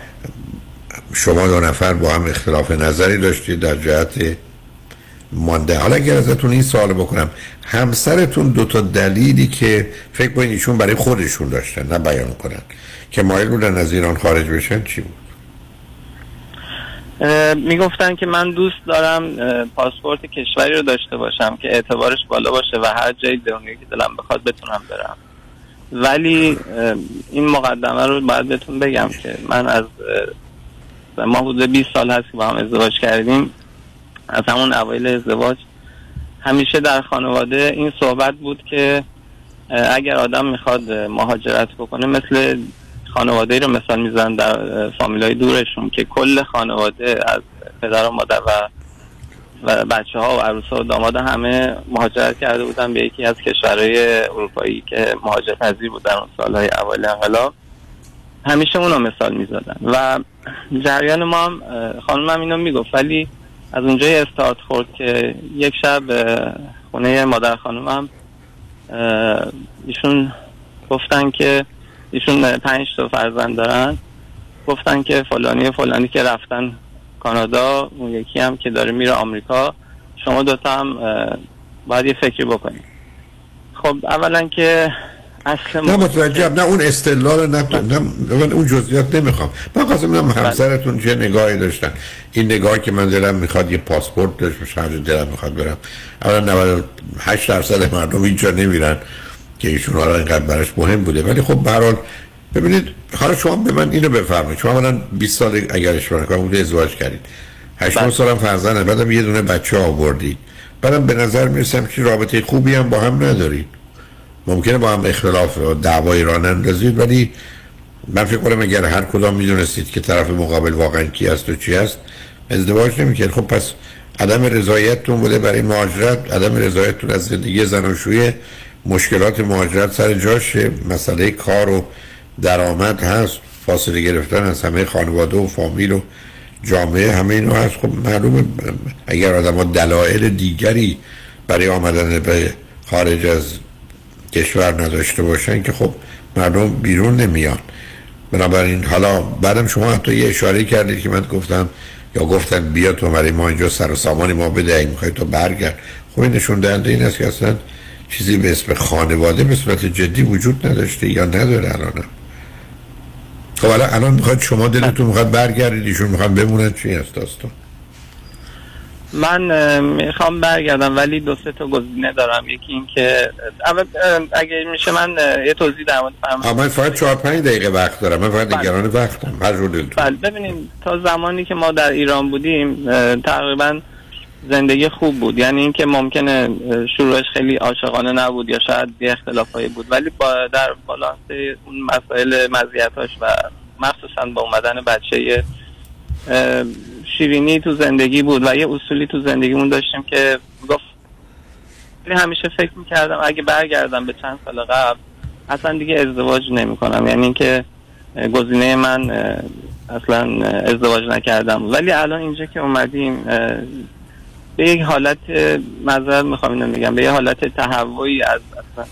شما دو نفر با هم اختلاف نظری داشتید در جهت مانده. حالا اگر ازتون این سوال بکنم همسرتون دو تا دلیلی که فکر کنید ایشون برای خودشون داشتن نه بیان کنن که مایل بودن از ایران خارج بشن چی بود؟ می‌گفتن که من دوست دارم پاسپورت کشوری رو داشته باشم که اعتبارش بالا باشه و هر جای دنیا که دلم بخواد بتونم برم. ولی این مقدمه رو باید بهتون بگم که من از ما حدود 20 سال هست که با هم ازدواج کردیم. از همون اوایل ازدواج. همیشه در خانواده این صحبت بود که اگر آدم می‌خواد مهاجرت بکنه مثل خانواده رو مثال میزن در فامیل های دورشون که کل خانواده از پدر و مادر و و بچه ها و عروس ها و داماد همه مهاجرت کرده بودن به یکی از کشورهای اروپایی که مهاجرت پذیر بود در اون سالهای اول انقلاب. همیشه اونا مثال می‌زدن. و جریان ما هم خانم هم اینو می‌گفت ولی از اونجای استارت خورد که یک شب خونه مادر خانم هم ایشون گفتن که ایشون پنج تا فرزند دارن گفتن که فلانی فلانی که رفتن کانادا اون یکی هم که داره میره آمریکا شما دوتا هم باید یه فکری بکنید. خب اولا که اصل نه متوجه نه اون استدلال نه نه من اون جزئیات نمی‌خوام. من قاسم بله. همسرتون چه نگاهی داشتن. این نگاه که من دلم می‌خواد یه پاسپورت داشت باشه دلم می‌خواد برم. اولا 98 درصد مردم اینجا نمیرن که ایشون حالا اینقدر براش مهم بوده. ولی خب به ببینید حالا شما به من اینو بفرمایید. شما الان 20 سال اگر اشتباه نکنم بوده ازدواج کردید. 8 بله. سالم فرزند بعدم یه دونه بچه آوردید. بعدم به نظر می‌رسم که رابطه خوبی هم با هم ندارید. ممکنه با هم اختلاف و دعوایی را نندازید ولی من فکر کنم اگر هر کدام می‌دونستید که طرف مقابل واقعا کی است و چی است ازدواج نمی‌کرد. خب پس عدم رضایتتون بوده برای مهاجرت عدم رضایتتون از زندگی زناشویی مشکلات مهاجرت سر جاشه مسئله کار و درآمد هست فاصله گرفتن از همه خانواده و فامیل و جامعه همه اینو هست. خب معلومه اگر آدم دلایل دیگری برای آمدن به خارج از کشور نداشته باشن که خب مردم بیرون نمیان. بنابراین حالا بعدم شما حتی یه اشاره کردید که من گفتم یا گفتن بیا تو برای ما اینجا سر و سامان ما بده اگه می‌خوای تو برگرد. خب این نشون دهنده این است که اصلا چیزی به اسم خانواده به صورت جدی وجود نداشته یا نداره الان. خب حالا الان می‌خواد شما دلتون می‌خواد برگردید ایشون می‌خواد بمونن چی هست داستان؟ من می‌خوام برگردم ولی دو سه تا گزینه دارم. یکی این که اول اگه میشه من یه توضیح در مورد. آه، من فقط چهار پنج دقیقه وقت دارم. من فقط نگران وقتم هر جور دلتون. بله. ببینیم تا زمانی که ما در ایران بودیم تقریبا زندگی خوب بود. یعنی اینکه ممکنه شروعش خیلی عاشقانه نبود یا شاید یه اختلافایی بود. ولی با در بالانس اون مسائل مزیتاش و مخصوصا با اومدن بچه شیرینی تو زندگی بود و یه اصولی تو زندگیمون داشتیم که گفت همیشه فکر می‌کردم اگه برگردم به چند سال قبل اصلا دیگه ازدواج نمی کنم یعنی اینکه گزینه من اصلا ازدواج نکردم. ولی الان اینجا که اومدیم به یک حالت معذرت می‌خوام اینو میگم به یه حالت تهوعی از اصلا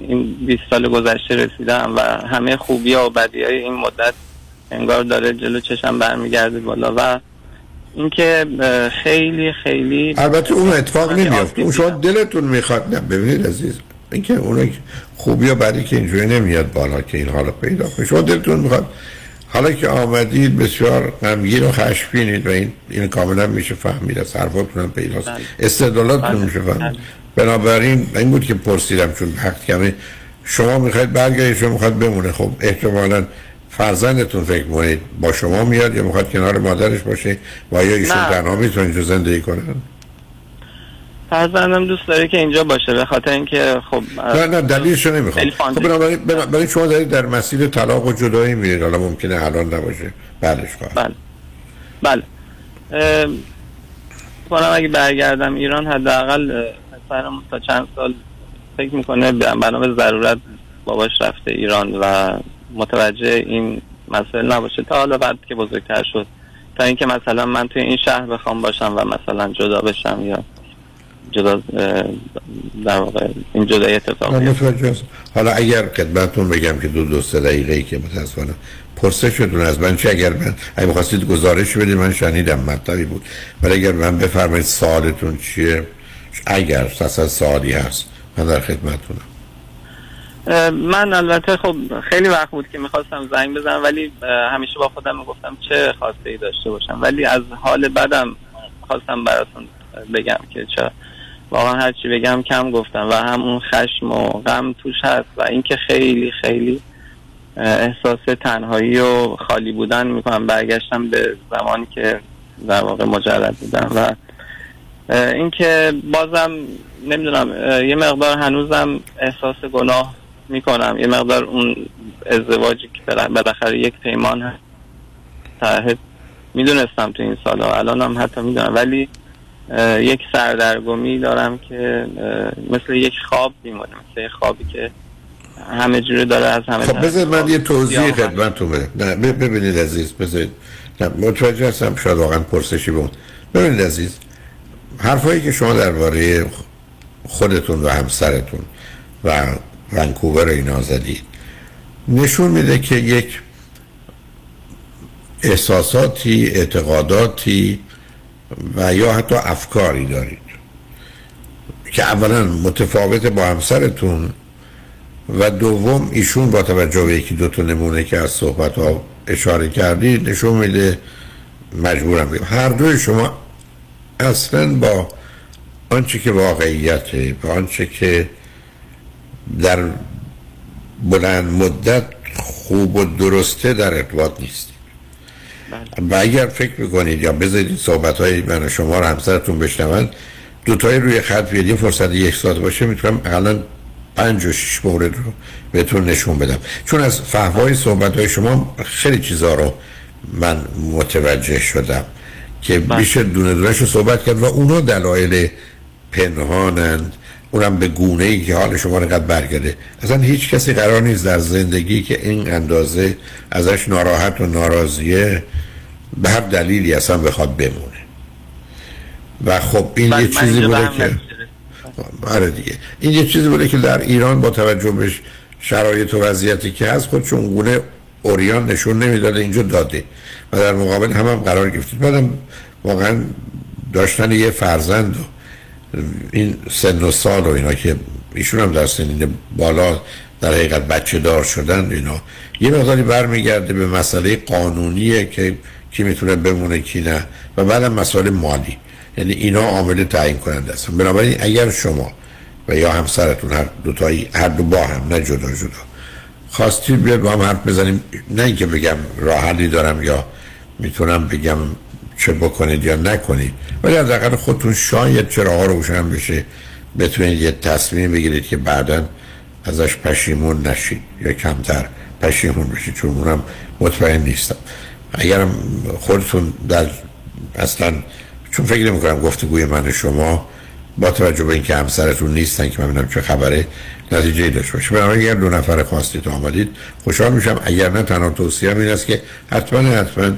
این 20 سال گذشته رسیدم و همه خوبی و بدی های این مدت انگار داره جلو چشم برمیگرده بالا و اینکه خیلی خیلی البته اون اتفاق نمیافته اون شما دلتون می‌خواد نه ببینید عزیز اینکه اون خوبی یا بعدی که اینجوری نمیاد بالا که این حالا پیدا کنه. شما دلتون می‌خواد. حالا که آمدید بسیار غمگین و خشمگینید و این این کاملا میشه فهمید. از حرفاتون هم پیداست. بله. استدلالاتتون بله. میشه فهمید. بنابراین این بود که پرسیدم چون وقت کمه. شما می‌خواید برگردید شما می‌خواد بمونه. خب احتمالا فرزندتون فکر کنید با شما میاد یا می‌خواد کنار مادرش باشه و یا ایشون نه. تنها می‌تونه اینجا زندگی کنن فرزندم دوست داره که اینجا باشه به خاطر اینکه خب نه نه دلیلش رو نمی‌خوام. خب بنابراین بنابراین شما دارید در مسیر طلاق و جدایی میرید. حالا ممکنه الان نباشه. بعدش خواهد بله. بله. کنم اگه برگردم ایران حداقل اه، پسرم تا چند سال فکر می‌کنه بنا به ضرورت باباش رفته ایران و متوجه این مسائل نباشه تا حالا بعد که بزرگتر شد تا اینکه مثلا من توی این شهر بخوام باشم و مثلا جدا بشم یا جدا در واقع این جدایی اتفاق. متوجه. حالا اگر خدمتتون بگم که دو دو سه دقیقه ای که متاسفانه پرسشتون از من چه اگر من اگه می‌خواستید گزارش بدید من شنیدم مطلبی بود ولی اگر من بفرمایید سوالتون چیه اگر اصلا سوالی هست من در خدمتتونم من البته خب خیلی وقت بود که می‌خواستم زنگ بزنم ولی همیشه با خودم می‌گفتم چه خواسته ای داشته باشم. ولی از حال بدم خواستم براتون بگم که چه واقعا هرچی بگم کم گفتم و هم اون خشم و غم توش هست و اینکه خیلی خیلی احساس تنهایی و خالی بودن می‌کنم. برگشتم به زمانی که در واقع مجرد بودم و اینکه بازم نمی‌دونم یه مقدار هنوزم احساس گناه می‌کنم. یه مقدار اون ازدواجی که بالا- بالاخره یک پیمان هست تعهد می‌دونستم تو این سالا. الان هم حتی می‌دونم. ولی یک سردرگمی دارم که مثل یک خواب میمونه مثل یک خوابی که همه جوره داره از همه خب بذار من یه توضیح خدمتتون بدم. نه ب- ببینید عزیز بذارید. نه متوجه هستم شاید واقعا پرسشی بود. ببینید عزیز حرفایی که شما درباره خودتون و همسرتون و ونکوور اینا زدید نشون میده که یک احساساتی اعتقاداتی و یا حتی افکاری دارید که اولا متفاوت با همسرتون و دوم ایشون با توجه به یکی دو تا نمونه که از صحبت ها اشاره کردید نشون میده مجبورم بگم. هر دوی شما اصلا با آنچه که واقعیته با آنچه که در بلند مدت خوب و درسته در ارتباط نیستید و اگر فکر می‌کنید یا بذارید صحبت های من و شما رو همسرتون بشنون دوتای روی خط بیاد یه فرصت یک ساعت باشه می‌تونم اقلا پنج و شش مورد رو بهتون نشون بدم. چون از فهوای صحبت های شما خیلی چیزها رو من متوجه شدم که بیشه دونه دونش رو صحبت کرد و اونا دلایل پنهانند اونم به گونه ای که حال شما قد برگرده. اصلا هیچ کسی قرار نیست در زندگی که این اندازه ازش ناراحت و ناراضیه به هر دلیلی اصلا بخواد بمونه. و خب این یه چیزی بوده که آره دیگه. این یه چیزی بوده که در ایران با توجه به شرایط و وضعیتی که هست خودشون گونه اوریان نشون نمی‌داده اینجا داده. و در مقابل هم, هم قرار گرفتید بعدم واقعا داشتن یه فرزند و این سن و سال و اینا که ایشون هم در سنین بالا در حقیقت بچه دار شدن اینا. یه مقداری برمیگرده به مسئله قانونیه که کی می‌تونه بمونه کی نه. و بعدم مسئله مالی. یعنی اینا عامل تعیین کننده هستن بنابراین اگر شما و یا همسرتون هر دو تایی هر دو با هم نه جدا جدا خواستید بیاد با هم حرف بزنیم. نه اینکه بگم راه حلی دارم یا می‌تونم بگم چه بکنید یا نکنید. ولی از اقل خودتون شاید چرا ها روشن بشه. بتونید یه تصمیم بگیرید که بعدا ازش پشیمون نشید. یا کمتر پشیمون بشید. چون اونم مطمئن نیستم. اگرم خودتون در اصلا چون فکر نمی کنم گفتگوی من شما با توجه به اینکه همسرتون نیستن که من ببینم چه خبره نتیجه داشته باشه. بنابراین اگر دو نفر خواستید آمدید خوشحال میشم. اگر نه تنها توصیه این است که حتما حتما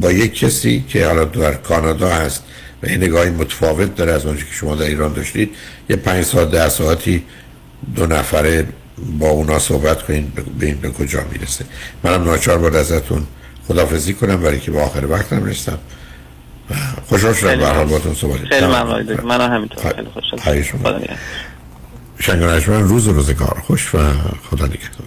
با یک کسی که حالا در کانادا هست و این نگاهی متفاوت داره از اونجا که شما در ایران داشتید یه پنج ساعت ده ساعتی دو نفره با اونا صحبت کنید به این به کجا می‌رسه. منم ناچار باید ازتون خدافزی کنم برای که به آخر وقتم رسیدم. خوشحال شدم به حال باتون صحبت خیلی ممنون. من همینطور. خیلی خوشحال. شنگ روز و روزگار خوش و خدا نگهدار.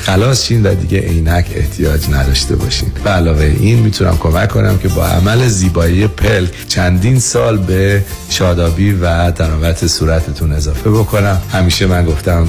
خلاص شین و دیگه عینک احتیاج نداشته باشین. به علاوه این می‌تونم کمک کنم که با عمل زیبایی پلک چندین سال به شادابی و تراوت صورتتون اضافه بکنم. همیشه من گفتم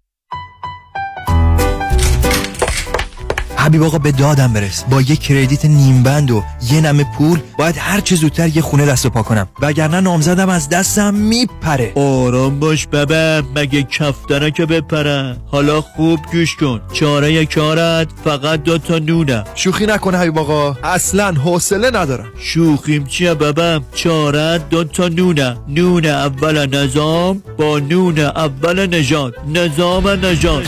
حبیب آقا به دادم برس. با یه credit نیم بند و یه نمه پول باید هر چه زودتر یه خونه دست پا کنم. وگرنه نامزدم از دستم میپره. آرام باش ببم مگه کفتره که بپره؟ حالا خوب گوش کن. چاره کارت فقط دو تا نونه. شوخی نکن حبیب آقا. اصلا حوصله ندارم. شوخیم چیه ببم چاره دو تا نونه. نون اول نظام با نون اول نژاد نظام نژاد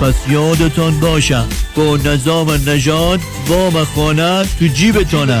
پس یادتان باشه با نظام نژاد وام خانه تو جیبتانه.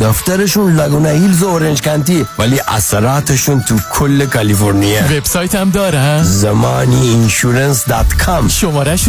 دفترشون Laguna Hills و Orange County ولی اثراتشون تو کل کالیفرنیا. وبسایت هم دارن. زمانی insurance dot com شماره‌شون